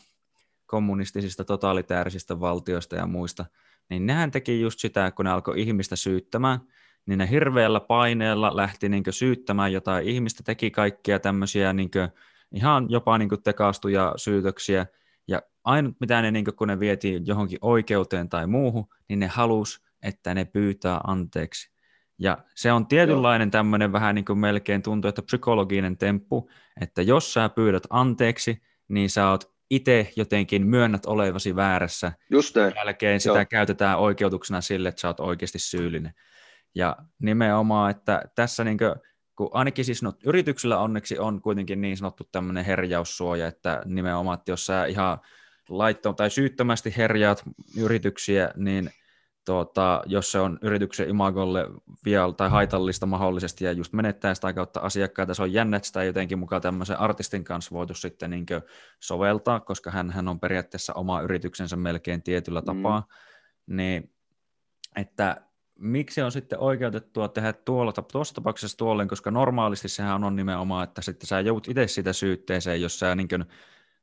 kommunistisista totalitäärisistä valtioista ja muista, niin nehän teki just sitä, kun ne alkoi ihmistä syyttämään, niin ne hirveällä paineella lähti niin syyttämään jotain ihmistä, teki kaikkia tämmöisiä niin ihan jopa niin tekaastuja syytöksiä, ja ainut mitä ne, niin kun ne vietiin johonkin oikeuteen tai muuhun, niin ne halus, että ne pyytää anteeksi. Ja se on tietynlainen tämmöinen vähän niin kuin melkein tuntuu, että psykologinen temppu, että jos sä pyydät anteeksi, niin sä oot itse jotenkin myönnät olevasi väärässä. Just näin. Jälkeen sitä Joo. käytetään oikeutuksena sille, että sä oot oikeasti syyllinen. Ja nimenomaan, että tässä niin kuin, kun ainakin siis no, yrityksillä onneksi on kuitenkin niin sanottu tämmöinen herjaussuoja, että nimenomaan, että jos sä ihan laittoon tai syyttömästi herjaat yrityksiä, niin tuota, jos se on yrityksen imagolle vielä tai haitallista mahdollisesti ja just menettää sitä kautta asiakkaita, se on jännä, että sitä jotenkin mukaan tämmöisen artistin kanssa voitu sitten niin soveltaa, koska hän, hän on periaatteessa oma yrityksensä melkein tietyllä mm. tapaa, mm. niin että miksi on sitten oikeutettua tehdä tuolla, tuossa tapauksessa tuolleen, koska normaalisti sehän on nimenomaan, että sitten sä joudut itse sitä syytteeseen, jos sä niin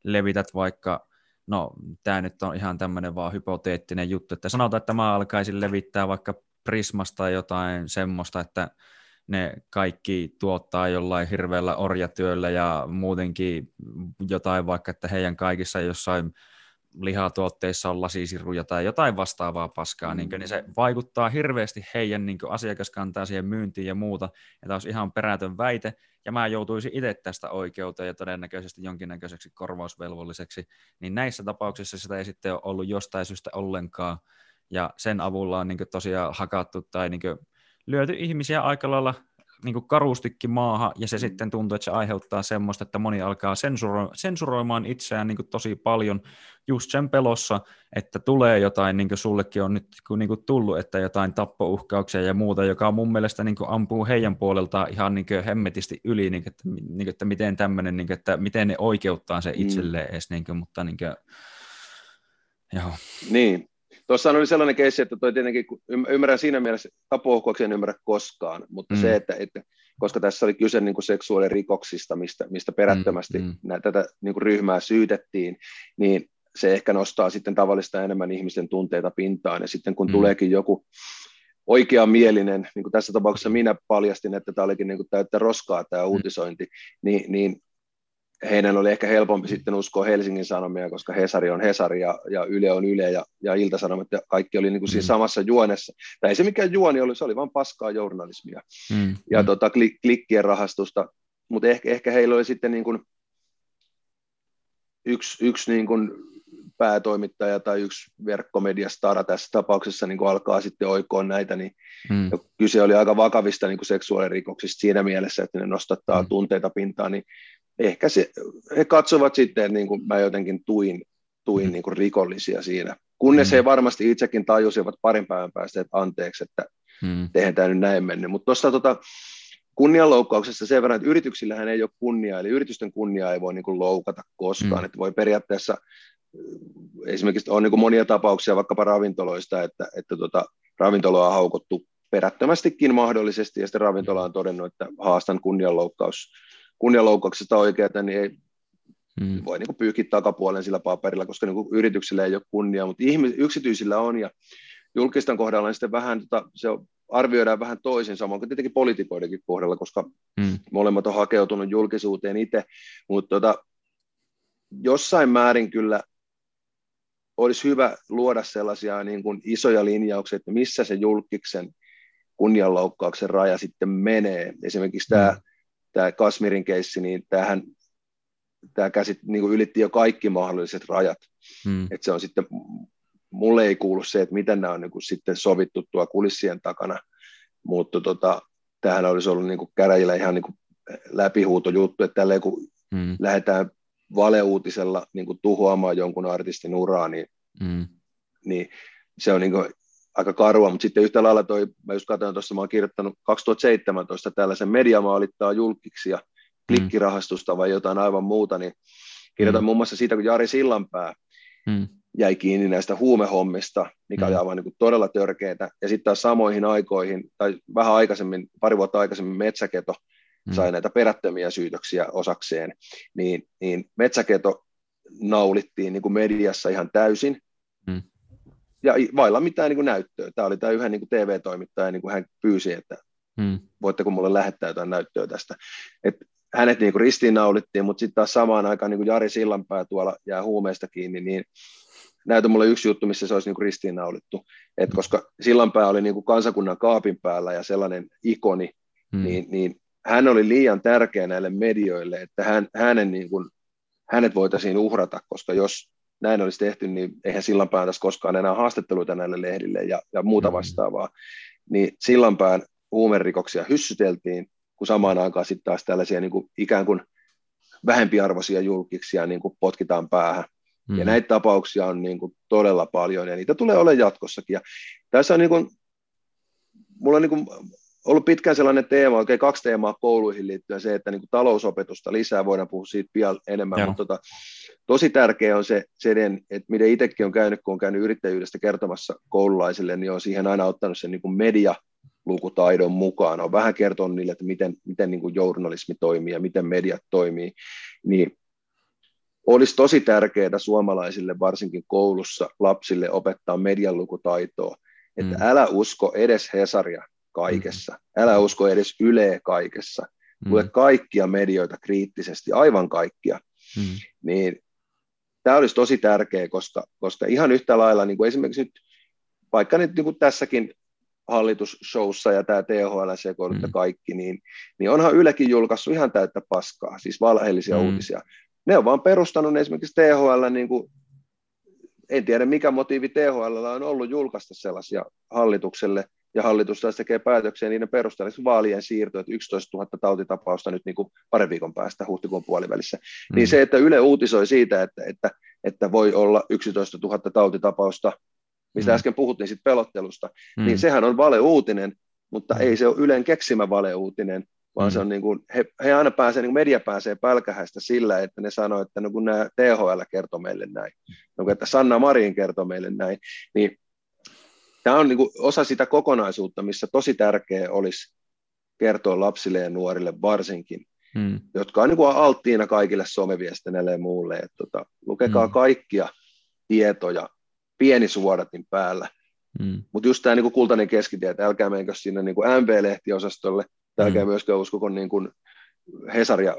levität vaikka no tämä nyt on ihan tämmöinen vaan hypoteettinen juttu, että sanotaan, että mä alkaisin levittää vaikka Prismasta jotain semmoista, että ne kaikki tuottaa jollain hirveällä orjatyöllä ja muutenkin jotain vaikka, että heidän kaikissa jossain lihatuotteissa on lasisiruja tai jotain vastaavaa paskaa, mm. niin, niin se vaikuttaa hirveästi heidän niin asiakaskantaa siihen myyntiin ja muuta, ja tämä olisi ihan perätön väite, ja mä joutuisin itse tästä oikeuteen ja todennäköisesti jonkinnäköiseksi korvausvelvolliseksi, niin näissä tapauksissa sitä ei sitten ole ollut jostain syystä ollenkaan, ja sen avulla on niin tosiaan hakattu tai niin lyöty ihmisiä aika lailla niin kuin karustikin maahan, ja se mm. sitten tuntuu, että se aiheuttaa semmoista, että moni alkaa sensuro- sensuroimaan itseään niin kuin tosi paljon just sen pelossa, että tulee jotain, niin kuin sullekin on nyt niin kuin tullut, että jotain tappouhkauksia ja muuta, joka mun mielestä niin kuin ampuu heidän puoleltaan ihan niin kuin hemmetisti yli, niin kuin, että, niin kuin, että miten tämmöinen, niin kuin, että miten ne oikeuttaa se mm. itselleen mm. edes, niin kuin, mutta niin kuin, joo. Niin, Tuossa oli sellainen keissi, että toi tietenkin, ymmärrän siinä mielessä, tapuuhkuaksi en ymmärrä koskaan, mutta mm. se, että, että koska tässä oli kyse niin kuin seksuaalirikoksista, mistä, mistä perättömästi mm, mm. Näitä, tätä niin kuin ryhmää syytettiin, niin se ehkä nostaa sitten tavallista enemmän ihmisten tunteita pintaan, ja sitten kun mm. tuleekin joku oikeamielinen, niin kuin tässä tapauksessa minä paljastin, että tämä olikin niin kuin täyttä roskaa tämä mm. uutisointi, niin, niin heidän oli ehkä helpompi sitten uskoa Helsingin Sanomia, koska Hesari on Hesari ja, ja Yle on Yle ja, ja Ilta-Sanomat ja kaikki oli niin kuin siinä mm. samassa juonessa. Tai ei se mikään juoni oli, se oli vain paskaa journalismia mm. ja mm. Tota, klik, klikkien rahastusta, mutta ehkä, ehkä heillä oli sitten niin kuin yksi, yksi niin kuin päätoimittaja tai yksi verkkomediastara tässä tapauksessa niin kuin alkaa sitten oikoon näitä, niin mm. kyse oli aika vakavista niin kuin seksuaalirikoksista siinä mielessä, että ne nostattaa mm. tunteita pintaan, niin ehkä se, he katsovat sitten, että niin kuin mä jotenkin tuin, tuin mm. niin kuin rikollisia siinä. Kunnes mm. he varmasti itsekin tajusivat parin päivän päästä, että anteeksi, että hmm. eihän tämä nyt näin mennyt. Mutta tuossa tota, kunnianloukkauksessa sen verran, että yrityksillähän ei ole kunnia, eli yritysten kunnia ei voi niin kuin loukata koskaan, hmm. että voi periaatteessa esimerkiksi on niin kuin monia tapauksia vaikkapa ravintoloista, että, että tota, ravintoloa on haukottu perättömästikin mahdollisesti, ja sitten ravintola on todennut, että haastan kunnianloukkaus, kunnianloukkauksesta oikeata, niin ei hmm. voi niin pyyhkiä takapuolen sillä paperilla, koska niin kuin yrityksillä ei ole kunnia, mutta ihmis, yksityisillä on, ja julkisten kohdalla niin sitten vähän, tota, se arvioidaan vähän toisin, samoin kuin tietenkin poliitikoidenkin kohdalla, koska hmm. molemmat on hakeutunut julkisuuteen itse, mutta tota, jossain määrin kyllä olisi hyvä luoda sellaisia niin kuin isoja linjauksia, että missä se julkiksen kunnianloukkauksen raja sitten menee. Esimerkiksi tämä, mm. Tämä Kasmirin keissi, niin tämähän tämä käsit, niin kuin ylitti jo kaikki mahdolliset rajat. Mm. Että se on sitten, mulle ei kuulu se, että miten nämä on niin kuin sitten sovittu tuo kulissien takana, mutta tota, tämähän olisi ollut niin kuin käräjillä ihan niin kuin läpihuutojuttu, että tälleen kun mm. lähdetään valeuutisella niin kuin tuhoamaan jonkun artistin uraa, niin, mm. niin se on niin kuin aika karua, mutta sitten yhtä lailla toi, mä just katsoin tuossa, mä oon kirjoittanut 2017 tällaisen mediamaalittaa julkiksi ja klikkirahastusta vai jotain aivan muuta, niin kirjoitan mm. muun muassa siitä, kun Jari Sillanpää mm. jäi kiinni näistä huumehommista, mikä mm. oli aivan niin kuin todella törkeitä, ja sitten taas samoihin aikoihin, tai vähän aikaisemmin, pari vuotta aikaisemmin Metsäketo mm. sai näitä perättömiä syytöksiä osakseen, niin, niin Metsäketo naulittiin niin kuin mediassa ihan täysin, mm ja vailla mitään niin kuin näyttöä. Tämä oli tämä yhden niin kuin TV-toimittaja, niin kuin hän pyysi, että hmm. voitteko mulle lähettää jotain näyttöä tästä. Et hänet niin kuin ristiinnaulittiin, mutta sitten taas samaan aikaan niin kuin Jari Sillanpää tuolla jää huumeesta kiinni, niin näytä mulle yksi juttu, missä se olisi niin kuin ristiinnaulittu. Et koska Sillanpää oli niin kuin kansakunnan kaapin päällä ja sellainen ikoni, hmm. niin, niin hän oli liian tärkeä näille medioille, että hän, hänen niin kuin, hänet voitaisiin uhrata, koska jos näin olisi tehty, niin eihän Sillanpään tässä koskaan enää haastatteluita näille lehdille ja, ja muuta mm. vastaavaa. Niin Sillanpään huumerikoksia hyssyteltiin, kun samaan aikaan sitten taas tällaisia niin kuin ikään kuin vähempiarvoisia julkiksia niin kuin potkitaan päähän. Mm. Ja näitä tapauksia on niin kuin todella paljon ja niitä tulee olemaan jatkossakin. Ja tässä on niin kuin, mulla on niin kuin ollut pitkään sellainen teema, oikein kaksi teemaa kouluihin liittyen, se, että niin kuin talousopetusta lisää, voidaan puhua siitä pian enemmän, Joo. mutta tota, tosi tärkeä on se, se että miten itsekin on käynyt, kun on käynyt yrittäjyydestä kertomassa koululaisille, niin on siihen aina ottanut sen niin kuin media lukutaidon mukaan, on vähän kertonut niille, että miten, miten niin kuin journalismi toimii ja miten mediat toimii, niin olisi tosi tärkeää suomalaisille, varsinkin koulussa, lapsille opettaa median lukutaitoa, että mm. älä usko edes Hesaria, kaikessa. Mm. Älä usko edes Yle kaikessa. Lue mm. kaikkia medioita kriittisesti, aivan kaikkia. Mm. Niin tämä olisi tosi tärkeä, koska, koska ihan yhtä lailla, niin kuin esimerkiksi nyt, vaikka nyt niin kuin tässäkin hallitusshowssa ja tämä THL sekoilut mm. kaikki, niin, niin onhan Ylekin julkaissut ihan täyttä paskaa, siis valheellisia mm. uutisia. Ne on vaan perustanut esimerkiksi THL, niin kuin, en tiedä mikä motiivi THL on ollut julkaista sellaisia hallitukselle, ja hallitus taas tekee päätöksiä niiden perusteella vaalien siirto, että 11 000 tautitapausta nyt niin kuin parin viikon päästä huhtikuun puolivälissä. Mm. Niin se, että Yle uutisoi siitä, että, että, että voi olla 11 000 tautitapausta, mistä mm. äsken puhuttiin siitä pelottelusta, mm. niin sehän on valeuutinen, mutta ei se ole Ylen keksimä valeuutinen, vaan mm. se on niin kuin, he, he aina pääsee, niin kuin media pääsee pälkähästä sillä, että ne sanoo, että no kun nämä THL kertoo meille näin, no että Sanna Marin kertoo meille näin, niin tämä on niin kuin osa sitä kokonaisuutta, missä tosi tärkeää olisi kertoa lapsille ja nuorille varsinkin, hmm. jotka on niin kuin alttiina kaikille someviestinnälle ja muulle, että tota, lukekaa hmm. kaikkia tietoja pieni suodatin päällä, hmm. mutta just tämä niin kultainen keskitie, että älkää menkö sinne niin MV-lehtiosastolle, älkää hmm. myöskään uskoko niin kuin Hesaria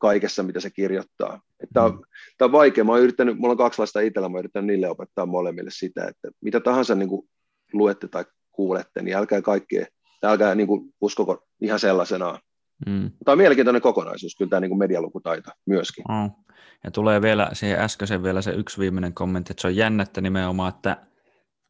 kaikessa, mitä se kirjoittaa. Tämä on, mm. tämä on vaikea. Mä yrittänyt, mulla on kaksi lasta itsellä, mä oon yrittänyt niille opettaa molemmille sitä, että mitä tahansa niin kuin luette tai kuulette, niin älkää kaikkea, älkää niin kuin uskoko ihan sellaisenaan. Mm. Tämä on mielenkiintoinen kokonaisuus, kyllä tämä niin kuin medialukutaito myöskin. Oh. Ja tulee vielä siihen äskeisen vielä se yksi viimeinen kommentti, että se on jännettä nimenomaan, että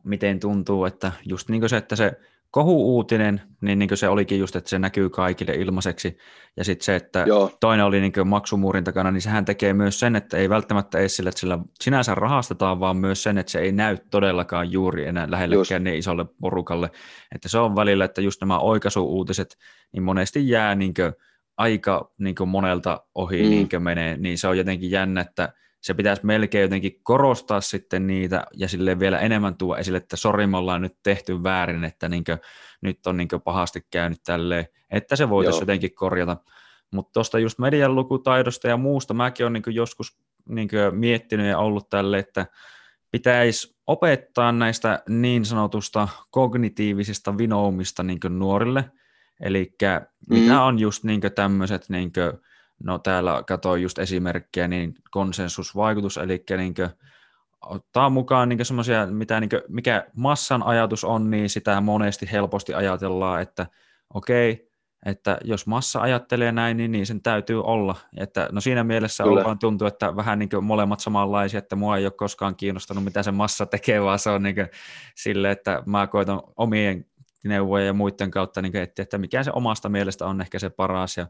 miten tuntuu, että just niin kuin se, että se kohu-uutinen, niin, niin se olikin just, että se näkyy kaikille ilmaiseksi. Ja sitten se, että Joo. toinen oli niin maksumuurin takana, niin sehän tekee myös sen, että ei välttämättä edes sillä, että sillä sinänsä rahastetaan, vaan myös sen, että se ei näy todellakaan juuri enää lähellekään niin isolle porukalle. Että se on välillä, että just nämä oikaisuuutiset, niin monesti jää niin aika niin monelta ohi mm. niin menee, niin se on jotenkin jännä, että se pitäisi melkein jotenkin korostaa sitten niitä ja sille vielä enemmän tuo esille, että sori, me ollaan nyt tehty väärin, että niin kuin, nyt on niin pahasti käynyt tälleen, että se voitaisiin jotenkin korjata. Mutta tuosta just median lukutaidosta ja muusta, mäkin olen niin joskus niin miettinyt ja ollut tälle, että pitäisi opettaa näistä niin sanotusta kognitiivisista vinoumista niin nuorille, eli mm. mitä on just niin tämmöiset niin no täällä katsoin just esimerkkejä, niin konsensusvaikutus, eli niin kuin, ottaa mukaan niin semmoisia, mitä, niin kuin, mikä massan ajatus on, niin sitä monesti helposti ajatellaan, että okei, okay, että jos massa ajattelee näin, niin, niin sen täytyy olla. Että, no siinä mielessä Kyllä. ollaan tuntuu, että vähän niin kuin molemmat samanlaisia, että mua ei ole koskaan kiinnostanut, mitä se massa tekee, vaan se on niin sille, että mä koitan omien neuvojen ja muiden kautta niin etsiä, että mikä se omasta mielestä on ehkä se paras. Ja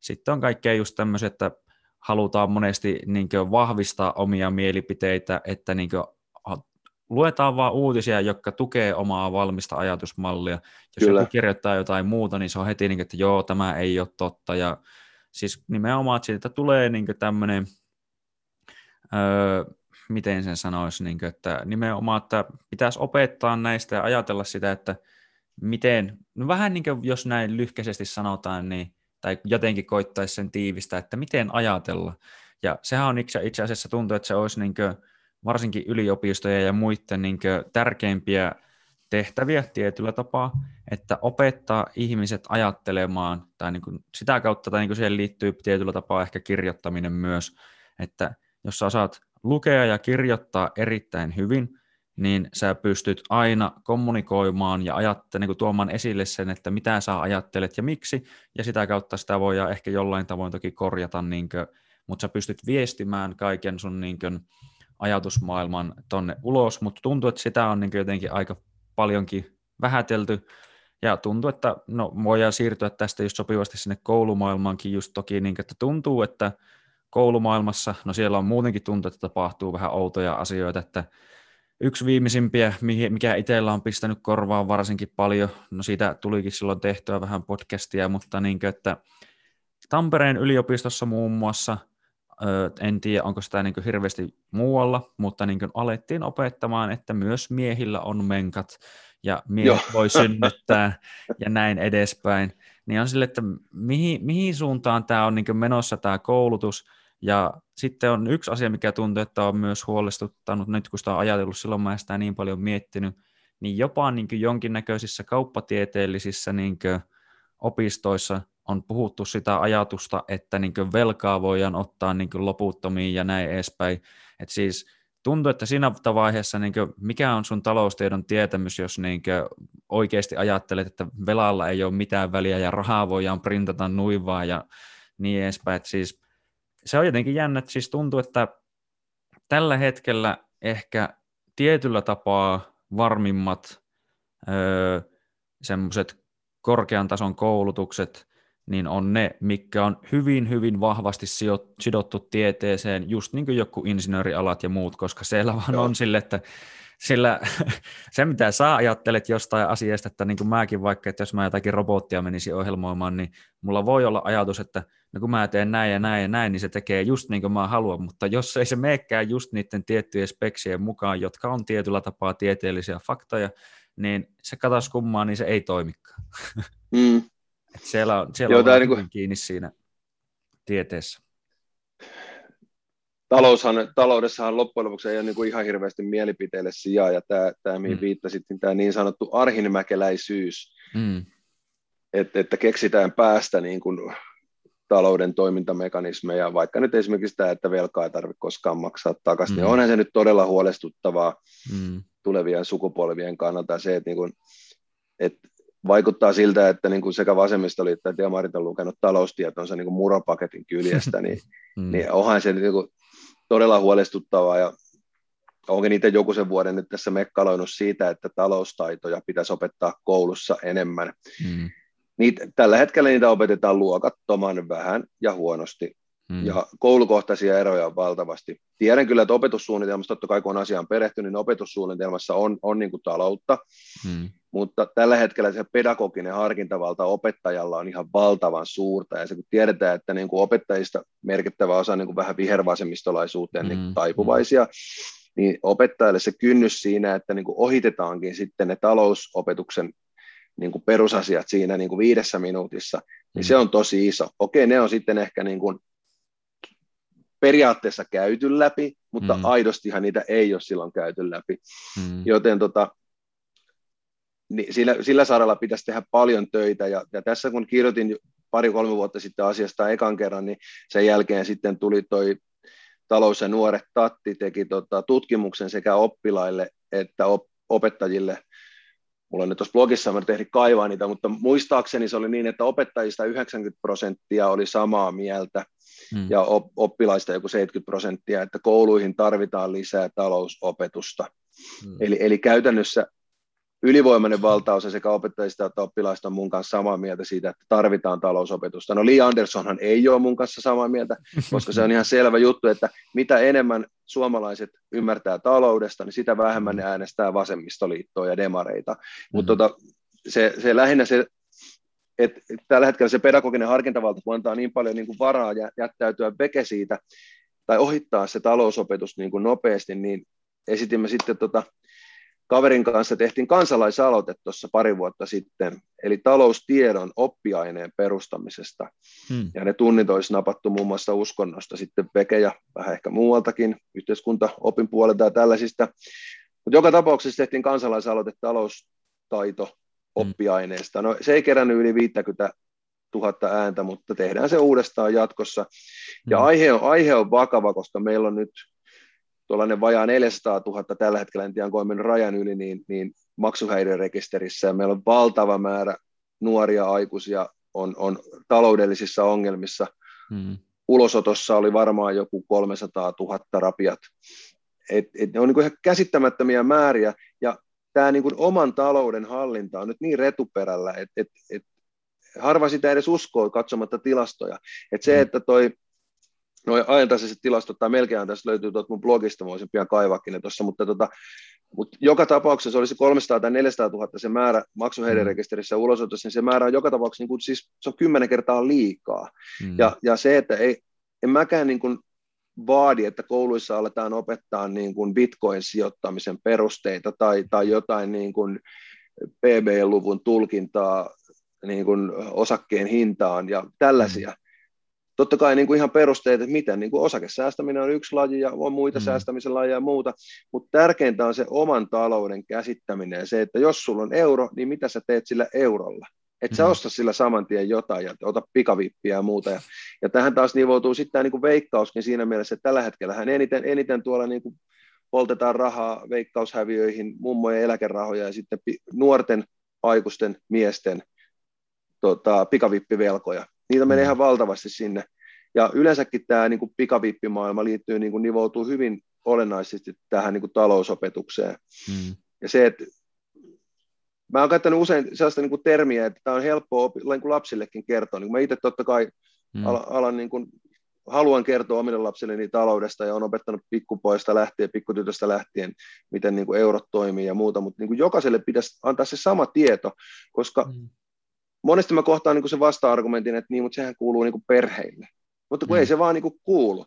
sitten on kaikkea just tämmöiset, että halutaan monesti niin vahvistaa omia mielipiteitä, että niin luetaan vaan uutisia, jotka tukee omaa valmista ajatusmallia. Jos Kyllä. joku kirjoittaa jotain muuta, niin se on heti, niin, että joo, tämä ei ole totta. Ja siis nimenomaan, että siitä tulee niin tämmöinen, öö, miten sen sanoisi, niin kuin, että nimenomaan, että pitäisi opettaa näistä ja ajatella sitä, että miten, no vähän niin kuin jos näin lyhkäisesti sanotaan, niin tai jotenkin koittaisi sen tiivistä, että miten ajatella. Ja sehän on itse, itse asiassa tuntuu, että se olisi niin kuin, varsinkin yliopistoja ja muiden niin kuin, tärkeimpiä tehtäviä tietyllä tapaa, että opettaa ihmiset ajattelemaan, tai niin kuin, sitä kautta, tai niin kuin siihen liittyy tietyllä tapaa ehkä kirjoittaminen myös, että jos sä osaat lukea ja kirjoittaa erittäin hyvin, niin sä pystyt aina kommunikoimaan ja ajatte, niin kuin tuomaan esille sen, että mitä sä ajattelet ja miksi, ja sitä kautta sitä voi ehkä jollain tavoin toki korjata, niin kuin, mutta sä pystyt viestimään kaiken sun niin kuin, ajatusmaailman tonne ulos, mutta tuntuu, että sitä on niin jotenkin aika paljonkin vähätelty, ja tuntuu, että no, voidaan siirtyä tästä just sopivasti sinne koulumaailmaankin just toki, niin, että tuntuu, että koulumaailmassa, no siellä on muutenkin tuntuu, että tapahtuu vähän outoja asioita, että Yksi viimeisimpiä, mikä itsellä on pistänyt korvaan varsinkin paljon, no siitä tulikin silloin tehtyä vähän podcastia, mutta niin kuin, että Tampereen yliopistossa muun muassa, en tiedä onko sitä niin hirveästi muualla, mutta niin alettiin opettamaan, että myös miehillä on menkat ja miehet voi synnyttää ja näin edespäin. Niin on sille, että mihin, mihin suuntaan tämä on niin menossa tämä koulutus, ja sitten on yksi asia, mikä tuntuu, että on myös huolestuttanut, nyt kun sitä on ajatellut, silloin mä sitä niin paljon miettinyt, niin jopa niin jonkinnäköisissä kauppatieteellisissä niin opistoissa on puhuttu sitä ajatusta, että niin velkaa voidaan ottaa niin loputtomiin ja näin edespäin. Et siis tuntuu, että siinä vaiheessa, niin kuin, mikä on sun taloustiedon tietämys, jos niin oikeasti ajattelet, että velalla ei ole mitään väliä ja rahaa voidaan printata nuivaa ja niin edespäin. Et siis se on jotenkin jännä, että siis tuntuu, että tällä hetkellä ehkä tietyllä tapaa varmimmat öö, semmoiset korkean tason koulutukset, niin on ne, mikä on hyvin, hyvin vahvasti sidottu tieteeseen, just niin kuin joku insinöörialat ja muut, koska siellä vaan on sille, että sillä se, mitä sä ajattelet jostain asiasta, että niin kuin mäkin vaikka, että jos mä jotakin robottia menisin ohjelmoimaan, niin mulla voi olla ajatus, että no kun mä teen näin ja näin ja näin, niin se tekee just niin kuin mä haluan, mutta jos ei se meekään just niiden tiettyjen speksien mukaan, jotka on tietyllä tapaa tieteellisiä faktoja, niin se katas kummaa, niin se ei toimikaan. Mm. Et siellä on, siellä Joo, on niin kuin... kiinni siinä tieteessä taloushan, taloudessahan loppujen lopuksi ei ole niin kuin ihan hirveästi mielipiteille sijaa, ja tämä, tämä mihin mm. viittasit, niin tämä niin sanottu arhinmäkeläisyys, mm. että, että keksitään päästä niin kuin talouden toimintamekanismeja, vaikka nyt esimerkiksi tämä, että velkaa ei tarvitse koskaan maksaa takaisin, mm. niin onhan se nyt todella huolestuttavaa mm. tulevien sukupolvien kannalta se, että, niin kuin, että vaikuttaa siltä, että niin kuin sekä vasemmistoliitto että Diamarit on lukenut taloustietonsa niin kuin muropaketin kyljestä, niin, mm. niin onhan se niin kuin todella huolestuttavaa ja onkin niitä joku sen vuoden nyt tässä mekkaloinut siitä, että taloustaitoja pitäisi opettaa koulussa enemmän. Mm. Niitä, tällä hetkellä niitä opetetaan luokattoman vähän ja huonosti, mm. ja koulukohtaisia eroja on valtavasti. Tiedän kyllä, että opetussuunnitelmassa, totta kai kun on asiaan perehtynyt, niin opetussuunnitelmassa on, on niin kuin taloutta, mm. mutta tällä hetkellä se pedagoginen harkintavalta opettajalla on ihan valtavan suurta, ja se kun tiedetään, että niin kuin opettajista merkittävä osa niin kuin vähän vihervasemmistolaisuuteen niin mm. niin taipuvaisia, niin opettajalle se kynnys siinä, että niin kuin ohitetaankin sitten ne talousopetuksen niin kuin perusasiat siinä niin kuin viidessä minuutissa, niin mm. se on tosi iso. Okei, ne on sitten ehkä niin kuin periaatteessa käyty läpi, mutta mm. aidostihan niitä ei ole silloin käyty läpi. Mm. Joten tota, niin sillä, sillä saralla pitäisi tehdä paljon töitä, ja, ja tässä kun kirjoitin pari-kolme vuotta sitten asiasta ekan kerran, niin sen jälkeen sitten tuli toi talous- ja nuoret Tatti teki tota, tutkimuksen sekä oppilaille että op, opettajille. Mulla on nyt tuossa blogissa, mä tehdin kaivaa niitä, mutta muistaakseni se oli niin, että opettajista 90 prosenttia oli samaa mieltä hmm. ja oppilaista joku 70 prosenttia, että kouluihin tarvitaan lisää talousopetusta. Hmm. Eli, eli käytännössä ylivoimainen valtaosa sekä opettajista että oppilaista on mun kanssa samaa mieltä siitä, että tarvitaan talousopetusta. No Lee Andersonhan ei ole mun kanssa samaa mieltä, koska se on ihan selvä juttu, että mitä enemmän suomalaiset ymmärtää taloudesta, niin sitä vähemmän ne äänestää vasemmistoliittoa ja demareita. Mutta tota, se, se lähinnä se että tällä hetkellä se pedagoginen harkintavalta, antaa niin paljon niin kuin varaa jättäytyä veke siitä tai ohittaa se talousopetus niin kuin nopeasti, niin esitimme sitten tota, kaverin kanssa tehtiin kansalaisaloite tuossa pari vuotta sitten, eli taloustiedon oppiaineen perustamisesta. Hmm. Ja ne tunnit olisi napattu muun muassa uskonnosta sitten veke ja vähän ehkä muualtakin, yhteiskuntaopin puolelta ja tällaisista. Mutta joka tapauksessa tehtiin kansalaisaloite taloustaito oppiaineesta. No se ei kerännyt yli 50 000 ääntä, mutta tehdään se uudestaan jatkossa. Ja mm. aihe, on, aihe on vakava, koska meillä on nyt tuollainen vajaa 400 000 tällä hetkellä, en tiedä onko mennyt rajan yli, niin, niin maksuhäiriörekisterissä. Ja meillä on valtava määrä nuoria aikuisia on, on taloudellisissa ongelmissa. Mm. Ulosotossa oli varmaan joku 300 000 rapiat. Et, et ne on niin ihan käsittämättömiä määriä, ja tämä niin kuin oman talouden hallinta on nyt niin retuperällä, että et, et harva sitä edes uskoo katsomatta tilastoja. Et se, mm. että toi no ajantasaiset tilastot, tai melkein tässä löytyy tuolta mun blogista, mä voisin pian kaivakin ne tuossa, mutta, tota, mutta joka tapauksessa olisi 300 tai 400 000 se määrä maksuhäiriörekisterissä mm. ulosotossa, niin se määrä on joka tapauksessa, niin kuin, siis se on kymmenen kertaa liikaa. Mm. Ja, ja se, että ei, en mäkään niin kuin vaadi, että kouluissa aletaan opettaa niin kuin bitcoin-sijoittamisen perusteita tai, tai jotain niin kuin PB-luvun tulkintaa niin kuin osakkeen hintaan ja tällaisia. Mm. Totta kai niin kuin ihan perusteet, että miten niin kuin osakesäästäminen on yksi laji ja on muita mm. säästämisen lajeja ja muuta, mutta tärkeintä on se oman talouden käsittäminen ja se, että jos sulla on euro, niin mitä sä teet sillä eurolla? Että sä mm. osta sillä saman tien jotain ja ota pikavippiä ja muuta. Ja, ja tähän taas nivoutuu sitten tämä niin veikkauskin siinä mielessä, että tällä hetkellä eniten, eniten tuolla niin kuin poltetaan rahaa veikkaushäviöihin, mummojen eläkerahoja ja sitten nuorten aikuisten miesten tota, pikavippivelkoja. Niitä menee mm. ihan valtavasti sinne. Ja yleensäkin tämä niin kuin pikavippimaailma liittyy, niin kuin nivoutuu hyvin olennaisesti tähän niin kuin talousopetukseen. Mm. Ja se, että mä oon käyttänyt usein sellaista niin kuin termiä, että tämä on helppoa niin kuin lapsillekin kertoa. Niin mä itse totta kai mm. alan niin kuin, haluan kertoa omille lapsilleni taloudesta ja on opettanut pikkupoista lähtien, pikkutytöstä lähtien, miten niin kuin eurot toimii ja muuta, mutta niin kuin jokaiselle pitäisi antaa se sama tieto, koska mm. monesti mä kohtaan niin kuin se vasta-argumentin, että niin, mutta sehän kuuluu niin kuin perheille. Mutta kun mm. ei se vaan niin kuin kuulu,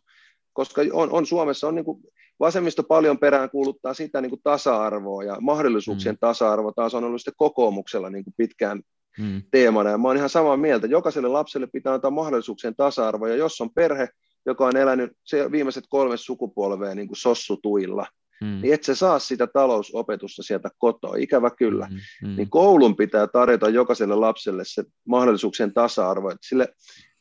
koska on, on Suomessa on niin kuin, vasemmisto paljon perään kuuluttaa sitä niin kuin tasa-arvoa ja mahdollisuuksien mm. tasa-arvo taas on ollut sitten kokoomuksella niin kuin pitkään mm. teemana. Ja mä oon ihan samaa mieltä. Jokaiselle lapselle pitää antaa mahdollisuuksien tasa-arvo. Ja jos on perhe, joka on elänyt se viimeiset kolme sukupolvea niin kuin sossutuilla, mm. niin et sä saa sitä talousopetusta sieltä kotoa, ikävä kyllä. Mm. Mm. Niin koulun pitää tarjota jokaiselle lapselle se mahdollisuuksien tasa-arvo. Että sille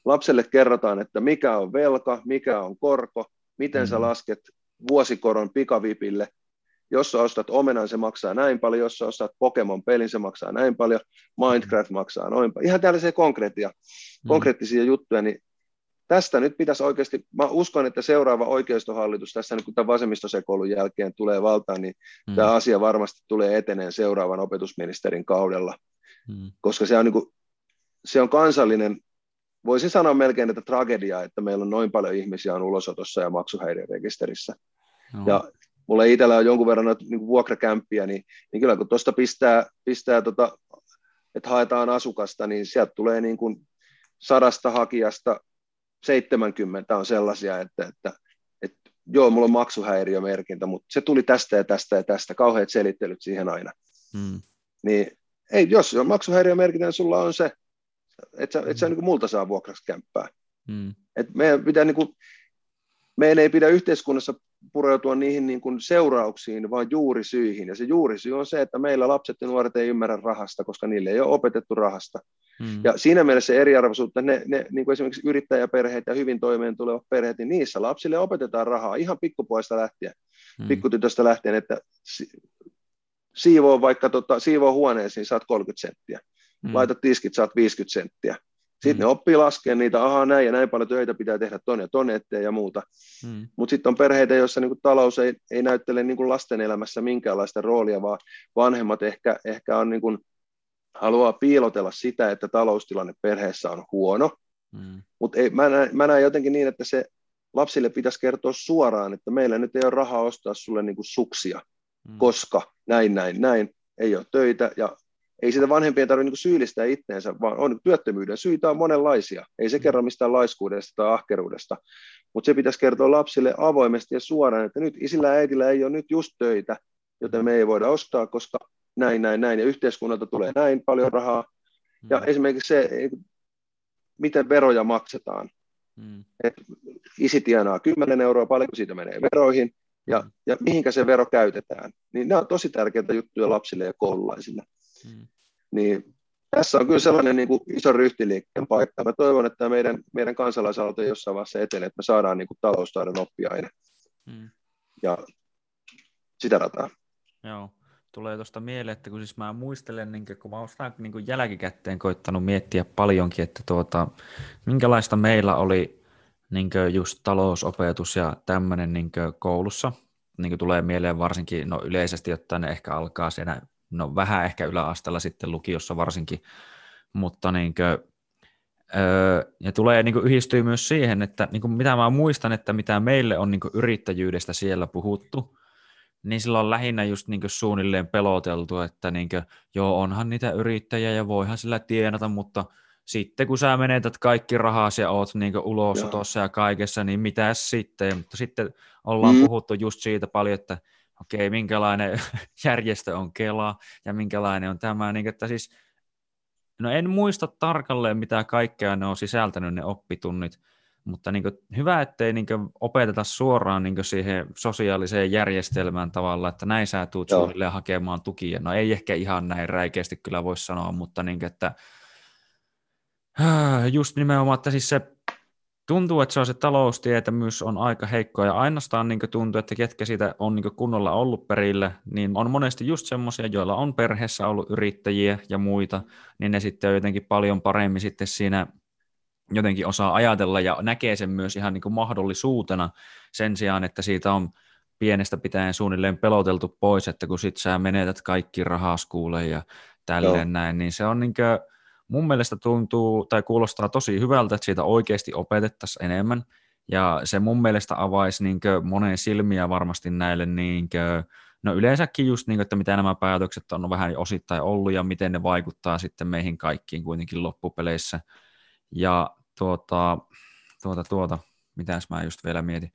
lapselle kerrotaan, että mikä on velka, mikä on korko, miten mm. sä lasket vuosikoron pikavipille. Jos sä ostat omenan, se maksaa näin paljon. Jos sä ostat Pokemon-pelin, se maksaa näin paljon. Minecraft maksaa noin paljon. Ihan tällaisia konkreettia, mm. konkreettisia juttuja, niin tästä nyt pitäisi oikeasti, mä uskon, että seuraava oikeistohallitus tässä nyt kun tämän vasemmistosekoulun jälkeen tulee valtaan, niin mm. tämä asia varmasti tulee eteneen seuraavan opetusministerin kaudella, mm. koska se on, niin kuin, se on kansallinen, voisin sanoa melkein, että tragedia, että meillä on noin paljon ihmisiä on ulosotossa ja maksuhäiriörekisterissä. No. Ja mulla itsellä on jonkun verran niin vuokrakämppiä, niin, niin kyllä kun tuosta pistää, pistää tota, että haetaan asukasta, niin sieltä tulee niin kuin sadasta hakijasta 70 on sellaisia, että, että, että joo, mulla on maksuhäiriömerkintä, mutta se tuli tästä ja tästä ja tästä, kauheat selittelyt siihen aina. Hmm. Niin ei, jos on maksuhäiriömerkintä, niin sulla on se, että sä, et sä niin multa saa vuokraksi kämppää. Hmm. Et meidän pitää niin kuin, meidän ei pidä yhteiskunnassa pureutua niihin niin kuin seurauksiin, vaan juurisyihin. Ja se juurisyy on se, että meillä lapset ja nuoret ei ymmärrä rahasta, koska niille ei ole opetettu rahasta. Mm. Ja siinä mielessä se eriarvoisuutta, ne, ne niin kuin esimerkiksi yrittäjäperheet ja hyvin toimeen tulevat perheet, niin niissä lapsille opetetaan rahaa ihan pikkupoista lähtien, mm. pikkutytöstä lähtien, että siivoo vaikka tota, siivoo huoneeseen, saat 30 senttiä. Mm. Laitat tiskit, saat 50 senttiä. Sitten mm. ne oppii laskemaan niitä, ahaa näin ja näin paljon töitä pitää tehdä tonne ja tonne eteen ja muuta. Mm. Mutta sitten on perheitä, joissa niinku talous ei, ei näyttele niinku lasten elämässä minkäänlaista roolia, vaan vanhemmat ehkä, ehkä on niinku, haluaa piilotella sitä, että taloustilanne perheessä on huono. Mm. Mutta mä, näen, mä näen jotenkin niin, että se lapsille pitäisi kertoa suoraan, että meillä nyt ei ole rahaa ostaa sulle niinku suksia, mm. koska näin, näin, näin, ei ole töitä ja ei sitä vanhempien tarvitse niin syyllistää itteensä, vaan on työttömyyden syitä on monenlaisia. Ei se mm. kerro mistään laiskuudesta tai ahkeruudesta, mutta se pitäisi kertoa lapsille avoimesti ja suoraan, että nyt isillä ja äidillä ei ole nyt just töitä, joten me ei voida ostaa, koska näin, näin, näin, ja yhteiskunnalta tulee näin paljon rahaa. Ja mm. esimerkiksi se, miten veroja maksetaan. Mm. Et isi tienaa 10 euroa, paljonko siitä menee veroihin, ja, mm. ja mihinkä se vero käytetään. Niin nämä on tosi tärkeitä juttuja lapsille ja koululaisille. Mm. Niin tässä on kyllä sellainen niin kuin iso ryhtiliikkeen paikka. Mä toivon, että meidän, meidän kansalaisaloite jossain vaiheessa etenee, että me saadaan niin kuin taloustaidon oppiaine. Mm. Ja sitä rataa. Joo. Tulee tuosta mieleen, että kun siis mä muistelen, niin kun mä oon sitä niin jälkikäteen koittanut miettiä paljonkin, että tuota, minkälaista meillä oli niin just talousopetus ja tämmöinen niin koulussa. Niin tulee mieleen varsinkin, no yleisesti ottaen ne ehkä alkaa siinä no vähän ehkä yläasteella sitten lukiossa varsinkin, mutta niin kuin, öö, ja tulee niin kuin yhdistyy myös siihen, että niin kuin mitä mä muistan, että mitä meille on niin kuin yrittäjyydestä siellä puhuttu, niin sillä on lähinnä just niin kuin suunnilleen peloteltu, että niin kuin, joo, onhan niitä yrittäjiä ja voihan sillä tienata, mutta sitten kun sä menetät kaikki rahas ja oot niin ulosotossa ja kaikessa, niin mitä sitten? Mutta sitten ollaan mm. puhuttu just siitä paljon, että okei, minkälainen järjestö on Kela ja minkälainen on tämä. Niin, että siis, no en muista tarkalleen, mitä kaikkea ne on sisältänyt ne oppitunnit, mutta niin kuin, hyvä, ettei niin kuin, opeteta suoraan niin kuin, siihen sosiaaliseen järjestelmään tavalla, että näin sä tuut suunnilleen hakemaan tukia. No ei ehkä ihan näin räikeästi kyllä voi sanoa, mutta niin kuin, että just nimenomaan, että siis se tuntuu, että se on se taloustietämys on aika heikko ja ainoastaan niin tuntuu, että ketkä siitä on niin kunnolla ollut perille, niin on monesti just semmoisia, joilla on perheessä ollut yrittäjiä ja muita, niin ne sitten on jotenkin paljon paremmin sitten siinä jotenkin osaa ajatella ja näkee sen myös ihan niin mahdollisuutena sen sijaan, että siitä on pienestä pitäen suunnilleen peloteltu pois, että kun sit sä menetät kaikki rahaskuulle ja tälleen Joo. näin, niin se on niin kuin, mun mielestä tuntuu tai kuulostaa tosi hyvältä, että siitä oikeasti opetettaisiin enemmän. Ja se mun mielestä avaisi niin monen silmiä varmasti näille, niin kuin, no yleensäkin just niin kuin, että mitä nämä päätökset on vähän osittain ollut ja miten ne vaikuttaa sitten meihin kaikkiin kuitenkin loppupeleissä. Ja tuota, tuota, tuota, mitäs mä just vielä mietin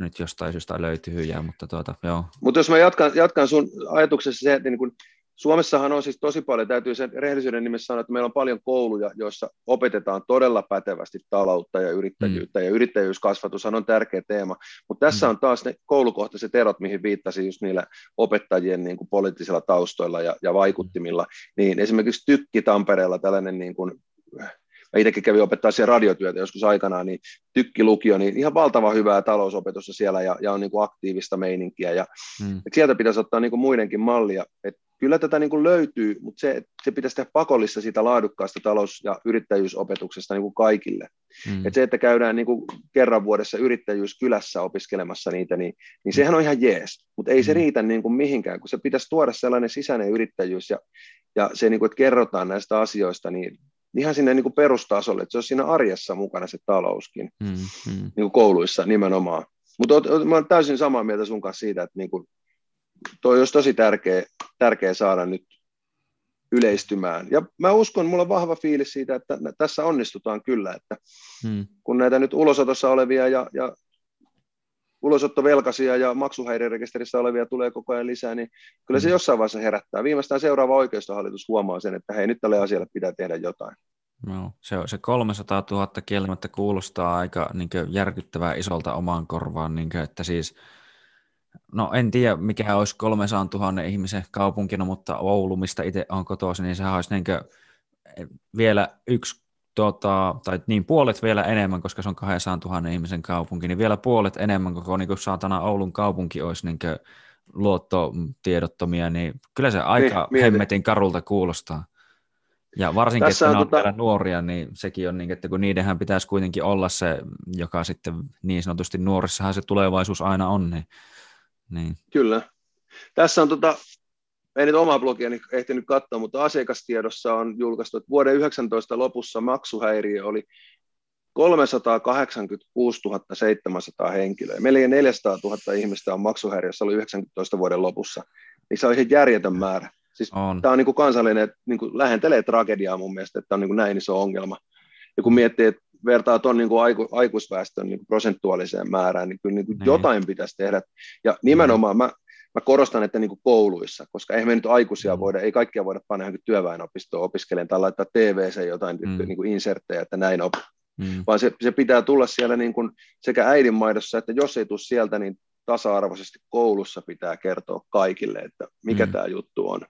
nyt jostain syystä löytyy hyjää, mutta tuota, joo. Mutta jos mä jatkan, jatkan sun ajatuksessa se, että niin kun Suomessahan on siis tosi paljon, täytyy sen rehellisyyden nimessä sanoa, että meillä on paljon kouluja, joissa opetetaan todella pätevästi taloutta ja yrittäjyyttä, mm. ja yrittäjyyskasvatushan on tärkeä teema, mutta tässä mm. on taas ne koulukohtaiset erot, mihin viittasin just niillä opettajien niin kuin poliittisilla taustoilla ja, ja vaikuttimilla, niin esimerkiksi Tykki Tampereella tällainen niin kuin mä itsekin kävin opettaa siellä radiotyötä joskus aikanaan, niin tykkilukio, niin ihan valtava hyvää talousopetusta siellä ja, ja on niin kuin aktiivista meininkiä. Ja, mm. et sieltä pitäisi ottaa niin kuin muidenkin mallia. Et kyllä tätä niin kuin löytyy, mutta se, se pitäisi tehdä pakollista siitä laadukkaasta talous- ja yrittäjyysopetuksesta niin kuin kaikille. Mm. Et se, että käydään niin kuin kerran vuodessa yrittäjyyskylässä opiskelemassa niitä, niin, niin sehän on ihan jees, mutta ei se mm. riitä niin kuin mihinkään, kun se pitäisi tuoda sellainen sisäinen yrittäjyys ja, ja se, niin kuin, että kerrotaan näistä asioista, niin ihan sinne niin kuin perustasolle, että se olisi siinä arjessa mukana se talouskin, mm, mm. Niin kuin kouluissa nimenomaan. Mutta mä olen täysin samaa mieltä sun kanssa siitä, että niin kuin, toi olisi tosi tärkeä, tärkeä saada nyt yleistymään. Ja mä uskon, mulla on vahva fiilis siitä, että tässä onnistutaan kyllä, että hmm. kun näitä nyt ulosotossa olevia ja, ja ulosottovelkaisia ja maksuhäiriörekisterissä olevia tulee koko ajan lisää, niin kyllä se hmm. jossain vaiheessa herättää. Viimeistään seuraava oikeistohallitus huomaa sen, että hei, nyt tälle asialle pitää tehdä jotain. No, se, se 300 000 kielmättä kuulostaa aika niin järkyttävää isolta omaan korvaan, niin kuin, että siis – No en tiedä, mikä olisi 300 000 ihmisen kaupunkina, mutta Oulu, mistä itse on kotoisin, niin sehän olisi niin vielä yksi, tota, tai niin puolet vielä enemmän, koska se on 200 000 ihmisen kaupunki, niin vielä puolet enemmän koko niin kuin saatana Oulun kaupunki olisi niin luottotiedottomia, niin kyllä se aika niin, hemmetin karulta kuulostaa. Ja varsinkin, Tässä että on tota... nuoria, niin sekin on niin, että kun niidenhän pitäisi kuitenkin olla se, joka sitten niin sanotusti nuorissahan se tulevaisuus aina on, niin niin. Kyllä. Tässä on, tota, ei nyt omaa blogiani ehtinyt katsoa, mutta asiakastiedossa on julkaistu, että vuoden 19 lopussa maksuhäiriö oli 386 700 henkilöä. Meillä 400 000 ihmistä on maksuhäiriössä oli 19 vuoden lopussa. Niin se on ihan järjetön määrä. Siis on. Tämä on niin kuin kansallinen, niin kuin lähentelee tragediaa mun mielestä, että on niin kuin näin iso ongelma. Ja kun miettii, että vertaa tuon niin aiku, aikuisväestön niin prosentuaaliseen määrään, niin kyllä niin kuin niin. jotain pitäisi tehdä. Ja nimenomaan mä, mä korostan, että niin kuin kouluissa, koska eihän me nyt aikuisia mm. voida, ei kaikkia voida panna johonkin työväenopistoon opiskelemaan tai laittaa TVC jotain mm. niin kuin inserttejä, että näin op. Mm. Vaan se, se pitää tulla siellä niin kuin sekä äidinmaidossa, että jos ei tule sieltä, niin tasa-arvoisesti koulussa pitää kertoa kaikille, että mikä mm. tämä juttu on.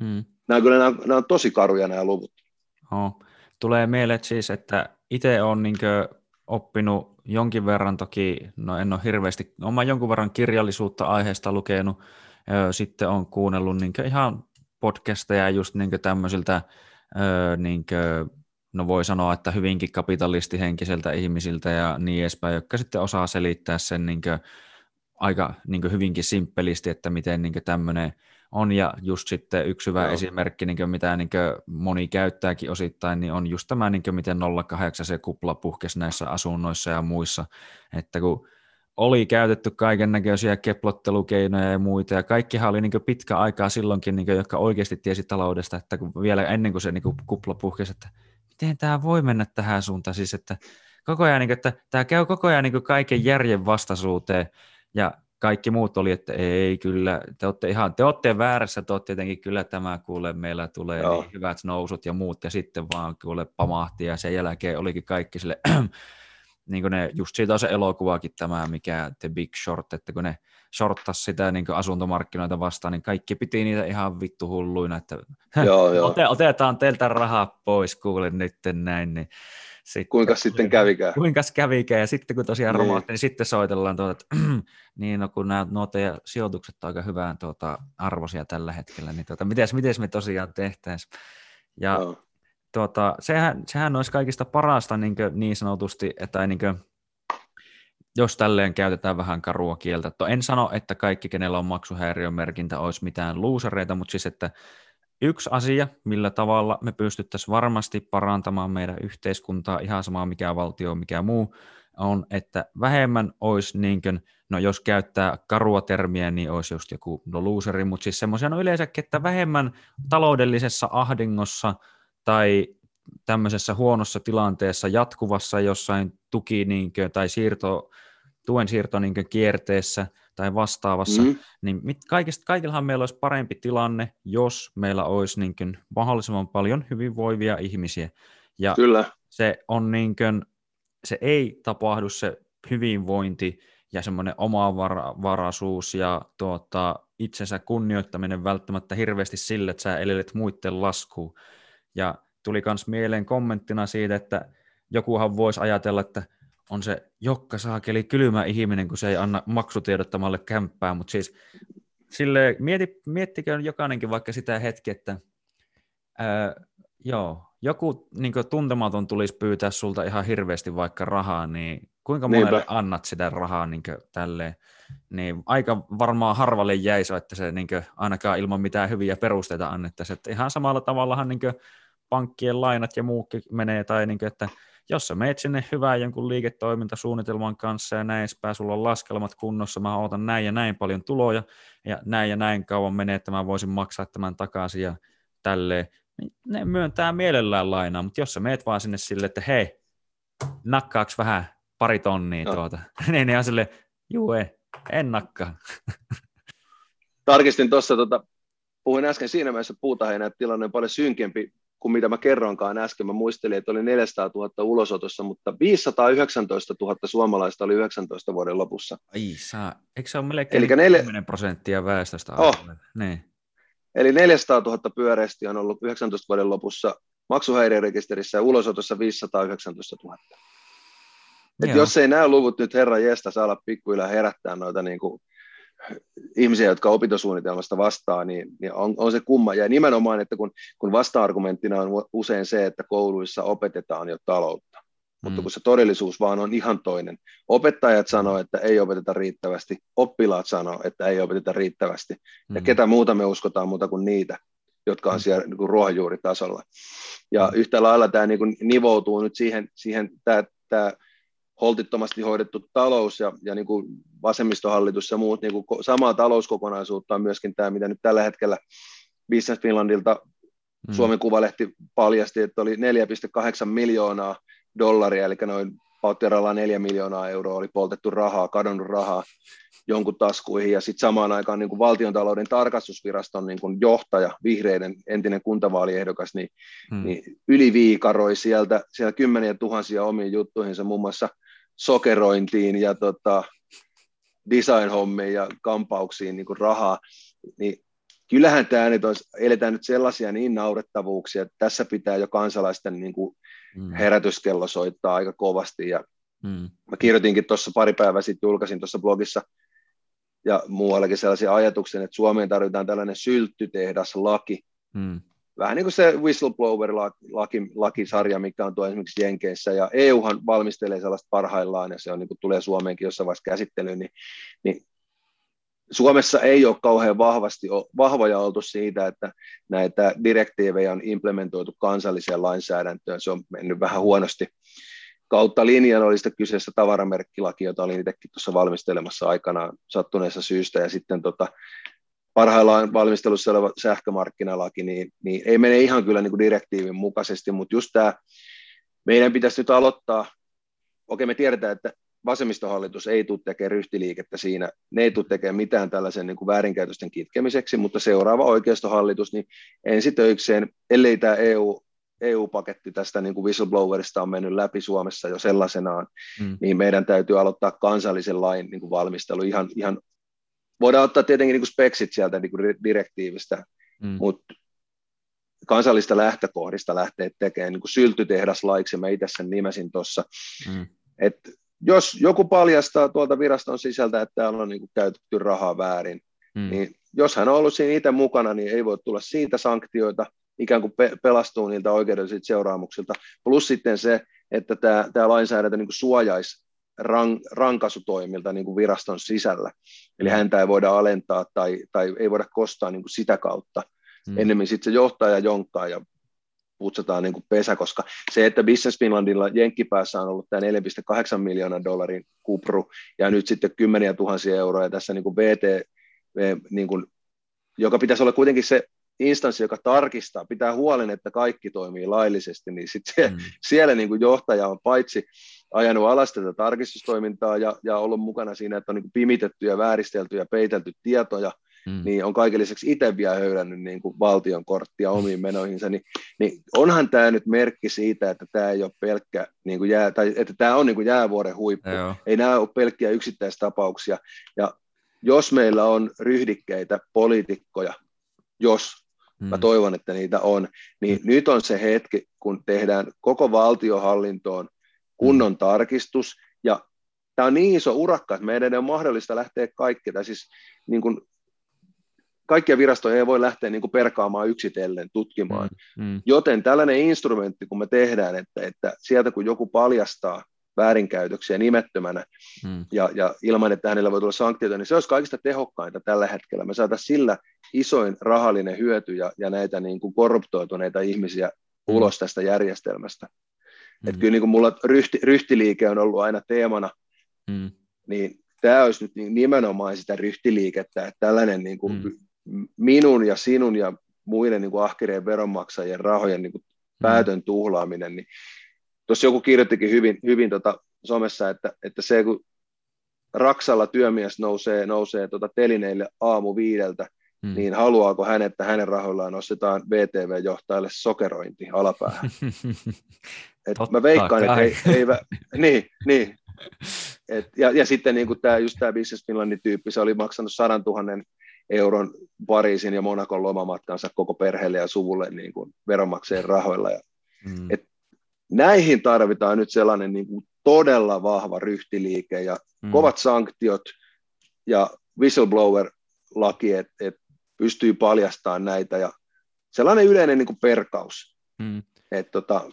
Mm. Nämä, kyllä, nämä, nämä on tosi karuja nämä luvut. Oh. Tulee mieleen siis, että itse olen niin oppinut jonkin verran toki, no en ole hirveästi, olen jonkun verran kirjallisuutta aiheesta lukenut, sitten on kuunnellut niin ihan podcasteja just niin tämmöisiltä, niin kuin, no voi sanoa, että hyvinkin kapitalistihenkiseltä ihmisiltä ja niin edespäin, jotka sitten osaa selittää sen niin aika niin hyvinkin simppelisti, että miten niin tämmöinen on, ja just sitten yksi hyvä Joo. esimerkki, niin kuin mitä niin kuin moni käyttääkin osittain, niin on just tämä, niin kuin miten 08 se kupla puhkesi näissä asunnoissa ja muissa, että kun oli käytetty kaiken näköisiä keplottelukeinoja ja muita, ja kaikkihan oli niin pitkä aikaa silloinkin, niin kuin, jotka oikeasti tiesi taloudesta, että kun vielä ennen kuin se niin kuin kupla puhkesi, että miten tämä voi mennä tähän suuntaan, siis että koko ajan, niin kuin, että tämä käy koko ajan niin kaiken järjen vastaisuuteen, ja kaikki muut oli, että ei kyllä, te olette ihan, te olette väärässä, te olette tietenkin kyllä tämä kuule, meillä tulee niin hyvät nousut ja muut, ja sitten vaan kuule pamahti, ja sen jälkeen olikin kaikki sille, niin kuin ne, just siitä on se elokuvakin tämä, mikä The Big Short, että kun ne shorttasi sitä niin asuntomarkkinoita vastaan, niin kaikki piti niitä ihan vittu hulluina, että joo, joo. otetaan teiltä rahaa pois, kuule nyt näin, niin sitten, kuinka sitten kävikään. Kuinka kävikään, ja sitten kun tosiaan niin. romahti, niin sitten soitellaan, tuota, että niin no, kun nämä nuo teidän sijoitukset on aika hyvään tuota, arvoisia tällä hetkellä, niin tuota, miten, miten me tosiaan tehtäisiin. Ja no. tuota, sehän, sehän olisi kaikista parasta niin, niin sanotusti, että niin kuin, jos tälleen käytetään vähän karua kieltä. En sano, että kaikki, kenellä on maksuhäiriömerkintä, olisi mitään luusereita, mutta siis, että yksi asia, millä tavalla me pystyttäisiin varmasti parantamaan meidän yhteiskuntaa, ihan sama mikä valtio, mikä muu, on, että vähemmän olisi, niin kuin, no jos käyttää karua termiä, niin olisi just joku no looseri, mutta siis semmoisia no yleensäkin, että vähemmän taloudellisessa ahdingossa tai tämmöisessä huonossa tilanteessa jatkuvassa jossain tuki niin kuin, tai siirto, tuen siirto niin kierteessä – tai vastaavassa, mm. niin mit, kaikista, kaikillahan meillä olisi parempi tilanne, jos meillä olisi niin kuin mahdollisimman paljon hyvinvoivia ihmisiä. Ja Kyllä. se on niin kuin, se ei tapahdu se hyvinvointi ja semmoinen omavaraisuus ja tuota, itsensä kunnioittaminen välttämättä hirveästi sille, että sä elelet muiden laskuun. Ja tuli myös mieleen kommenttina siitä, että jokuhan voisi ajatella, että on se Jokka Saakeli kylmä ihminen, kun se ei anna maksutiedottamalle kämppää, mutta siis sille mieti, miettikö jokainenkin vaikka sitä hetki, että ää, joo, joku niin tuntematon tulisi pyytää sulta ihan hirveästi vaikka rahaa, niin kuinka monelle Niinpä. annat sitä rahaa niin tälleen? Niin aika varmaan harvalle jäisi, että se niin ainakaan ilman mitään hyviä perusteita annettaisiin. Että ihan samalla tavallahan niin pankkien lainat ja muukin menee, tai niin kuin, että jos sä meet sinne hyvään jonkun liiketoimintasuunnitelman kanssa ja näin edespäin, sulla on laskelmat kunnossa, mä otan näin ja näin paljon tuloja ja näin ja näin kauan menee, että mä voisin maksaa tämän takaisin ja tälleen, niin ne myöntää mielellään lainaa, mutta jos sä meet vaan sinne sille, että hei, nakkaaks vähän pari tonnia no. tuota, niin ne on sille, juu ei, en nakkaa. Tarkistin tuossa, tota, puhuin äsken siinä mielessä puutaheinä, että tilanne on paljon synkempi kuin mitä mä kerroinkaan äsken. Mä muistelin, että oli 400 000 ulosotossa, mutta 519 000 suomalaista oli 19 vuoden lopussa. Ai saa, eikö se ole melkein Eli 10 neljä... prosenttia väestöstä? Oh. Niin. Eli 400 000 pyöreästi on ollut 19 vuoden lopussa maksuhäiriörekisterissä ja ulosotossa 519 000. Et jos ei nämä luvut nyt herra jestä saa olla pikkuilla herättää noita niin kuin ihmisiä, jotka opintosuunnitelmasta vastaa, niin, niin on, on, se kumma. Ja nimenomaan, että kun, kun vasta-argumenttina on usein se, että kouluissa opetetaan jo taloutta, mm. mutta kun se todellisuus vaan on ihan toinen. Opettajat sanoo, että ei opeteta riittävästi, oppilaat sanoo, että ei opeteta riittävästi. Mm. Ja ketä muuta me uskotaan muuta kuin niitä, jotka on mm. siellä niin kuin ruohonjuuritasolla. Ja mm. yhtä lailla tämä niin kuin nivoutuu nyt siihen, siihen tämä, tämä holtittomasti hoidettu talous ja, ja niin kuin vasemmistohallitus ja muut, niin kuin samaa talouskokonaisuutta on myöskin tämä, mitä nyt tällä hetkellä Business Finlandilta mm. Suomen Kuvalehti paljasti, että oli 4,8 miljoonaa dollaria, eli noin pauttiaralla 4 miljoonaa euroa oli poltettu rahaa, kadonnut rahaa jonkun taskuihin, ja sitten samaan aikaan niin kuin valtiontalouden tarkastusviraston niin kuin johtaja, vihreiden entinen kuntavaaliehdokas, niin, hmm. niin yliviikaroi sieltä, siellä kymmeniä tuhansia omiin juttuihinsa, muun muassa sokerointiin ja tota, design-hommiin ja kampauksiin niin kuin rahaa, niin kyllähän tämä nyt olisi, eletään nyt sellaisia niin naurettavuuksia, että tässä pitää jo kansalaisten niin kuin mm. herätyskello soittaa aika kovasti. Ja mm. Mä kirjoitinkin tuossa pari päivää sitten, julkaisin tuossa blogissa ja muuallakin sellaisia ajatuksia, että Suomeen tarvitaan tällainen sylttytehdaslaki, mm vähän niin kuin se whistleblower-lakisarja, mikä on tuo esimerkiksi Jenkeissä, ja EUhan valmistelee sellaista parhaillaan, ja se on, niin kuin tulee Suomeenkin jossain vaiheessa käsittelyyn, niin, niin Suomessa ei ole kauhean vahvasti vahvoja oltu siitä, että näitä direktiivejä on implementoitu kansalliseen lainsäädäntöön. Se on mennyt vähän huonosti. Kautta linjan oli sitten kyseessä tavaramerkkilaki, jota olin itsekin tuossa valmistelemassa aikanaan sattuneessa syystä, ja sitten tota, parhaillaan valmistelussa oleva sähkömarkkinalaki, niin, niin ei mene ihan kyllä niin kuin direktiivin mukaisesti, mutta just tämä, meidän pitäisi nyt aloittaa, okei me tiedetään, että vasemmistohallitus ei tule tekemään ryhtiliikettä siinä, ne ei tule tekemään mitään tällaisen niin kuin väärinkäytösten kitkemiseksi, mutta seuraava oikeistohallitus, niin ensitöikseen, ellei tämä EU, EU-paketti tästä niin kuin whistleblowerista on mennyt läpi Suomessa jo sellaisenaan, mm. niin meidän täytyy aloittaa kansallisen lain niin kuin valmistelu ihan, ihan voidaan ottaa tietenkin niin kuin speksit sieltä niin kuin direktiivistä, mm. mutta kansallista lähtökohdista lähtee tekemään niin kuin syltytehdaslaiksi, mä itse sen nimesin tuossa, mm. että jos joku paljastaa tuolta viraston sisältä, että täällä on niin kuin käytetty rahaa väärin, mm. niin jos hän on ollut siinä itse mukana, niin ei voi tulla siitä sanktioita, ikään kuin pe- pelastuu niiltä oikeudellisilta seuraamuksilta, plus sitten se, että tämä, tämä lainsäädäntö niin kuin suojaisi rank, rankasutoimilta niin kuin viraston sisällä. Eli häntä ei voida alentaa tai, tai ei voida kostaa niin kuin sitä kautta. Mm. Ennemmin sitten se johtaa ja jonkkaa ja putsataan niin kuin pesä, koska se, että Business Finlandilla jenkkipäässä on ollut tämä 4,8 miljoonan dollarin kupru ja nyt sitten kymmeniä tuhansia euroja tässä niin kuin VT, niin kuin, joka pitäisi olla kuitenkin se instanssi, joka tarkistaa, pitää huolen, että kaikki toimii laillisesti, niin sitten mm. siellä niin kuin johtaja on paitsi ajanut alas tätä tarkistustoimintaa ja, ja ollut mukana siinä, että on niin pimitetty ja vääristelty ja peitelty tietoja, mm. niin on kaiken lisäksi itse vielä höylännyt niin kuin valtion korttia omiin menoihinsa, niin, niin onhan tämä nyt merkki siitä, että tämä ei ole pelkkä, niin kuin jää, tai että tämä on niin kuin jäävuoren huippu, Joo. ei nämä ole pelkkiä yksittäistapauksia, ja jos meillä on ryhdikkeitä poliitikkoja, jos mm. mä toivon, että niitä on, niin mm. nyt on se hetki, kun tehdään koko valtiohallintoon kunnon mm. tarkistus, ja tämä on niin iso urakka, että meidän ei ole mahdollista lähteä kaikkea, tai siis niin kuin, kaikkia virastoja ei voi lähteä niin kuin perkaamaan yksitellen tutkimaan. Mm, mm. Joten tällainen instrumentti, kun me tehdään, että, että sieltä kun joku paljastaa väärinkäytöksiä nimettömänä mm. ja, ja ilman, että hänellä voi tulla sanktioita, niin se olisi kaikista tehokkainta tällä hetkellä. Me saataisiin sillä isoin rahallinen hyöty ja, ja näitä niin kuin korruptoituneita ihmisiä mm. ulos tästä järjestelmästä. Mm. Että kyllä niin kuin mulla ryhti, ryhtiliike on ollut aina teemana, mm. niin tämä olisi nyt niin nimenomaan sitä ryhtiliikettä, että tällainen niin kuin mm. minun ja sinun ja muiden niin kuin ahkerien veronmaksajien rahojen niin kuin mm. päätön tuhlaaminen, niin tuossa joku kirjoittikin hyvin, hyvin tota somessa, että, että se kun Raksalla työmies nousee, nousee tota telineille aamu viideltä, hmm. niin haluaako hän, että hänen rahoillaan nostetaan VTV-johtajalle sokerointi alapäähän? Et mä veikkaan, että ei, ei, niin, niin. Et, ja, ja sitten niin kuin tämä, just tämä Business Finlandin tyyppi, se oli maksanut 100 000 euron Pariisin ja Monakon lomamatkansa koko perheelle ja suvulle niin kuin veronmaksajien rahoilla. Ja, mm. et näihin tarvitaan nyt sellainen niin kuin todella vahva ryhtiliike ja mm. kovat sanktiot ja whistleblower-laki, että et pystyy paljastamaan näitä ja sellainen yleinen niin kuin perkaus, mm. että tota,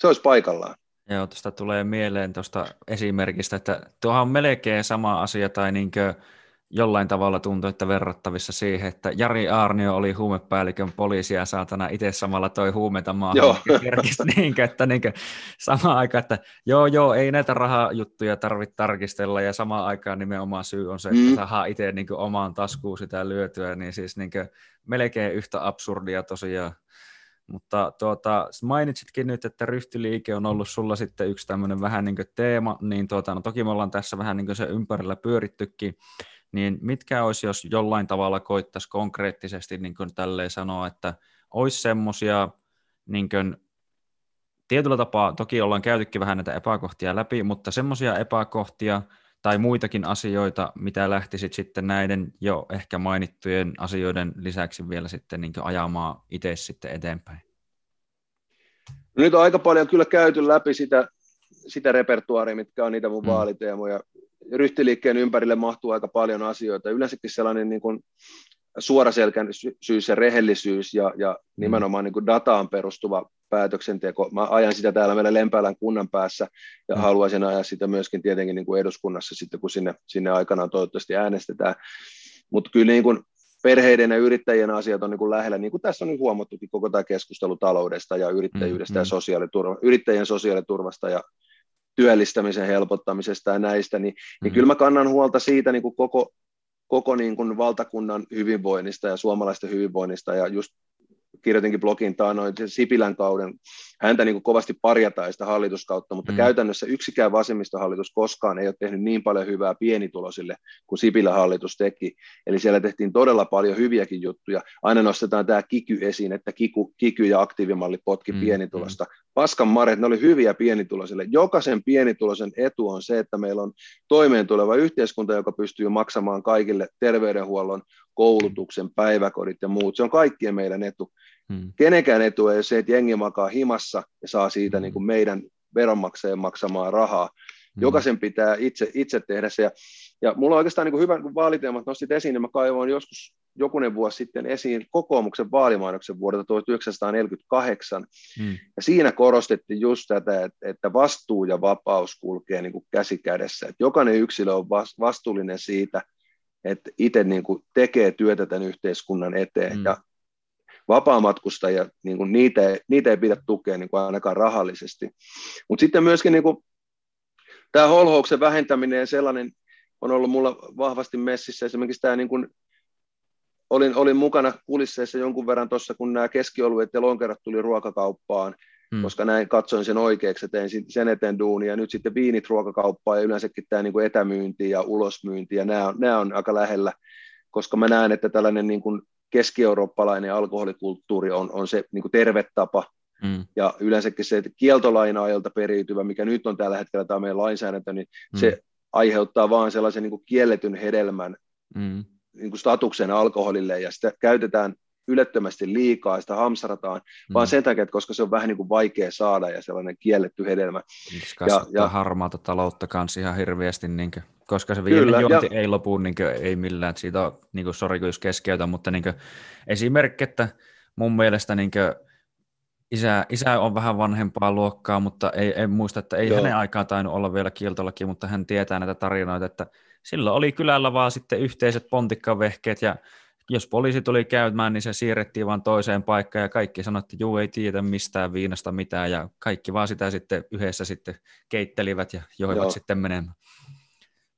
se olisi paikallaan. Joo, tuosta tulee mieleen tuosta esimerkistä, että tuohan on melkein sama asia tai niinkö jollain tavalla tuntui, että verrattavissa siihen, että Jari Aarnio oli huumepäällikön poliisi ja saatana itse samalla toi huumeita maahan. Joo. niin, että niin sama aika, että joo joo, ei näitä rahajuttuja tarvitse tarkistella ja samaan aikaan nimenomaan syy on se, että mm. saa itse niin omaan taskuun sitä lyötyä, niin siis niin melkein yhtä absurdia tosiaan. Mutta tuota, mainitsitkin nyt, että ryhtiliike on ollut sulla sitten yksi tämmöinen vähän niin teema, niin tuota, no toki me ollaan tässä vähän niin se ympärillä pyörittykin, niin mitkä olisi, jos jollain tavalla koittaisi konkreettisesti niin kuin tälleen sanoa, että olisi semmoisia niin kuin, tietyllä tapaa, toki ollaan käytykin vähän näitä epäkohtia läpi, mutta semmoisia epäkohtia tai muitakin asioita, mitä lähtisit sitten näiden jo ehkä mainittujen asioiden lisäksi vielä sitten niin ajamaan itse sitten eteenpäin? No nyt on aika paljon kyllä käyty läpi sitä, sitä repertuaaria, mitkä on niitä mun mm. vaaliteemoja ryhtiliikkeen ympärille mahtuu aika paljon asioita. Yleensäkin sellainen niin kuin suoraselkäisyys ja rehellisyys ja, ja mm. nimenomaan niin kuin dataan perustuva päätöksenteko. Mä ajan sitä täällä meillä Lempäälän kunnan päässä ja mm. haluaisin ajaa sitä myöskin tietenkin niin kuin eduskunnassa sitten, kun sinne, sinne aikanaan toivottavasti äänestetään. Mutta kyllä niin kuin perheiden ja yrittäjien asiat on niin kuin lähellä, niin kuin tässä on niin huomattukin koko tämä keskustelu taloudesta ja yrittäjyydestä mm, ja sosiaaliturva, yrittäjien sosiaaliturvasta ja työllistämisen helpottamisesta ja näistä, niin, niin kyllä mä kannan huolta siitä niin kuin koko, koko niin kuin valtakunnan hyvinvoinnista ja suomalaisten hyvinvoinnista ja just kirjoitinkin blogin taanoin Sipilän kauden, häntä niin kuin kovasti parjataan sitä hallituskautta, mutta mm. käytännössä yksikään vasemmistohallitus koskaan ei ole tehnyt niin paljon hyvää pienitulosille kuin Sipilän hallitus teki. Eli siellä tehtiin todella paljon hyviäkin juttuja. Aina nostetaan tämä kiky esiin, että kiky, kiky ja aktiivimalli potki mm. pienitulosta. Mm. Paskan maret, ne oli hyviä pienituloisille. Jokaisen pienituloisen etu on se, että meillä on toimeen tuleva yhteiskunta, joka pystyy maksamaan kaikille terveydenhuollon, koulutuksen, päiväkodit ja muut. Se on kaikkien meidän etu. Hmm. Kenenkään etu ei ole se, että jengi makaa himassa ja saa siitä hmm. niin kuin meidän veronmaksajien maksamaa rahaa. Hmm. Jokaisen pitää itse, itse tehdä se. Ja, ja mulla on oikeastaan niin kuin hyvä, kun vaaliteemat nostit esiin, niin mä kaivoin joskus jokunen vuosi sitten esiin kokoomuksen vaalimainoksen vuodelta 1948. Hmm. Ja siinä korostettiin just tätä, että, että vastuu ja vapaus kulkee niin kuin käsi kädessä. Että jokainen yksilö on vastuullinen siitä, että itse niin kuin tekee työtä tämän yhteiskunnan eteen. Mm. Ja vapaamatkustajia, niin kuin niitä, niitä ei pidä tukea niin kuin ainakaan rahallisesti. Mutta sitten myöskin niin kuin, tämä holhouksen vähentäminen ja sellainen on ollut mulla vahvasti messissä. Esimerkiksi tämä niin kuin, olin, olin mukana kulisseissa jonkun verran tuossa, kun nämä keskioluet ja lonkerat tuli ruokakauppaan, hmm. koska näin katsoin sen oikeaksi ja tein sen eteen duunia. Nyt sitten viinit ruokakauppaan ja yleensäkin tämä niin kuin etämyynti ja ulosmyynti ja nämä on, nämä on aika lähellä, koska mä näen, että tällainen niin kuin keski-eurooppalainen alkoholikulttuuri on, on se niin kuin terve tapa, Mm. Ja yleensäkin se kieltolaina-ajalta periytyvä, mikä nyt on tällä hetkellä tämä meidän lainsäädäntö, niin mm. se aiheuttaa vaan sellaisen niin kuin kielletyn hedelmän mm. niin kuin statuksen alkoholille, ja sitä käytetään ylettömästi liikaa, sitä hamsarataan, mm. vaan sen takia, että koska se on vähän niin kuin vaikea saada ja sellainen kielletty hedelmä. Ja, ja harmaata taloutta kanssa ihan hirveästi, niin kuin, koska se viimeinen juonti ja, ei lopu niin kuin, ei millään, että siitä on, niin kuin, sori jos keskeytä, mutta niin kuin, esimerkki, että mun mielestä niin kuin, isä, isä on vähän vanhempaa luokkaa, mutta ei, ei muista, että ei Joo. hänen aikaan tainnut olla vielä kieltolaki, mutta hän tietää näitä tarinoita, että silloin oli kylällä vaan sitten yhteiset pontikkavehkeet ja jos poliisi tuli käymään, niin se siirrettiin vaan toiseen paikkaan ja kaikki sanoi, että juu ei tiedä mistään viinasta mitään ja kaikki vaan sitä sitten yhdessä sitten keittelivät ja joivat joo. sitten menemään.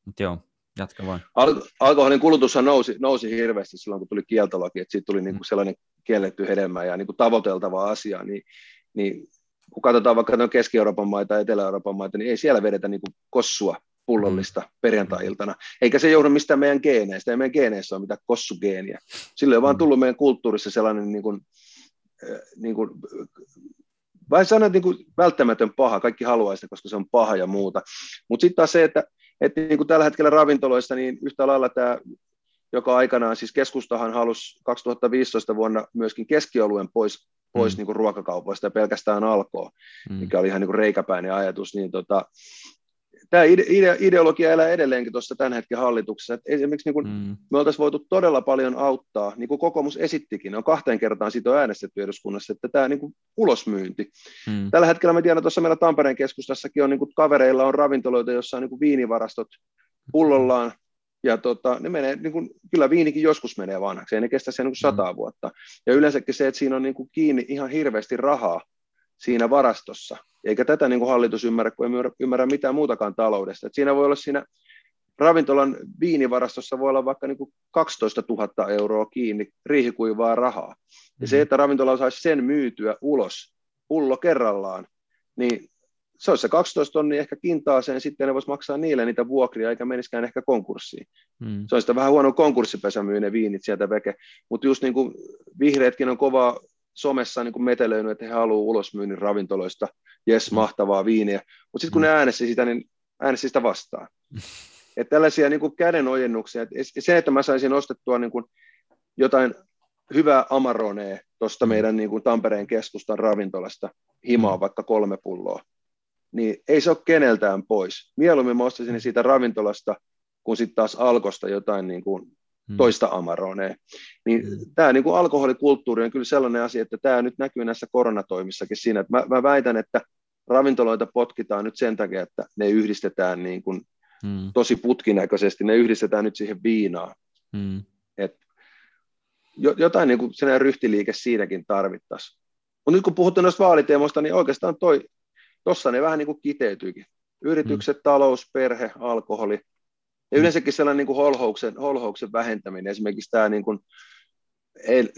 Mutta joo, jatka vain. Al- alkoholin kulutushan nousi, nousi hirveästi silloin, kun tuli kieltolaki, että siitä tuli mm. niinku sellainen kielletty hedelmä ja niinku tavoiteltava asia, niin, niin kun katsotaan vaikka Keski-Euroopan maita ja Etelä-Euroopan maita, niin ei siellä vedetä niinku kossua pullollista perjantai-iltana. Eikä se johdu mistään meidän geeneistä, ei meidän geeneissä ole mitään kossugeeniä. Sille on vaan mm. tullut meidän kulttuurissa sellainen niin kuin, niin kuin, vai sanoa, niin kuin välttämätön paha, kaikki haluaa sitä, koska se on paha ja muuta. Mutta sitten taas se, että, että niin kuin tällä hetkellä ravintoloissa, niin yhtä lailla tämä, joka aikanaan, siis keskustahan halusi 2015 vuonna myöskin keskioluen pois, pois mm. niin kuin ruokakaupoista ja pelkästään alkoa, mm. mikä oli ihan niin kuin reikäpäinen ajatus, niin tota, tämä ide, ideologia elää edelleenkin tuossa tämän hetken hallituksessa. että esimerkiksi niin kuin mm. me oltaisiin voitu todella paljon auttaa, niin kuin kokoomus esittikin, on kahteen kertaan siitä on äänestetty eduskunnassa, että tämä niin kuin ulosmyynti. Mm. Tällä hetkellä me tiedän, tuossa meillä Tampereen keskustassakin on niin kuin kavereilla on ravintoloita, joissa on niin kuin viinivarastot pullollaan, ja tota, ne menee, niin kuin, kyllä viinikin joskus menee vanhaksi, ei ne kestä sen niin kuin sata mm. vuotta. Ja yleensäkin se, että siinä on niin kuin kiinni ihan hirveästi rahaa siinä varastossa, eikä tätä niin kuin hallitus ymmärrä, kun ei ymmärrä mitään muutakaan taloudesta. Et siinä voi olla siinä ravintolan viinivarastossa voi olla vaikka niin kuin 12 000 euroa kiinni riihikuivaa rahaa. Ja se, mm-hmm. että ravintola saisi sen myytyä ulos pullo kerrallaan, niin se olisi se 12 tonnia ehkä kintaaseen, sitten ne voisi maksaa niille niitä vuokria, eikä meniskään ehkä konkurssiin. Mm. Se on sitä vähän huono konkurssipesä myy ne viinit sieltä veke. Mutta just niin kuin vihreätkin on kova somessa niin kuin metelöinyt, että he haluavat ulosmyynnin ravintoloista, jes, mm. mahtavaa viiniä, mutta sitten kun ne mm. äänesti sitä, niin äänesti sitä vastaan. Että tällaisia niin kuin kädenojennuksia, että se, että mä saisin ostettua niin kuin jotain hyvää Amaronea tuosta mm. meidän niin kuin Tampereen keskustan ravintolasta, himaa vaikka kolme pulloa, niin ei se ole keneltään pois. Mieluummin mä ostaisin siitä ravintolasta, kun sitten taas Alkosta jotain niin kuin Hmm. toista Amaronea. Niin mm. tämä niin kuin alkoholikulttuuri on kyllä sellainen asia, että tämä nyt näkyy näissä koronatoimissakin siinä, että mä, mä väitän, että ravintoloita potkitaan nyt sen takia, että ne yhdistetään niin kuin hmm. tosi putkinäköisesti, ne yhdistetään nyt siihen viinaan. Hmm. Et jotain niin kuin ryhtiliike siinäkin tarvittaisiin. Mutta nyt kun puhutaan noista vaaliteemoista, niin oikeastaan toi, tossa ne vähän niin kuin kiteytyykin. Yritykset, hmm. talous, perhe, alkoholi, ja yleensäkin sellainen niin kuin holhouksen, holhouksen vähentäminen, esimerkiksi tämä, niin kuin,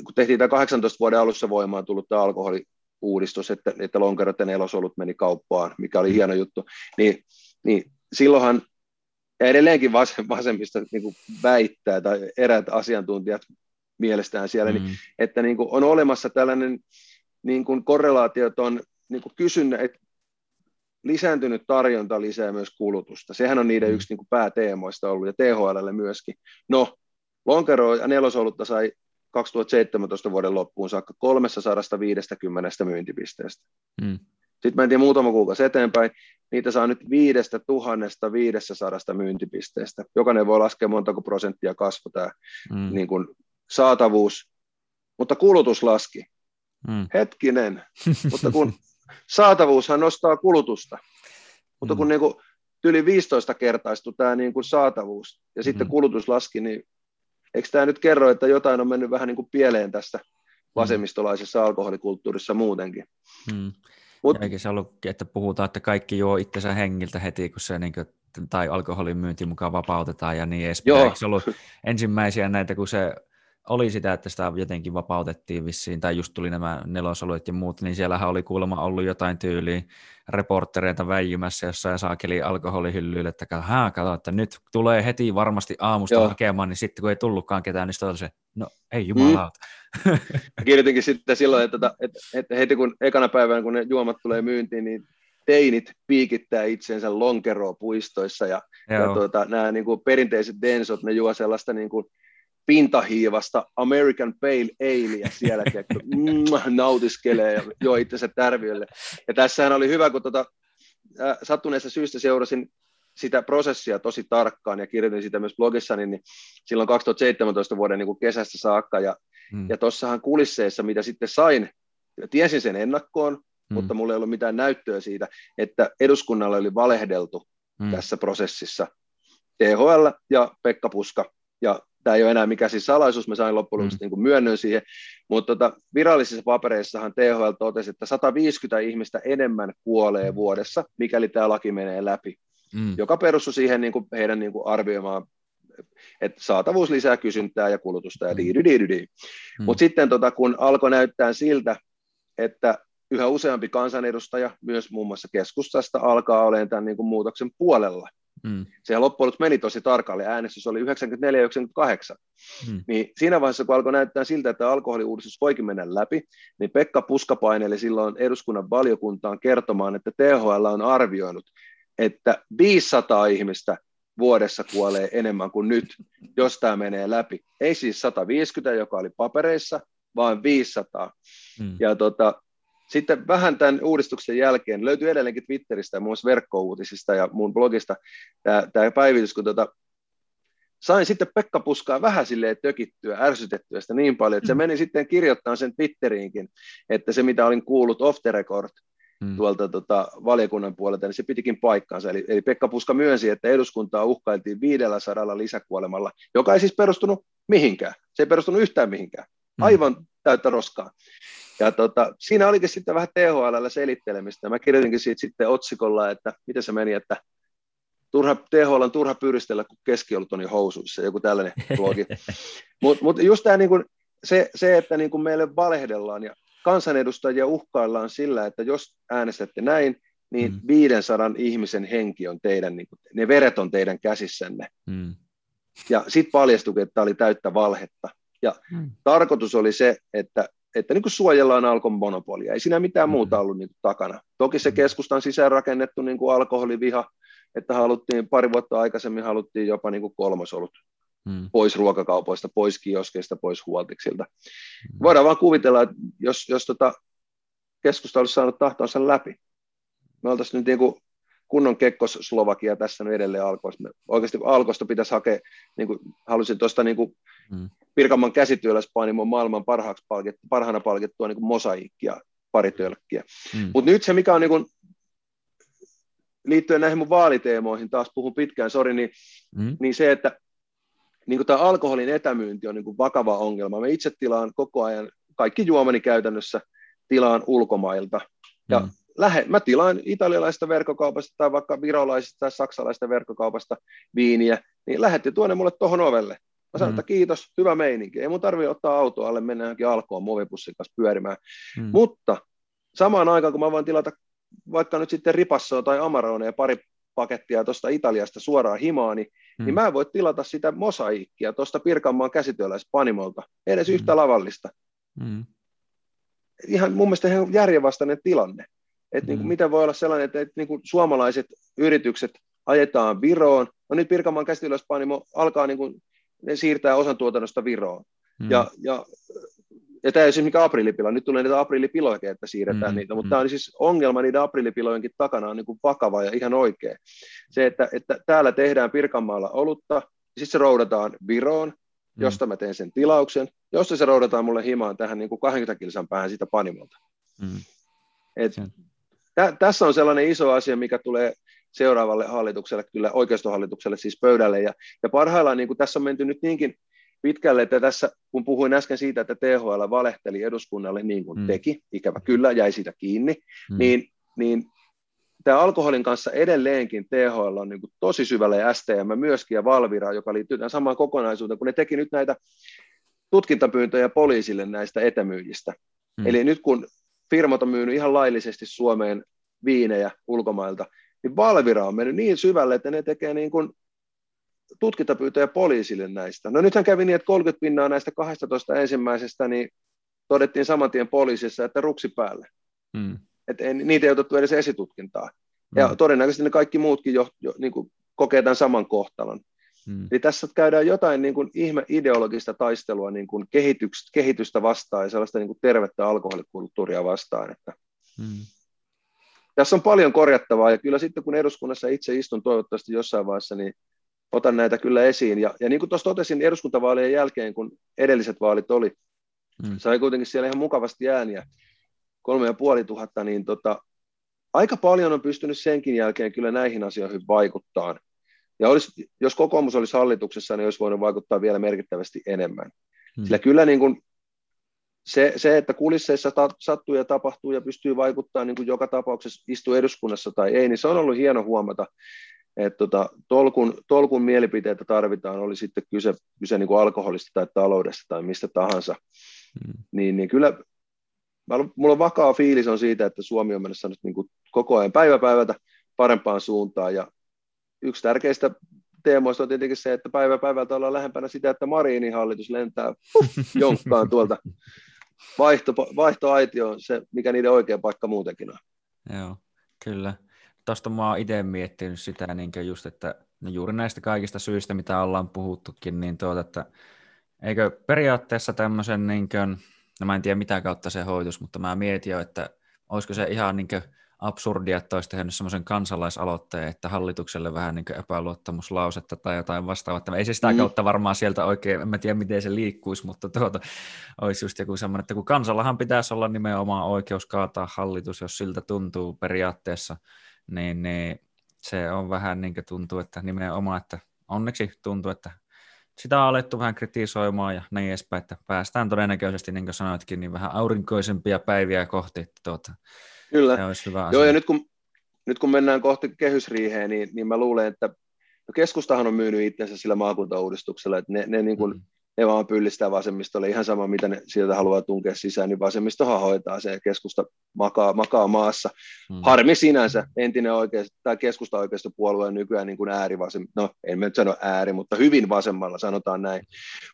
kun tehtiin tämä 18 vuoden alussa voimaan tullut tämä alkoholiuudistus, että, että lonkerot ja nelosolut meni kauppaan, mikä oli hieno juttu, niin, niin silloinhan ja edelleenkin vasemmista niin kuin väittää, tai eräät asiantuntijat mielestään siellä, niin, mm. niin, että niin kuin on olemassa tällainen niin kuin korrelaatio on niin kuin kysynnä, että lisääntynyt tarjonta lisää myös kulutusta. Sehän on niiden mm. yksi niin kuin pääteemoista ollut, ja THL myöskin. No, Lonkero ja nelosolutta sai 2017 vuoden loppuun saakka 350 myyntipisteestä. Mm. Sitten mentiin muutama kuukausi eteenpäin, niitä saa nyt 5500 myyntipisteestä. Jokainen voi laskea montako prosenttia kasvu tämä mm. niin kuin saatavuus, mutta kulutus laski. Mm. Hetkinen, mutta kun saatavuushan nostaa kulutusta, mutta kun mm. niin kuin yli 15 kertaistui tämä niin kuin saatavuus ja sitten mm. kulutus laski, niin eikö tämä nyt kerro, että jotain on mennyt vähän niin kuin pieleen tässä mm. vasemmistolaisessa alkoholikulttuurissa muutenkin. Mm. Mut, Eikä se ollut, että puhutaan, että kaikki juo itsensä hengiltä heti, kun se niin kuin, tai alkoholin myynti mukaan vapautetaan ja niin edespäin. Joo. Eikö se ollut ensimmäisiä näitä, kun se oli sitä, että sitä jotenkin vapautettiin vissiin, tai just tuli nämä nelosoluet ja muut, niin siellähän oli kuulemma ollut jotain tyyliä reporttereita väijymässä jossain saakeli alkoholihyllyille, että haa, kato, että nyt tulee heti varmasti aamusta Joo. hakemaan, niin sitten kun ei tullutkaan ketään, niin sitten se, no ei jumalauta. Mm. Kirjoitinkin sitten silloin, että, että, että, että heti kun ekana päivänä, kun ne juomat tulee myyntiin, niin teinit piikittää itsensä lonkeroa puistoissa ja, ja tuota, nämä niin kuin perinteiset densot, ne juo sellaista niin kuin pintahiivasta American Pale Aleä siellä, mm, nautiskelee ja joo itsensä tärviölle. Ja tässähän oli hyvä, kun tota, äh, sattuneesta syystä seurasin sitä prosessia tosi tarkkaan ja kirjoitin sitä myös blogissani niin silloin 2017 vuoden niin kuin kesästä saakka. Ja, hmm. ja tuossahan kulisseissa, mitä sitten sain, tiesin sen ennakkoon, hmm. mutta mulla ei ollut mitään näyttöä siitä, että eduskunnalle oli valehdeltu hmm. tässä prosessissa. THL ja Pekka Puska ja tämä ei ole enää mikään siis salaisuus, mä sain loppujen lopuksi mm. niin myönnön siihen, mutta tota, virallisissa papereissahan THL totesi, että 150 ihmistä enemmän kuolee vuodessa, mikäli tämä laki menee läpi, mm. joka perustui siihen niin kuin heidän niin kuin arvioimaan, että saatavuus lisää kysyntää ja kulutusta ja di di di mm. Mutta sitten tota, kun alkoi näyttää siltä, että yhä useampi kansanedustaja, myös muun muassa keskustasta, alkaa olemaan tämän niin kuin muutoksen puolella, Mm. Sehän loppujen meni tosi tarkalle, äänestys oli 94-98. Mm. Niin siinä vaiheessa, kun alkoi näyttää siltä, että alkoholiuudistus voikin mennä läpi, niin Pekka Puska paineli silloin eduskunnan valiokuntaan kertomaan, että THL on arvioinut, että 500 ihmistä vuodessa kuolee enemmän kuin nyt, jos tämä menee läpi. Ei siis 150, joka oli papereissa, vaan 500. Mm. Ja tota, sitten vähän tämän uudistuksen jälkeen löytyy edelleenkin Twitteristä ja muun muassa verkkouutisista ja mun blogista tämä, tämä päivitys, kun tota, sain sitten Pekka Puskaa vähän silleen tökittyä, ärsytettyä sitä niin paljon, että se mm. meni sitten kirjoittamaan sen Twitteriinkin, että se mitä olin kuullut off the record mm. tuolta tota, valiokunnan puolelta, niin se pitikin paikkaansa. Eli, eli Pekka Puska myönsi, että eduskuntaa uhkailtiin 500 lisäkuolemalla, joka ei siis perustunut mihinkään. Se ei perustunut yhtään mihinkään. Mm. Aivan täyttä roskaa. Ja tota, siinä olikin sitten vähän THL selittelemistä. Mä kirjoitinkin siitä sitten otsikolla, että miten se meni, että turha, THL on turha pyristellä, kun keskiolut on jo housuissa, joku tällainen blogi. Mutta mut just tämä niinku, se, se, että niinku meille valehdellaan ja kansanedustajia uhkaillaan sillä, että jos äänestätte näin, niin mm. 500 ihmisen henki on teidän, niin kuin, ne veret on teidän käsissänne. Mm. Ja sitten paljastui, että tämä oli täyttä valhetta. Ja mm. tarkoitus oli se, että että niin kuin suojellaan alkon monopolia. Ei siinä mitään mm-hmm. muuta ollut niin kuin takana. Toki se mm-hmm. keskustan sisään rakennettu niin kuin alkoholiviha, että haluttiin pari vuotta aikaisemmin haluttiin jopa niin kuin kolmosolut mm. pois ruokakaupoista, pois kioskeista, pois huoltiksilta. Mm. Voidaan vaan kuvitella, että jos, jos tota keskusta olisi saanut tahtonsa läpi, me oltaisiin nyt niin kuin kunnon kekkos Slovakia tässä nyt edelleen alkoista. Oikeasti alkoista pitäisi hakea, niin kuin halusin tuosta niin kuin mm. Pirkanman käsityöläispainimon maailman parhaaksi palkittu, parhaana palkittua niin mosaikkia, pari tölkkiä. Mm. Mutta nyt se, mikä on niin kuin, liittyen näihin mun vaaliteemoihin, taas puhun pitkään, sori, niin, mm. niin se, että niin tämä alkoholin etämyynti on niin kuin vakava ongelma. Me itse tilaan koko ajan, kaikki juomani käytännössä tilaan ulkomailta. Ja mm. Lähe, mä tilaan italialaisesta verkkokaupasta tai vaikka virolaisesta tai saksalaisesta verkkokaupasta viiniä, niin lähetti tuonne mulle tuohon ovelle. Mä sanoin, mm. että kiitos, hyvä meininki. Ei mun tarvitse ottaa autoa alle, mennä johonkin alkoon muovipussin kanssa pyörimään. Mm. Mutta samaan aikaan, kun mä voin tilata vaikka nyt sitten ripassoa tai amarone ja pari pakettia tuosta Italiasta suoraan himaan, niin, mm. niin mä en voi tilata sitä mosaikkia tuosta Pirkanmaan käsityöläispanimolta, edes mm. yhtä lavallista. Mm. Ihan mun mielestä ihan järjenvastainen tilanne. Että niin mm. niin miten voi olla sellainen, että, että niin kuin suomalaiset yritykset ajetaan Viroon, no nyt Pirkanmaan käsityöläispanimo alkaa niin kuin ne siirtää osan tuotannosta Viroon. Mm. Ja, ja, ja tämä ei ole siis mikä aprillipila, nyt tulee niitä aprilipiloja, että siirretään mm. niitä, mutta mm. tämä on siis ongelma niiden aprillipilojenkin takana on niin kuin vakava ja ihan oikea. Se, että, että täällä tehdään Pirkanmaalla olutta, sitten se roudataan Viroon, mm. josta mä teen sen tilauksen, josta se roudataan mulle himaan tähän niin kuin 20 kilsan päähän siitä panimolta. Mm. Et, tä, tässä on sellainen iso asia, mikä tulee seuraavalle hallitukselle, kyllä oikeistohallitukselle siis pöydälle. Ja, ja parhaillaan niin kuin tässä on menty nyt niinkin pitkälle, että tässä, kun puhuin äsken siitä, että THL valehteli eduskunnalle niin kuin mm. teki, ikävä kyllä, jäi siitä kiinni, mm. niin, niin tämä alkoholin kanssa edelleenkin THL on niin kuin tosi syvälle ja STM myöskin ja Valvira, joka liittyy tähän samaan kokonaisuuteen, kun ne teki nyt näitä tutkintapyyntöjä poliisille näistä etämyyjistä. Mm. Eli nyt kun firmat on myynyt ihan laillisesti Suomeen viinejä ulkomailta, niin Valvira on mennyt niin syvälle, että ne tekee niin kuin tutkintapyyntöjä poliisille näistä. No nythän kävi niin, että 30 pinnaa näistä 12 ensimmäisestä, niin todettiin saman tien poliisissa, että ruksi päälle. Mm. Että ei, niitä ei otettu edes esitutkintaa. Mm. Ja todennäköisesti ne kaikki muutkin jo, jo niin kuin kokee tämän saman kohtalon. Mm. Eli tässä käydään jotain niin kuin ihme ideologista taistelua niin kuin kehitystä, kehitystä vastaan ja sellaista niin kuin tervettä alkoholikulttuuria vastaan. Että mm. Tässä on paljon korjattavaa ja kyllä sitten kun eduskunnassa itse istun toivottavasti jossain vaiheessa, niin otan näitä kyllä esiin. Ja, ja niin kuin tuossa totesin eduskuntavaalien jälkeen, kun edelliset vaalit oli, mm. sai kuitenkin siellä ihan mukavasti ääniä, kolme ja puoli tuhatta, niin tota, aika paljon on pystynyt senkin jälkeen kyllä näihin asioihin vaikuttaa. Ja olisi, jos kokoomus olisi hallituksessa, niin olisi voinut vaikuttaa vielä merkittävästi enemmän. Hmm. Sillä kyllä niin kuin se, se, että kulisseissa ta, sattuu ja tapahtuu ja pystyy vaikuttamaan niin kuin joka tapauksessa istuu eduskunnassa tai ei, niin se on ollut hieno huomata, että tota, tolkun, tolkun mielipiteitä tarvitaan, oli sitten kyse, kyse niin kuin alkoholista tai taloudesta tai mistä tahansa. Hmm. Niin, niin kyllä mulla on vakaa fiilis on siitä, että Suomi on menossa nyt niin kuin koko ajan päivä päivältä parempaan suuntaan ja yksi tärkeistä teemoista on tietenkin se, että päivä päivältä ollaan lähempänä sitä, että Marinin hallitus lentää jonkkaan tuolta vaihto, vaihtoaitioon, se mikä niiden oikea paikka muutenkin on. Joo, kyllä. Tuosta mä oon itse miettinyt sitä niin just, että no juuri näistä kaikista syistä, mitä ollaan puhuttukin, niin tuota, että eikö periaatteessa tämmöisen, niin kuin, no mä en tiedä mitä kautta se hoitus, mutta mä mietin jo, että olisiko se ihan niin kuin absurdia, että olisi tehnyt semmoisen kansalaisaloitteen, että hallitukselle vähän niin epäluottamuslausetta tai jotain vastaavaa. Ei se sitä mm. kautta varmaan sieltä oikein, en mä tiedä miten se liikkuisi, mutta tuota, olisi just joku semmoinen, että kun kansallahan pitäisi olla nimenomaan oikeus kaataa hallitus, jos siltä tuntuu periaatteessa, niin, niin se on vähän niin kuin tuntuu, että nimenomaan, että onneksi tuntuu, että sitä on alettu vähän kritisoimaan ja näin edespäin, että päästään todennäköisesti, niin kuin sanoitkin, niin vähän aurinkoisempia päiviä kohti, että tuota, Kyllä. Se olisi hyvä asia. Joo, ja nyt kun, nyt kun mennään kohti kehysriiheen, niin, niin mä luulen, että no keskustahan on myynyt itsensä sillä maakuntauudistuksella, että ne, ne, niin kuin, mm. ne vaan pyllistää vasemmistolle ihan sama, mitä ne sieltä haluaa tunkea sisään, niin vasemmistohan hoitaa se ja keskusta makaa, makaa maassa. Mm. Harmi sinänsä, entinen oikeisto, tai keskusta oikeistopuolue on nykyään niin kuin äärivasem, no en mä nyt sano ääri, mutta hyvin vasemmalla sanotaan näin.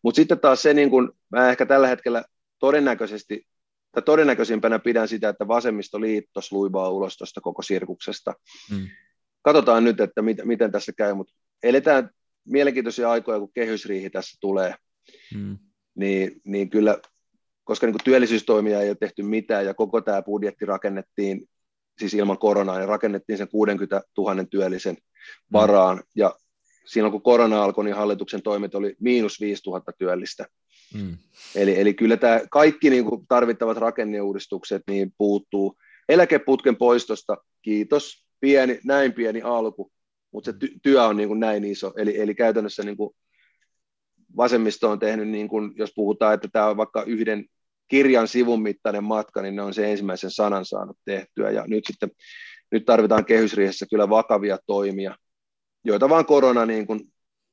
Mutta sitten taas se, niin kuin, mä ehkä tällä hetkellä todennäköisesti tai todennäköisimpänä pidän sitä, että vasemmistoliitto sluibaa ulos tuosta koko sirkuksesta. Mm. Katsotaan nyt, että mit, miten tässä käy, mutta eletään mielenkiintoisia aikoja, kun kehysriihi tässä tulee, mm. niin, niin kyllä, koska niin työllisyystoimia ei ole tehty mitään ja koko tämä budjetti rakennettiin siis ilman koronaa, niin rakennettiin sen 60 000 työllisen mm. varaan, mm. ja silloin kun korona alkoi, niin hallituksen toimet oli miinus 5000 työllistä. Mm. Eli, eli kyllä tämä kaikki niin kuin tarvittavat rakenneuudistukset niin puuttuu. Eläkeputken poistosta, kiitos, pieni, näin pieni alku, mutta se ty- työ on niin kuin näin iso. Eli, eli käytännössä niin kuin vasemmisto on tehnyt, niin kuin, jos puhutaan, että tämä on vaikka yhden kirjan sivun mittainen matka, niin ne on se ensimmäisen sanan saanut tehtyä. Ja nyt sitten nyt tarvitaan kehysriihessä kyllä vakavia toimia, joita vaan korona niin kuin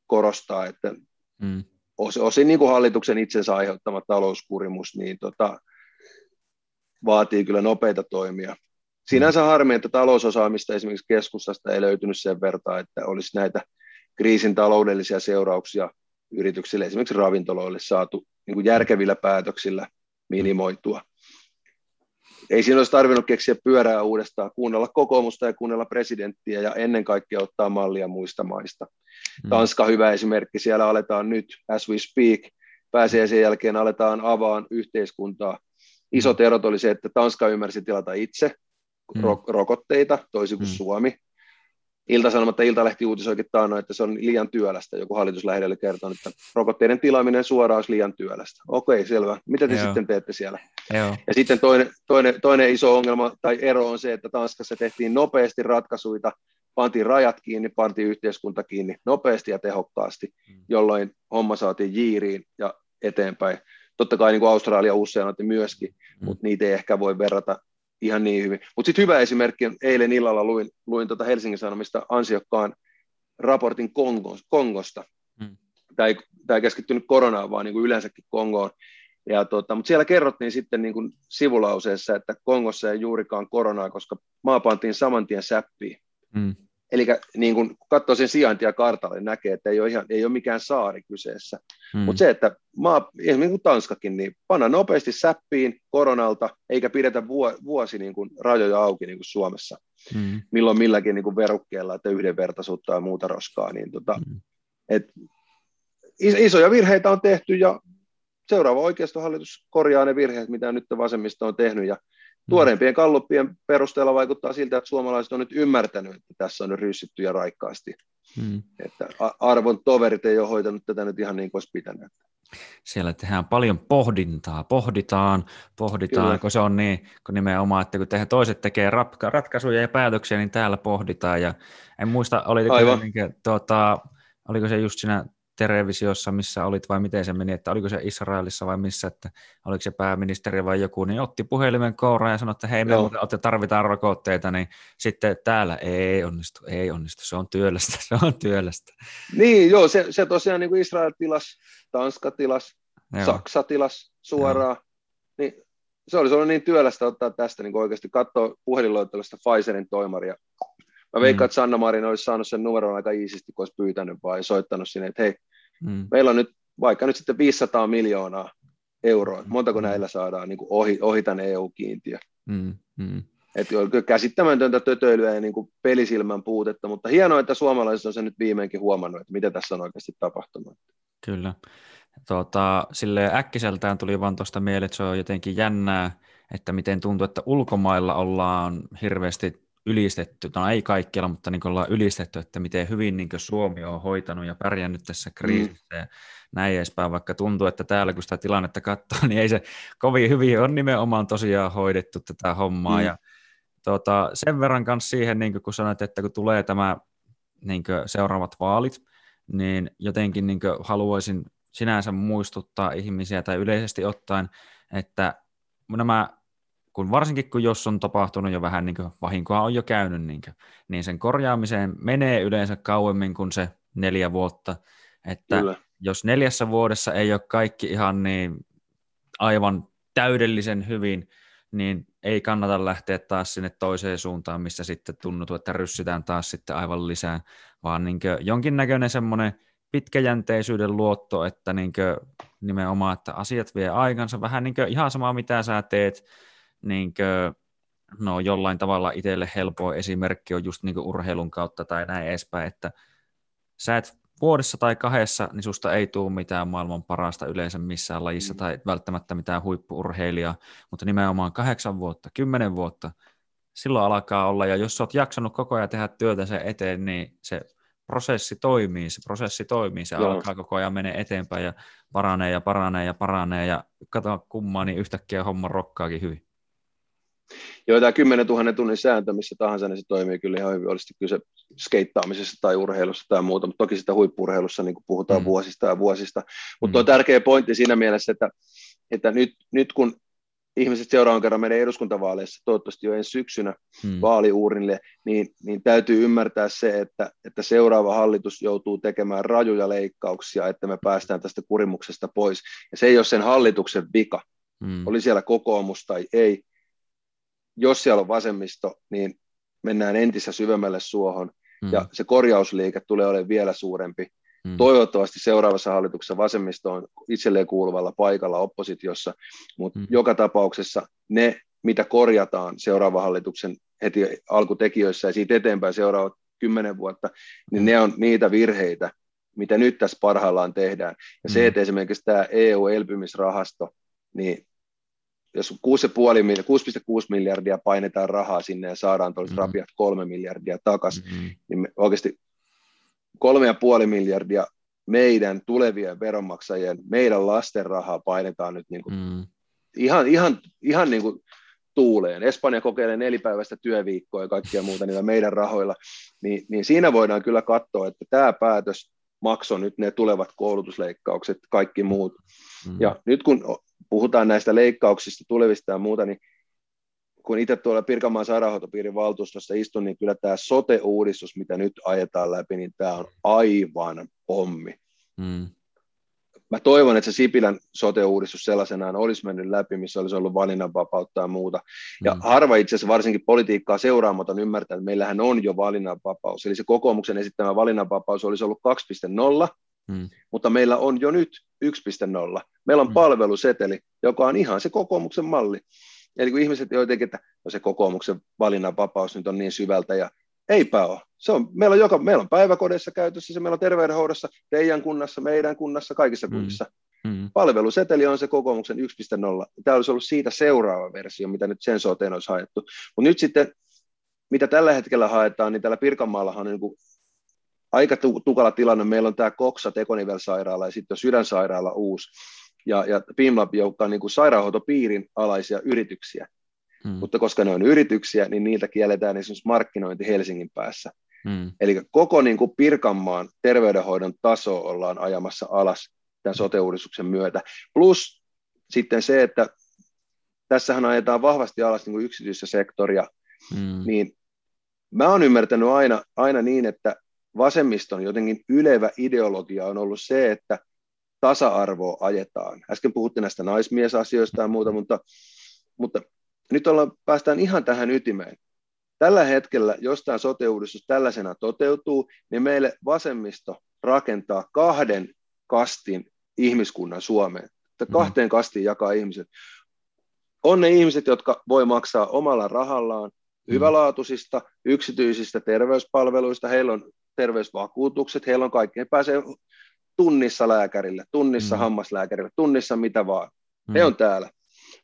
korostaa, että mm osin niin kuin hallituksen itsensä aiheuttama talouskurimus, niin tota, vaatii kyllä nopeita toimia. Sinänsä harmi, että talousosaamista esimerkiksi keskustasta ei löytynyt sen verran, että olisi näitä kriisin taloudellisia seurauksia yrityksille, esimerkiksi ravintoloille saatu niin kuin järkevillä päätöksillä minimoitua ei siinä olisi tarvinnut keksiä pyörää uudestaan, kuunnella kokoomusta ja kuunnella presidenttiä ja ennen kaikkea ottaa mallia muista maista. Mm. Tanska hyvä esimerkki, siellä aletaan nyt, as we speak, pääsee sen jälkeen aletaan avaan yhteiskuntaa. Isot erot oli se, että Tanska ymmärsi tilata itse mm. rokotteita, toisin kuin mm. Suomi. Ilta-Sanomat Iltalehti uutisoikin taannoin, että se on liian työlästä. Joku hallituslähdelle kertoo, että rokotteiden tilaaminen suoraan olisi liian työlästä. Okei, selvä. Mitä te Joo. sitten teette siellä? Joo. Ja sitten toinen, toinen, toinen iso ongelma tai ero on se, että Tanskassa tehtiin nopeasti ratkaisuja, pantiin rajat kiinni, pantiin yhteiskunta kiinni nopeasti ja tehokkaasti, mm. jolloin homma saatiin jiiriin ja eteenpäin. Totta kai niin kuin Australia, Uusseelanti myöskin, mm. mutta niitä ei ehkä voi verrata ihan niin hyvin. Mutta sitten hyvä esimerkki on, eilen illalla luin, luin tuota Helsingin Sanomista ansiokkaan raportin Kongos, Kongosta. Hmm. Tämä, ei, tämä ei keskittynyt koronaan, vaan niin kuin yleensäkin Kongoon. Ja tota, mutta siellä kerrottiin sitten niin kuin sivulauseessa, että Kongossa ei juurikaan koronaa, koska maa pantiin saman tien säppiin. Hmm. Eli niin kun katsoo sen sijaintia kartalle, niin näkee, että ei ole, ihan, ei ole mikään saari kyseessä. Hmm. Mutta se, että maa, esimerkiksi kuin Tanskakin, niin panna nopeasti säppiin koronalta, eikä pidetä vuosi niin kuin rajoja auki niin kuin Suomessa. Hmm. Milloin milläkin niin kuin verukkeella, että yhdenvertaisuutta ja muuta roskaa. Niin tota, hmm. Et isoja virheitä on tehty ja seuraava oikeistohallitus korjaa ne virheet, mitä nyt vasemmisto on tehnyt ja. Tuoreimpien kalluppien perusteella vaikuttaa siltä, että suomalaiset on nyt ymmärtänyt, että tässä on nyt ryssitty ja raikkaasti. Hmm. Että arvon toverit ei ole hoitanut tätä nyt ihan niin kuin olisi pitänyt. Siellä tehdään paljon pohdintaa, pohditaan, pohditaan, Kyllä. kun se on niin, kun nimenomaan, että kun tehdään, toiset tekee ratkaisuja ja päätöksiä, niin täällä pohditaan. Ja en muista, oliko, niin, tuota, oliko se just siinä televisiossa, missä olit vai miten se meni, että oliko se Israelissa vai missä, että oliko se pääministeri vai joku, niin otti puhelimen kouraan ja sanoi, että hei, me muuten tarvitaan rokotteita, niin sitten täällä ei onnistu, ei onnistu, se on työlästä, se on työlästä. Niin, joo, se, se tosiaan niin kuin Israel tilas, Tanska tilas, joo. Saksa tilas suoraan, joo. niin se olisi ollut niin työlästä ottaa tästä niin oikeasti katsoa puhelinloittelusta Pfizerin toimaria. Mä veikkaan, mm. että Sanna Marin olisi saanut sen numeron aika iisisti, kun olisi pyytänyt vai soittanut sinne, että hei, Mm. Meillä on nyt vaikka nyt sitten 500 miljoonaa euroa. Montako mm. näillä saadaan niin kuin ohi, ohi tämän EU-kiintiö? Mm. Mm. Että on käsittämätöntä tötöilyä ja niin kuin pelisilmän puutetta, mutta hienoa, että suomalaiset on sen nyt viimeinkin huomannut, että mitä tässä on oikeasti tapahtunut. Kyllä. Tuota, sille äkkiseltään tuli vaan tuosta mieleen, että se on jotenkin jännää, että miten tuntuu, että ulkomailla ollaan hirveästi ylistetty, no ei kaikkialla, mutta niin ollaan ylistetty, että miten hyvin niin Suomi on hoitanut ja pärjännyt tässä kriisissä mm. ja näin edespäin, vaikka tuntuu, että täällä kun sitä tilannetta katsoo, niin ei se kovin hyvin on nimenomaan tosiaan hoidettu tätä hommaa. Mm. Ja tuota, sen verran kanssa siihen, niin kun sanoit, että kun tulee tämä niin seuraavat vaalit, niin jotenkin niin haluaisin sinänsä muistuttaa ihmisiä tai yleisesti ottaen, että nämä kun varsinkin kun jos on tapahtunut jo vähän niin kuin vahinkoa on jo käynyt, niin, kuin, niin sen korjaamiseen menee yleensä kauemmin kuin se neljä vuotta. Että Kyllä. jos neljässä vuodessa ei ole kaikki ihan niin aivan täydellisen hyvin, niin ei kannata lähteä taas sinne toiseen suuntaan, missä sitten tuntuu, että ryssitään taas sitten aivan lisää, vaan niin jonkinnäköinen semmoinen pitkäjänteisyyden luotto, että niin nimenomaan, että asiat vie aikansa, vähän niin ihan sama mitä sä teet, niin kuin, no jollain tavalla itselle helpoa esimerkki on just niin urheilun kautta tai näin edespäin, että sä et vuodessa tai kahdessa, niin susta ei tule mitään maailman parasta yleensä missään lajissa mm. tai välttämättä mitään huippuurheilijaa, mutta nimenomaan kahdeksan vuotta, kymmenen vuotta, silloin alkaa olla, ja jos sä oot jaksanut koko ajan tehdä työtä sen eteen, niin se prosessi toimii, se prosessi toimii, se Joo. alkaa koko ajan menee eteenpäin ja paranee ja paranee ja paranee, ja kato kummaa, niin yhtäkkiä homma rokkaakin hyvin. Joo, tämä 10 000 tunnin sääntö, missä tahansa, niin se toimii kyllä ihan hyvin, olisi kyse skeittaamisessa tai urheilussa tai muuta, mutta toki sitä huippurheilussa niin puhutaan mm. vuosista ja vuosista. Mutta mm. on tärkeä pointti siinä mielessä, että, että nyt, nyt kun ihmiset seuraavan kerran meidän eduskuntavaaleissa, toivottavasti jo ensi syksynä hmm. vaaliuurnille, niin, niin täytyy ymmärtää se, että, että seuraava hallitus joutuu tekemään rajuja leikkauksia, että me päästään tästä kurimuksesta pois. Ja se ei ole sen hallituksen vika. Hmm. Oli siellä kokoomus tai ei, jos siellä on vasemmisto, niin mennään entistä syvemmälle suohon, mm. ja se korjausliike tulee olemaan vielä suurempi. Mm. Toivottavasti seuraavassa hallituksessa vasemmisto on itselleen kuuluvalla paikalla oppositiossa, mutta mm. joka tapauksessa ne, mitä korjataan seuraavan hallituksen heti alkutekijöissä ja siitä eteenpäin seuraavat kymmenen vuotta, niin ne on niitä virheitä, mitä nyt tässä parhaillaan tehdään. Ja mm. se, että esimerkiksi tämä EU-elpymisrahasto, niin jos 6,5 miljardia painetaan rahaa sinne ja saadaan tuollaiset mm-hmm. rapiat kolme miljardia takaisin, mm-hmm. niin me oikeasti kolme ja puoli miljardia meidän tulevien veronmaksajien, meidän lasten rahaa painetaan nyt niin kuin mm. ihan, ihan, ihan niin kuin tuuleen. Espanja kokeilee nelipäiväistä työviikkoa ja kaikkia muuta niillä meidän rahoilla, niin, niin siinä voidaan kyllä katsoa, että tämä päätös maksoi nyt ne tulevat koulutusleikkaukset, kaikki muut. Mm. Ja nyt kun puhutaan näistä leikkauksista tulevista ja muuta, niin kun itse tuolla Pirkanmaan sairaanhoitopiirin valtuustossa istun, niin kyllä tämä sote-uudistus, mitä nyt ajetaan läpi, niin tämä on aivan pommi. Mm. Mä toivon, että se Sipilän sote-uudistus sellaisenaan olisi mennyt läpi, missä olisi ollut valinnanvapautta ja muuta. Ja mm. harva itse asiassa varsinkin politiikkaa seuraamaton ymmärtää, että meillähän on jo valinnanvapaus. Eli se kokoomuksen esittämä valinnanvapaus olisi ollut 2.0, mm. mutta meillä on jo nyt 1.0. Meillä on mm. palveluseteli, joka on ihan se kokoomuksen malli. Eli kun ihmiset jotenkin, että no se kokoomuksen valinnanvapaus nyt on niin syvältä ja Eipä ole. Se on, meillä, on joka, meillä on päiväkodeissa käytössä, se meillä on terveydenhoidossa, teidän kunnassa, meidän kunnassa, kaikissa mm. kunnissa. Mm. Palveluseteli on se kokoomuksen 1.0. Tämä olisi ollut siitä seuraava versio, mitä nyt sen soteen olisi haettu. Mutta nyt sitten, mitä tällä hetkellä haetaan, niin täällä Pirkanmaallahan on niin kuin aika tukala tilanne. Meillä on tämä Koksa tekonivelsairaala ja sitten sydänsairaala uusi ja, ja PIMLab, joka on niin kuin sairaanhoitopiirin alaisia yrityksiä. Hmm. Mutta koska ne on yrityksiä, niin niiltä kielletään esimerkiksi markkinointi Helsingin päässä. Hmm. Eli koko niin kuin Pirkanmaan terveydenhoidon taso ollaan ajamassa alas tämän sote-uudistuksen myötä. Plus sitten se, että tässähän ajetaan vahvasti alas niin kuin yksityistä sektoria, hmm. niin mä oon ymmärtänyt aina, aina niin, että vasemmiston jotenkin ylevä ideologia on ollut se, että tasa-arvoa ajetaan. Äsken puhuttiin näistä naismiesasioista ja muuta, mutta, mutta nyt ollaan, päästään ihan tähän ytimeen. Tällä hetkellä, jos tämä sote-uudistus tällaisena toteutuu, niin meille vasemmisto rakentaa kahden kastin ihmiskunnan Suomeen. Että mm-hmm. kahteen kastiin jakaa ihmiset. On ne ihmiset, jotka voi maksaa omalla rahallaan mm-hmm. hyvälaatuisista, yksityisistä terveyspalveluista, heillä on terveysvakuutukset, heillä on kaikki, he pääsee tunnissa lääkärille, tunnissa mm. hammaslääkärille, tunnissa mitä vaan. Mm. He on täällä.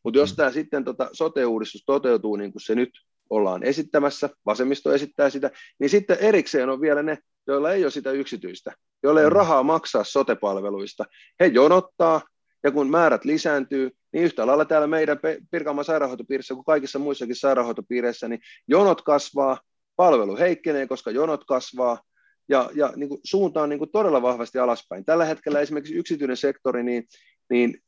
Mutta jos mm. tämä sitten tota sote-uudistus toteutuu niin kuin se nyt ollaan esittämässä, vasemmisto esittää sitä, niin sitten erikseen on vielä ne, joilla ei ole sitä yksityistä, joilla ei mm. ole rahaa maksaa sote-palveluista. He jonottaa, ja kun määrät lisääntyy, niin yhtä lailla täällä meidän Pirkanmaan sairaanhoitopiirissä kuin kaikissa muissakin sairaanhoitopiireissä, niin jonot kasvaa, palvelu heikkenee, koska jonot kasvaa, ja, ja niin kuin suunta on niin kuin todella vahvasti alaspäin. Tällä hetkellä esimerkiksi yksityinen sektori niin, niin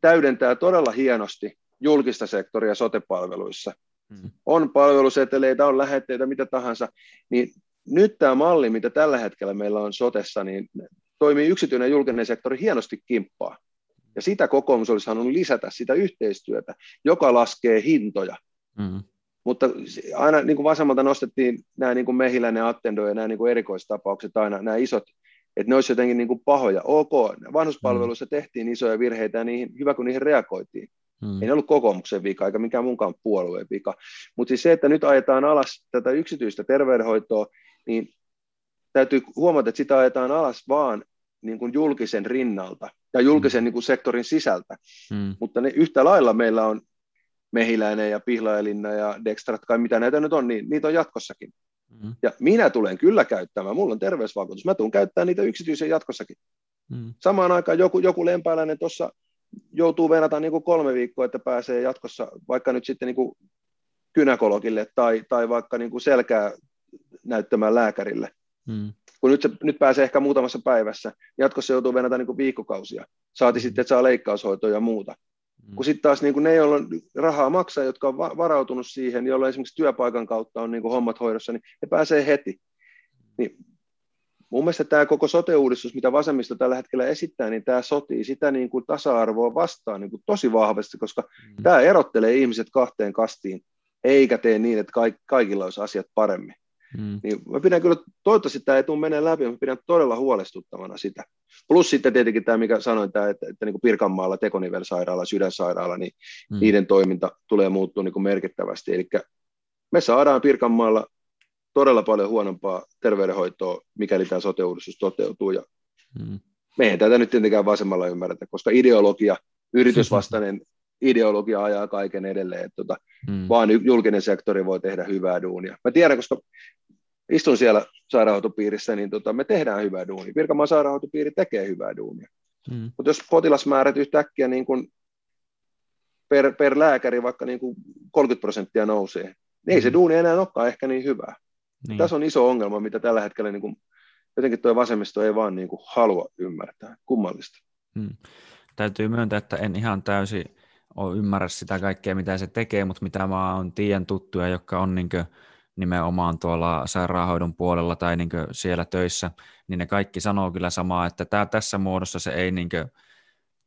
täydentää todella hienosti julkista sektoria sotepalveluissa. Hmm. On palveluseteleitä, on lähetteitä, mitä tahansa. Niin nyt tämä malli, mitä tällä hetkellä meillä on sotessa, niin toimii yksityinen ja julkinen sektori hienosti kimppaa. Ja sitä kokoomus olisi halunnut lisätä, sitä yhteistyötä, joka laskee hintoja. Hmm. Mutta aina niin kuin vasemmalta nostettiin nämä niin kuin Mehiläinen, Attendo ja nämä niin kuin erikoistapaukset aina, nämä isot, että ne olisi jotenkin niin kuin pahoja. Ok, vanhuspalveluissa mm. tehtiin isoja virheitä ja niihin, hyvä kun niihin reagoitiin. Mm. Ei ne ollut kokoomuksen vika eikä mikään munkaan puolueen vika. Mutta siis se, että nyt ajetaan alas tätä yksityistä terveydenhoitoa, niin täytyy huomata, että sitä ajetaan alas vaan niin kuin julkisen rinnalta ja julkisen mm. niin kuin sektorin sisältä. Mm. Mutta ne, yhtä lailla meillä on Mehiläinen ja Pihlajalinna ja Dextrat, kai mitä näitä nyt on, niin niitä on jatkossakin. Mm. Ja minä tulen kyllä käyttämään, mulla on terveysvakuutus, mä tulen käyttämään niitä yksityisiä jatkossakin. Mm. Samaan aikaan joku, joku lempääläinen tuossa joutuu venata niin kuin kolme viikkoa, että pääsee jatkossa vaikka nyt sitten niin kuin kynakologille tai, tai vaikka niin kuin selkää näyttämään lääkärille. Mm. Kun nyt, se, nyt pääsee ehkä muutamassa päivässä, jatkossa joutuu venata niin kuin viikkokausia. Saati mm. sitten, että saa leikkaushoitoa ja muuta. Mm. Kun sitten taas niin kuin ne, joilla on rahaa maksaa, jotka on varautunut siihen, joilla esimerkiksi työpaikan kautta on niin hommat hoidossa, niin ne pääsee heti. Niin mun mielestä tämä koko sote-uudistus, mitä vasemmista tällä hetkellä esittää, niin tämä sotii sitä niin kuin tasa-arvoa vastaan niin kuin tosi vahvasti, koska mm. tämä erottelee ihmiset kahteen kastiin, eikä tee niin, että kaikilla olisi asiat paremmin. Mm. Niin mä pidän kyllä, toivottavasti tämä ei tule menee läpi, mä pidän todella huolestuttavana sitä. Plus sitten tietenkin tämä, mikä sanoin, tämä, että, että niin kuin Pirkanmaalla tekonivelsairaala, sydänsairaala, niin mm. niiden toiminta tulee muuttua niin kuin merkittävästi. Eli me saadaan Pirkanmaalla todella paljon huonompaa terveydenhoitoa, mikäli tämä sote-uudistus toteutuu. Ja mm. Me ei tätä nyt tietenkään vasemmalla ymmärretä, koska ideologia, yritysvastainen ideologia ajaa kaiken edelleen, että tota, mm. vaan julkinen sektori voi tehdä hyvää duunia. Mä tiedän, koska istun siellä sairaanhoitopiirissä, niin tota, me tehdään hyvää duunia. Pirkanmaan sairaanhoitopiiri tekee hyvää duunia. Mm. Mutta jos potilasmäärät yhtäkkiä niin kun per, per lääkäri vaikka niin kun 30 prosenttia nousee, niin mm. ei se mm. duuni enää olekaan ehkä niin hyvää. Niin. Tässä on iso ongelma, mitä tällä hetkellä niin kun, jotenkin tuo vasemmisto ei vaan niin kun halua ymmärtää. Kummallista. Mm. Täytyy myöntää, että en ihan täysin ole ymmärrä sitä kaikkea, mitä se tekee, mutta mitä mä oon tien tuttuja, jotka on niin nimenomaan tuolla sairaanhoidon puolella tai niin siellä töissä, niin ne kaikki sanoo kyllä samaa, että tää, tässä muodossa se ei niin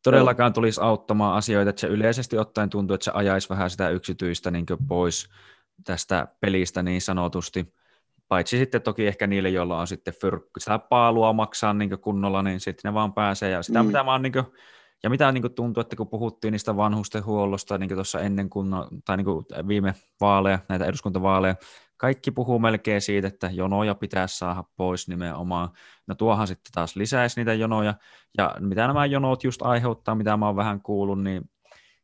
todellakaan tulisi auttamaan asioita, että se yleisesti ottaen tuntuu, että se ajaisi vähän sitä yksityistä niin pois tästä pelistä niin sanotusti, paitsi sitten toki ehkä niille, joilla on sitten fyrkky, sitä paalua maksaa niin kunnolla, niin sitten ne vaan pääsee, ja sitä mm. mitä oon niin ja mitä niin tuntuu, että kun puhuttiin niistä vanhusten huollosta niin tuossa ennen kunnon, tai niin viime vaaleja, näitä eduskuntavaaleja kaikki puhuu melkein siitä, että jonoja pitäisi saada pois nimenomaan. No tuohan sitten taas lisäisi niitä jonoja, ja mitä nämä jonot just aiheuttaa, mitä mä oon vähän kuullut, niin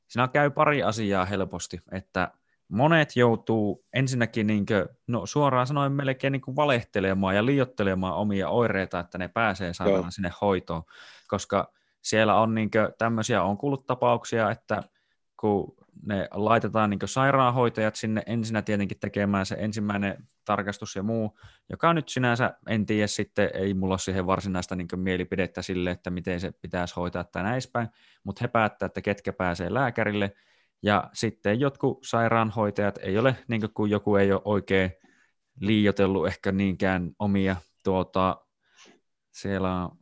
siinä käy pari asiaa helposti, että monet joutuu ensinnäkin niin kuin, no suoraan sanoen melkein niin valehtelemaan ja liiottelemaan omia oireita, että ne pääsee saamaan sinne hoitoon, koska siellä on niin kuin, tämmöisiä, on kuullut tapauksia, että kun ne laitetaan niin sairaanhoitajat sinne ensinnä tietenkin tekemään se ensimmäinen tarkastus ja muu, joka nyt sinänsä, en tiedä sitten, ei mulla ole siihen varsinaista niin mielipidettä sille, että miten se pitäisi hoitaa tai näispäin, mutta he päättää, että ketkä pääsee lääkärille, ja sitten jotkut sairaanhoitajat ei ole, niin kuin joku ei ole oikein liiotellut ehkä niinkään omia tuota, siellä on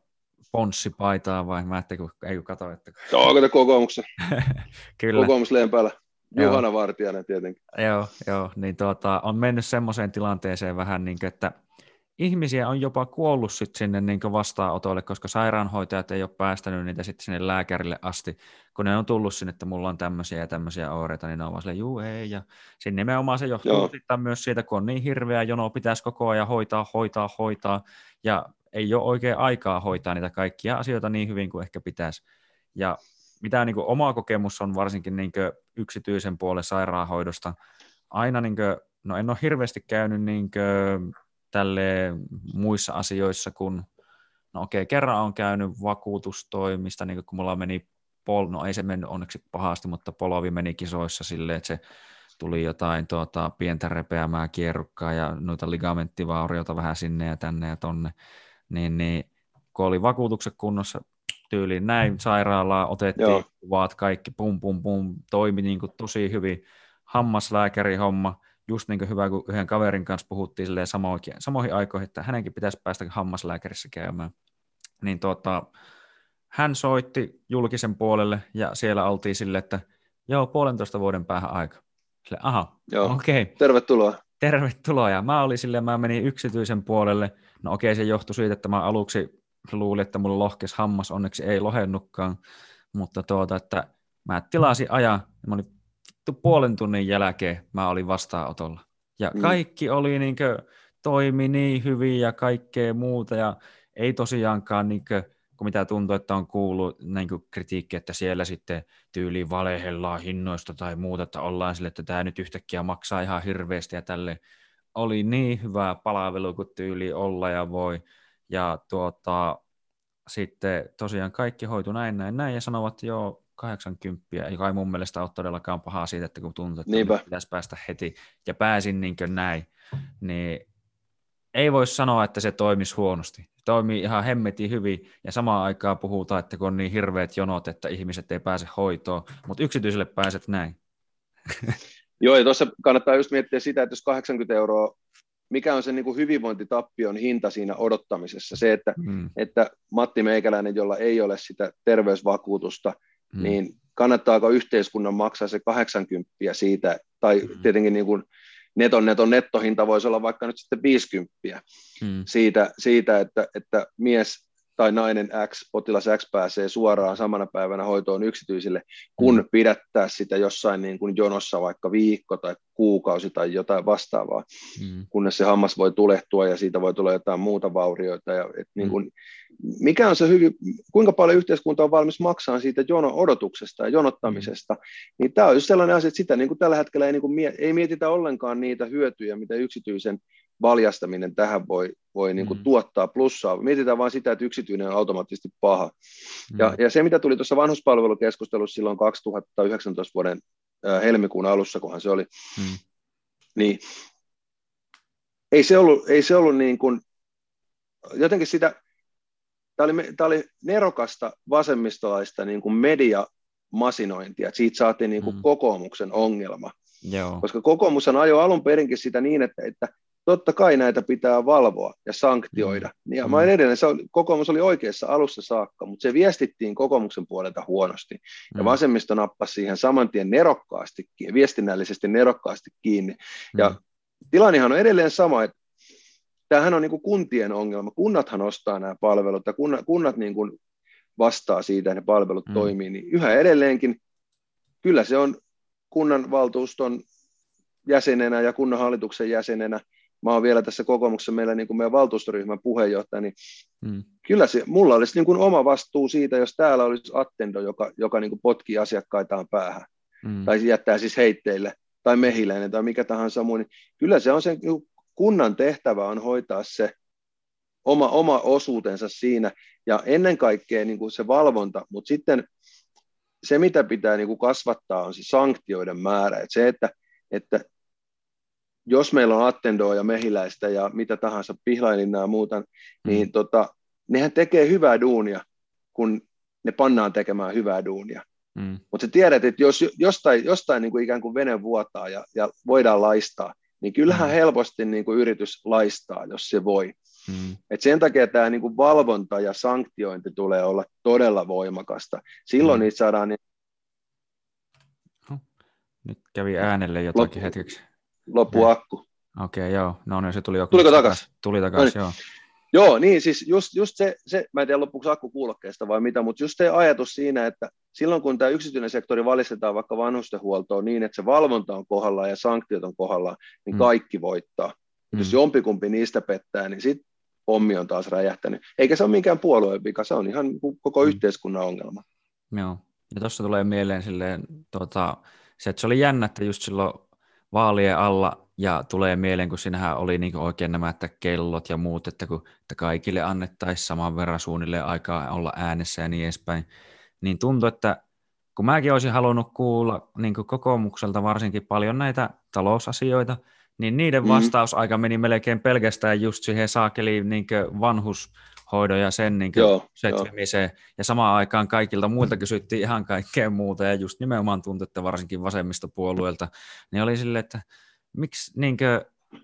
ponssipaitaa vai mä ette, kun, ei kun kato, että... Joo, kato kokoomuksen. Kyllä. Kokoomus päällä. Juhana Vartijainen tietenkin. Joo, joo niin tuota, on mennyt semmoiseen tilanteeseen vähän niin kuin, että ihmisiä on jopa kuollut sit sinne niin vastaanotolle, koska sairaanhoitajat ei ole päästänyt niitä sitten sinne lääkärille asti, kun ne on tullut sinne, että mulla on tämmöisiä ja tämmöisiä oireita, niin ne on vaan silleen, juu ei, ja sinne nimenomaan se johtuu sitten myös siitä, kun on niin hirveä jono, pitäisi koko ajan hoitaa, hoitaa, hoitaa, ja ei ole oikein aikaa hoitaa niitä kaikkia asioita niin hyvin kuin ehkä pitäisi. Ja mitä niin kuin oma kokemus on varsinkin niin kuin yksityisen puolen sairaanhoidosta, aina, niin kuin, no en ole hirveästi käynyt niin tälle muissa asioissa, kun no okei, kerran on käynyt vakuutustoimista, niin kun mulla meni pol, no ei se mennyt onneksi pahasti, mutta polovi meni kisoissa silleen, että se tuli jotain tuota, pientä repeämää kierrukkaa ja noita ligamenttivaurioita vähän sinne ja tänne ja tonne, niin, niin kun oli vakuutukset kunnossa tyyliin näin sairaalaa, otettiin Joo. kuvat, kaikki pum pum pum, toimi niin kuin tosi hyvin, hammaslääkärihomma, just niin kuin hyvä, kun yhden kaverin kanssa puhuttiin samoihin, samoihin aikoihin, että hänenkin pitäisi päästä hammaslääkärissä käymään. Niin tuota, hän soitti julkisen puolelle ja siellä oltiin sille, että joo, puolentoista vuoden päähän aika. Sille, aha, okei. Okay. Tervetuloa. Tervetuloa. Ja mä olin sille, mä menin yksityisen puolelle. No okei, se johtui siitä, että mä aluksi luulin, että mulla lohkes hammas, onneksi ei lohennutkaan. Mutta tuota, että mä tilasin ajan, ja mä olin puolen tunnin jälkeen mä olin vastaanotolla. Ja mm. kaikki oli niin kuin, toimi niin hyvin ja kaikkea muuta, ja ei tosiaankaan niin kuin, kun mitä tuntuu, että on kuullut niin kritiikki, että siellä sitten tyyli valehellaan hinnoista tai muuta, että ollaan sille, että tämä nyt yhtäkkiä maksaa ihan hirveästi ja tälle oli niin hyvää palvelu kuin tyyli olla ja voi. Ja tuota, sitten tosiaan kaikki hoitu näin, näin, näin ja sanovat, että joo, 80, joka ei mun mielestä ole todellakaan pahaa siitä, että kun tuntuu, että Niinpä. pitäisi päästä heti, ja pääsin niin näin, niin ei voi sanoa, että se toimisi huonosti. Se toimii ihan hemmetin hyvin, ja samaan aikaan puhutaan, että kun on niin hirveät jonot, että ihmiset ei pääse hoitoon, mutta yksityiselle pääset näin. Joo, ja tuossa kannattaa just miettiä sitä, että jos 80 euroa, mikä on se niin kuin hyvinvointitappion hinta siinä odottamisessa, se, että, hmm. että Matti Meikäläinen, jolla ei ole sitä terveysvakuutusta, mm. niin kannattaako yhteiskunnan maksaa se 80 siitä, tai mm. tietenkin niin kuin neton neton nettohinta voisi olla vaikka nyt sitten 50 mm. siitä, siitä että, että mies tai nainen X, potilas X pääsee suoraan samana päivänä hoitoon yksityisille, kun mm. pidättää sitä jossain niin kuin jonossa vaikka viikko tai kuukausi tai jotain vastaavaa, mm. kunnes se hammas voi tulehtua ja siitä voi tulla jotain muuta vaurioita. Ja, et niin kuin, mikä on se hyvin, kuinka paljon yhteiskunta on valmis maksaa siitä jono odotuksesta ja jonottamisesta, mm. niin tämä on just sellainen asia, että sitä niin kuin tällä hetkellä ei, niin kuin, ei mietitä ollenkaan niitä hyötyjä, mitä yksityisen valjastaminen tähän voi, voi niin kuin mm. tuottaa plussaa. Mietitään vain sitä, että yksityinen on automaattisesti paha. Mm. Ja, ja se, mitä tuli tuossa vanhuspalvelukeskustelussa silloin 2019 vuoden äh, helmikuun alussa, kunhan se oli, mm. niin ei se ollut, ei se ollut niin kuin, jotenkin sitä, tämä oli, tämä oli nerokasta vasemmistolaista niin kuin mediamasinointia, että siitä saatiin niin kuin mm. kokoomuksen ongelma. Joo. Koska kokoomus ajoi alun perinkin sitä niin, että, että totta kai näitä pitää valvoa ja sanktioida. Mm. Ja mä edelleen, se oli, kokoomus oli oikeassa alussa saakka, mutta se viestittiin kokoomuksen puolelta huonosti. Mm. Ja vasemmisto nappasi siihen saman tien nerokkaasti, viestinnällisesti nerokkaasti kiinni. Mm. Ja tilannehan on edelleen sama, että tämähän on niin kuin kuntien ongelma. Kunnathan ostaa nämä palvelut ja kunnat, kunnat niin kuin vastaa siitä, että ne palvelut mm. toimii. Niin yhä edelleenkin kyllä se on kunnanvaltuuston jäsenenä ja kunnan hallituksen jäsenenä, mä oon vielä tässä kokoomuksessa meillä niin kuin meidän valtuustoryhmän puheenjohtaja, niin mm. kyllä se, mulla olisi niin kuin oma vastuu siitä, jos täällä olisi attendo, joka, joka niin kuin potkii asiakkaitaan päähän, mm. tai jättää siis heitteille, tai mehiläinen tai mikä tahansa muu, niin kyllä se on sen kunnan tehtävä on hoitaa se oma, oma osuutensa siinä, ja ennen kaikkea niin kuin se valvonta, mutta sitten se, mitä pitää niin kuin kasvattaa, on se sanktioiden määrä. että se, että, että jos meillä on attendoa ja mehiläistä ja mitä tahansa, pihlailinnaa ja muuta, mm. niin tota, nehän tekee hyvää duunia, kun ne pannaan tekemään hyvää duunia. Mm. Mutta sä tiedät, että jos jostain, jostain niin kuin ikään kuin vene vuotaa ja, ja voidaan laistaa, niin kyllähän mm. helposti niin kuin yritys laistaa, jos se voi. Mm. Et sen takia tämä niin kuin valvonta ja sanktiointi tulee olla todella voimakasta. Silloin mm. niitä saadaan... Niin... Nyt kävi äänelle jotakin Loppu, hetkeksi. Loppu akku. Okei, okay, joo. No niin, se tuli jo. Tuliko takaisin? Tuli takaisin, no niin. joo. Joo, niin siis just, just se, se, mä en tiedä loppuksi akkukuulokkeesta vai mitä, mutta just se ajatus siinä, että silloin kun tämä yksityinen sektori valistetaan vaikka vanhustenhuoltoon niin, että se valvonta on kohdallaan ja sanktiot on kohdallaan, niin mm. kaikki voittaa. Mm. Jos jompikumpi niistä pettää, niin sitten pommi on taas räjähtänyt. Eikä se ole minkään puolueen vika, se on ihan koko mm. yhteiskunnan ongelma. Joo, ja tuossa tulee mieleen silleen, tota, se, että se oli jännä, että just silloin vaalien alla ja tulee mieleen, kun sinähän oli niin oikein nämä että kellot ja muut, että, kun, että kaikille annettaisiin saman verran suunnilleen aikaa olla äänessä ja niin edespäin, niin tuntui, että kun mäkin olisin halunnut kuulla niin kokoomukselta varsinkin paljon näitä talousasioita, niin niiden mm. vastausaika meni melkein pelkästään just siihen saakeliin niin vanhushoidon ja sen niin setvimiseen. Ja samaan aikaan kaikilta muilta kysyttiin ihan kaikkea muuta, ja just nimenomaan tuntui, että varsinkin vasemmistopuolueelta, niin oli silleen, että miksi, niin kuin,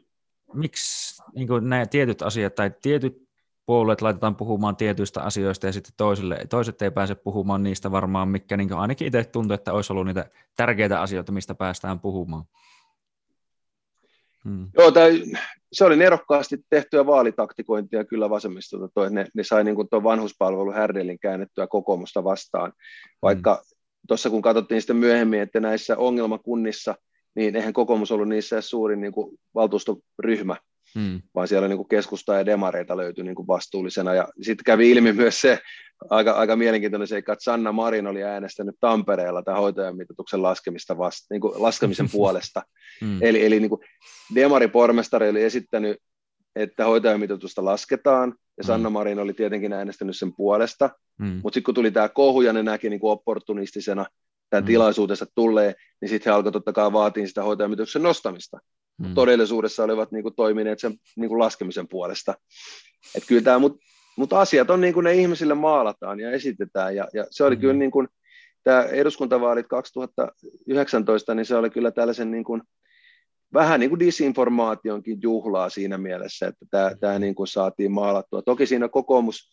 miksi niin kuin nämä tietyt asiat tai tietyt puolueet laitetaan puhumaan tietyistä asioista ja sitten toisille, toiset ei pääse puhumaan niistä varmaan, mikä niin ainakin itse tuntuu, että olisi ollut niitä tärkeitä asioita, mistä päästään puhumaan. Hmm. Joo, tai se oli nerokkaasti tehtyä vaalitaktikointia kyllä vasemmistolta, toi, ne, ne sai niin tuon vanhuspalvelu härdelin käännettyä kokoomusta vastaan, vaikka hmm. tuossa kun katsottiin sitten myöhemmin, että näissä ongelmakunnissa, niin eihän kokoomus ollut niissä suurin niin kuin valtuustoryhmä, hmm. vaan siellä niin kuin keskusta ja demareita löytyi niin kuin vastuullisena. Ja sitten kävi ilmi myös se aika, aika mielenkiintoinen seikka, että Sanna Marin oli äänestänyt Tampereella tämän hoitajamitoituksen laskemista vasta, niin kuin laskemisen puolesta. Hmm. Eli, eli niin kuin demaripormestari oli esittänyt, että hoitajamitoitusta lasketaan, ja Sanna hmm. Marin oli tietenkin äänestänyt sen puolesta, hmm. mutta sitten kun tuli tämä kohu, ja ne näki niin kuin opportunistisena tämän mm. tilaisuudessa tulee, niin sitten he alkoivat totta kai vaatia sitä hoitajamitoituksen nostamista. Mm. Todellisuudessa olivat niin kuin, toimineet sen niin kuin, laskemisen puolesta. Et kyllä tämä, mutta mut asiat on niin kuin ne ihmisille maalataan ja esitetään, ja, ja se oli mm. kyllä niin kuin, tämä eduskuntavaalit 2019, niin se oli kyllä tällaisen niin kuin, vähän niin kuin disinformaationkin juhlaa siinä mielessä, että tämä, mm. tämä niin kuin saatiin maalattua. Toki siinä kokoomus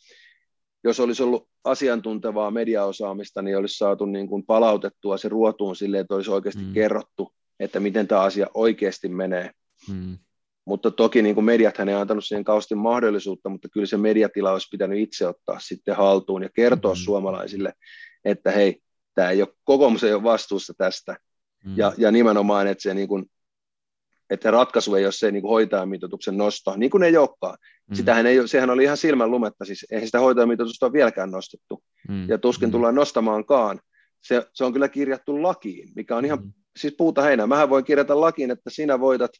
jos olisi ollut asiantuntevaa mediaosaamista, niin olisi saatu niin kuin palautettua se ruotuun silleen, että olisi oikeasti mm. kerrottu, että miten tämä asia oikeasti menee. Mm. Mutta toki niin kuin mediat ei antanut siihen kaustin mahdollisuutta, mutta kyllä se mediatila olisi pitänyt itse ottaa sitten haltuun ja kertoa mm. suomalaisille, että hei, tämä ei ole, kokoomus ei ole vastuussa tästä. Mm. Ja, ja nimenomaan, että se niin kuin että ratkaisu ei ole se niin kuin hoitajamitoituksen nosto, niin kuin ei olekaan. Mm. Sitähän ei, sehän oli ihan silmän lumetta, siis eihän sitä hoitajamitoitusta ole vieläkään nostettu, mm. ja tuskin mm. tullaan nostamaankaan. Se, se on kyllä kirjattu lakiin, mikä on ihan, mm. siis puuta heinää. Mähän voin kirjata lakiin, että sinä voitat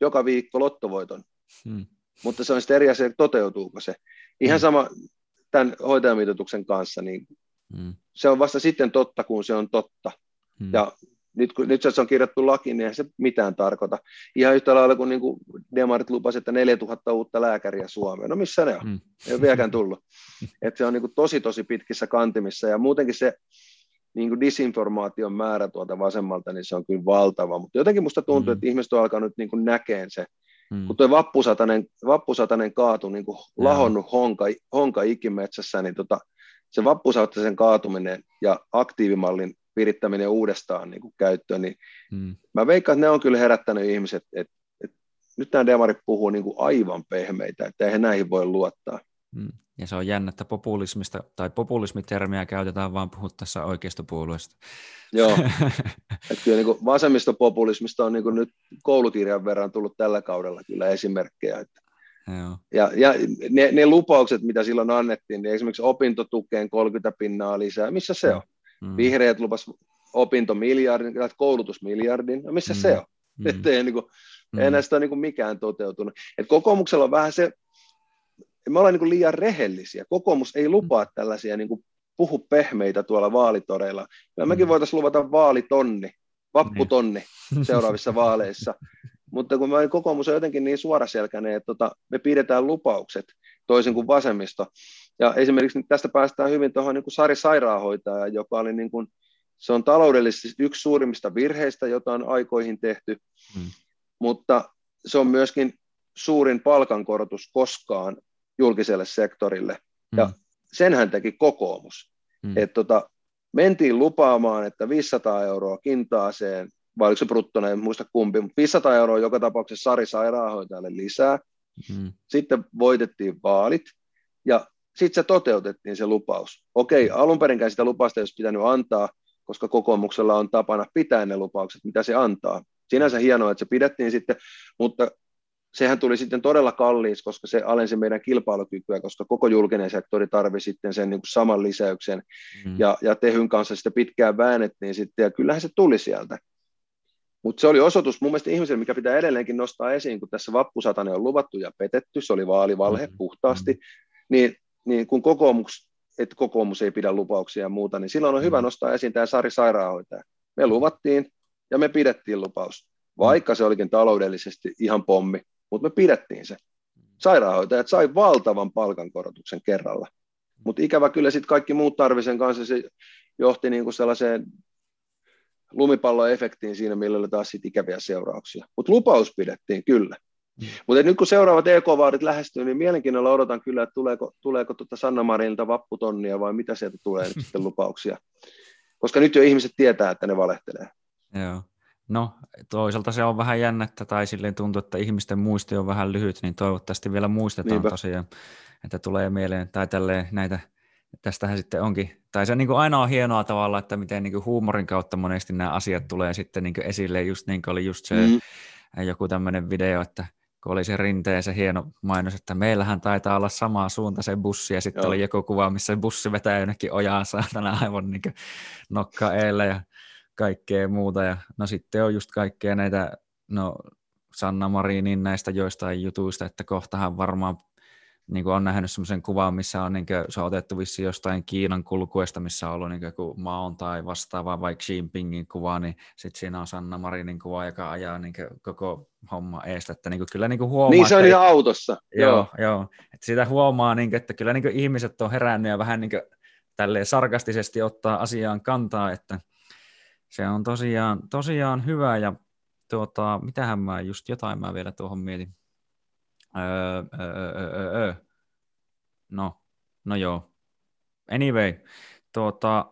joka viikko lottovoiton, mm. mutta se on sitten eri asia, toteutuuko se. Ihan mm. sama tämän hoitajamitoituksen kanssa, niin mm. se on vasta sitten totta, kun se on totta. Mm. Ja nyt, kun, nyt se on kirjattu lakiin, niin eihän se mitään tarkoita. Ihan yhtä lailla kuin, niin kuin Demarit lupasi, että 4000 uutta lääkäriä Suomeen. No missä ne on? Mm. Ei ole vieläkään tullut. Et se on niin kuin tosi, tosi pitkissä kantimissa ja muutenkin se niin kuin disinformaation määrä tuolta vasemmalta, niin se on kyllä valtava. Mutta jotenkin musta tuntuu, mm. että ihmiset on alkanut niin kuin näkeen se, mm. kun tuo vappusatanen, vappusatanen kaatu niin kuin lahonnut honka, honka ikimetsässä, niin tota, se vappusatasen kaatuminen ja aktiivimallin virittäminen uudestaan niin kuin käyttöön, niin mm. mä veikkaan, että ne on kyllä herättänyt ihmiset, että, että nyt nämä demarit puhuu niin kuin aivan pehmeitä, että eihän näihin voi luottaa. Mm. Ja se on jännä, että populismista tai populismitermiä käytetään vaan puhuttaessa oikeistopuolueesta. Joo, että kyllä niin vasemmistopopulismista on niin nyt koulukirjan verran tullut tällä kaudella kyllä esimerkkejä. Että Joo. Ja, ja ne, ne lupaukset, mitä silloin annettiin, niin esimerkiksi opintotukeen 30 pinnaa lisää, missä se on? Mm. Vihreät lupas opintomiljardin, koulutusmiljardin, no missä mm. se on? Mm. Että ei, niin kuin, mm. ei näistä ole niin kuin mikään toteutunut. Et kokoomuksella on vähän se, me ollaan niin kuin liian rehellisiä. Kokoomus ei lupaa mm. tällaisia niin kuin puhu pehmeitä tuolla vaalitoreilla. Ja mekin mm. voitaisiin luvata vaalitonni, vapputonni niin. seuraavissa vaaleissa. Mutta kun me kokoomus on jotenkin niin suoraselkäinen, että tota, me pidetään lupaukset toisin kuin vasemmisto. Ja esimerkiksi tästä päästään hyvin tuohon niin kuin Sari Sairaanhoitaja, joka oli niin kuin, se on taloudellisesti yksi suurimmista virheistä, jota on aikoihin tehty, hmm. mutta se on myöskin suurin palkankorotus koskaan julkiselle sektorille. Hmm. Ja sen hän teki kokoomus. Hmm. Et tota, mentiin lupaamaan, että 500 euroa kintaaseen vai oliko se bruttona, en muista kumpi, mutta 500 euroa joka tapauksessa Sari sairaanhoitajalle lisää. Mm. Sitten voitettiin vaalit ja sitten se toteutettiin se lupaus. Okei, alun perinkään sitä lupausta ei olisi pitänyt antaa, koska kokoomuksella on tapana pitää ne lupaukset, mitä se antaa. Sinänsä hienoa, että se pidettiin sitten, mutta sehän tuli sitten todella kalliiksi, koska se alensi meidän kilpailukykyä, koska koko julkinen sektori tarvitsi sitten sen niin kuin saman lisäyksen, mm. ja, ja Tehyn kanssa sitä pitkään väännettiin sitten, ja kyllähän se tuli sieltä. Mutta se oli osoitus mun mielestä ihmiselle, mikä pitää edelleenkin nostaa esiin, kun tässä vappusatanen on luvattu ja petetty, se oli vaalivalhe mm-hmm. puhtaasti, mm-hmm. niin, niin kun kokoomus, että kokoomus ei pidä lupauksia ja muuta, niin silloin on hyvä mm-hmm. nostaa esiin tämä Sari Sairaanhoitaja. Me luvattiin ja me pidettiin lupaus, vaikka se olikin taloudellisesti ihan pommi, mutta me pidettiin se. Sairaanhoitajat sai valtavan palkankorotuksen kerralla, mutta ikävä kyllä sitten kaikki muut tarvisen kanssa se johti niin kuin sellaiseen lumipalloefektiin siinä, millä oli taas sit ikäviä seurauksia. Mutta lupaus pidettiin kyllä. Mutta nyt kun seuraavat EK-vaarit lähestyy, niin mielenkiinnolla odotan kyllä, että tuleeko, tuleeko tuota Sanna Marinilta vapputonnia vai mitä sieltä tulee nyt sitten lupauksia. Koska nyt jo ihmiset tietää, että ne valehtelee. Joo. No toisaalta se on vähän jännättä tai silleen tuntuu, että ihmisten muisti on vähän lyhyt, niin toivottavasti vielä muistetaan Niinpä. tosiaan, että tulee mieleen tai tälleen näitä tästähän sitten onkin, tai se on niin kuin ainoa hienoa tavalla, että miten niin kuin huumorin kautta monesti nämä asiat tulee sitten niin kuin esille, just niin kuin oli just se mm. joku tämmöinen video, että kun oli se rinteen se hieno mainos, että meillähän taitaa olla sama suunta se bussi, ja sitten Joo. oli joku kuva, missä bussi vetää jonnekin ojaa saatana aivan niin nokka eellä ja kaikkea muuta, ja no sitten on just kaikkea näitä, no Sanna Marinin näistä joistain jutuista, että kohtahan varmaan niin kuin on nähnyt semmoisen kuvan, missä on, niin kuin, se on otettu vissi jostain Kiinan kulkuesta, missä on ollut niin kuin, Maon tai vastaava, vaikka Xi Jinpingin kuva, niin sitten siinä on Sanna Marinin kuva, joka ajaa niin kuin, koko homma eestä. Että niin kuin, kyllä niin kuin huomaa, niin se on ihan autossa. Joo, joo. joo. Että sitä huomaa, niin kuin, että kyllä niin kuin, ihmiset on herännyt ja vähän niin kuin, tälleen sarkastisesti ottaa asiaan kantaa, että se on tosiaan, tosiaan hyvä ja tuota, mitähän mä just jotain mä vielä tuohon mietin. Öö, öö, öö, öö. No, no joo. Anyway, tuota,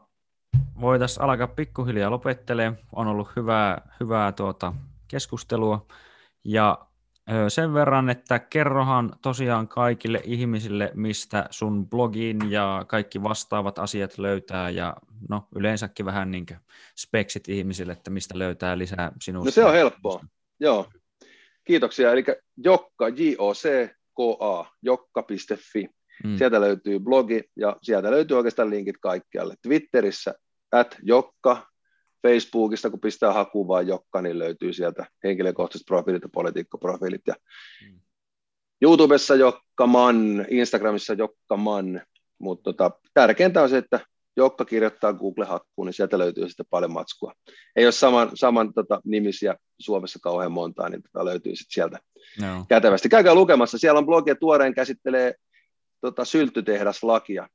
voitaisiin alkaa pikkuhiljaa lopettelemaan. On ollut hyvää, hyvää tuota, keskustelua. Ja sen verran, että kerrohan tosiaan kaikille ihmisille, mistä sun blogin ja kaikki vastaavat asiat löytää ja no yleensäkin vähän niin speksit ihmisille, että mistä löytää lisää sinusta. No se on helppoa, joo. Kiitoksia. Eli Jokka, J-O-C-K-A, jokka.fi. Mm. Sieltä löytyy blogi ja sieltä löytyy oikeastaan linkit kaikkialle. Twitterissä at Jokka, Facebookista kun pistää hakuun vaan Jokka, niin löytyy sieltä henkilökohtaiset profiilit ja politiikkaprofiilit. Ja mm. YouTubessa Jokka Man, Instagramissa Jokka Man, mutta tota, tärkeintä on se, että Jokka kirjoittaa Google-hakkuun, niin sieltä löytyy sitten paljon matskua. Ei ole saman, saman tota, nimisiä Suomessa kauhean montaa, niin tota, löytyy sitten sieltä no. kätevästi. Käykää lukemassa, siellä on blogi ja tuoreen käsittelee tota, sylttytehdaslakia.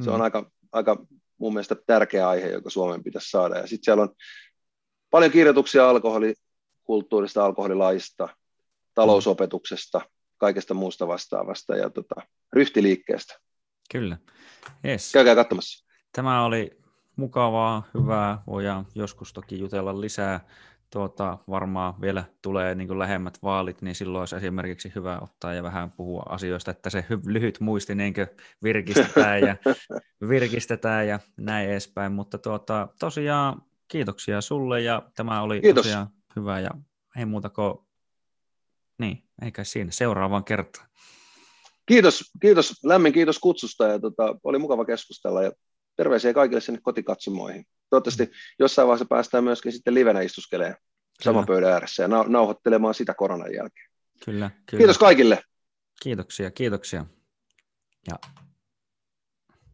Se on mm. aika, aika mun mielestä tärkeä aihe, joka Suomen pitäisi saada. Ja sitten siellä on paljon kirjoituksia alkoholikulttuurista, alkoholilaista, talousopetuksesta, kaikesta muusta vastaavasta ja tota, ryhtiliikkeestä. Kyllä. Yes. Käykää katsomassa. Tämä oli mukavaa, hyvää. Voidaan joskus toki jutella lisää tuota, varmaan vielä tulee niin lähemmät vaalit, niin silloin olisi esimerkiksi hyvä ottaa ja vähän puhua asioista, että se lyhyt muisti niin virkistetään ja, virkistetään ja näin edespäin. Mutta tuota, tosiaan kiitoksia sulle ja tämä oli Kiitos. tosiaan hyvä ja ei muuta kuin, niin, eikä siinä, seuraavaan kertaan. Kiitos, kiitos, lämmin kiitos kutsusta ja tota, oli mukava keskustella ja terveisiä kaikille sinne kotikatsomoihin. Toivottavasti jossain vaiheessa päästään myöskin sitten livenä istuskelemaan saman pöydän ääressä ja nauhoittelemaan sitä koronan jälkeen. Kyllä, kyllä. Kiitos kaikille. Kiitoksia, kiitoksia. Ja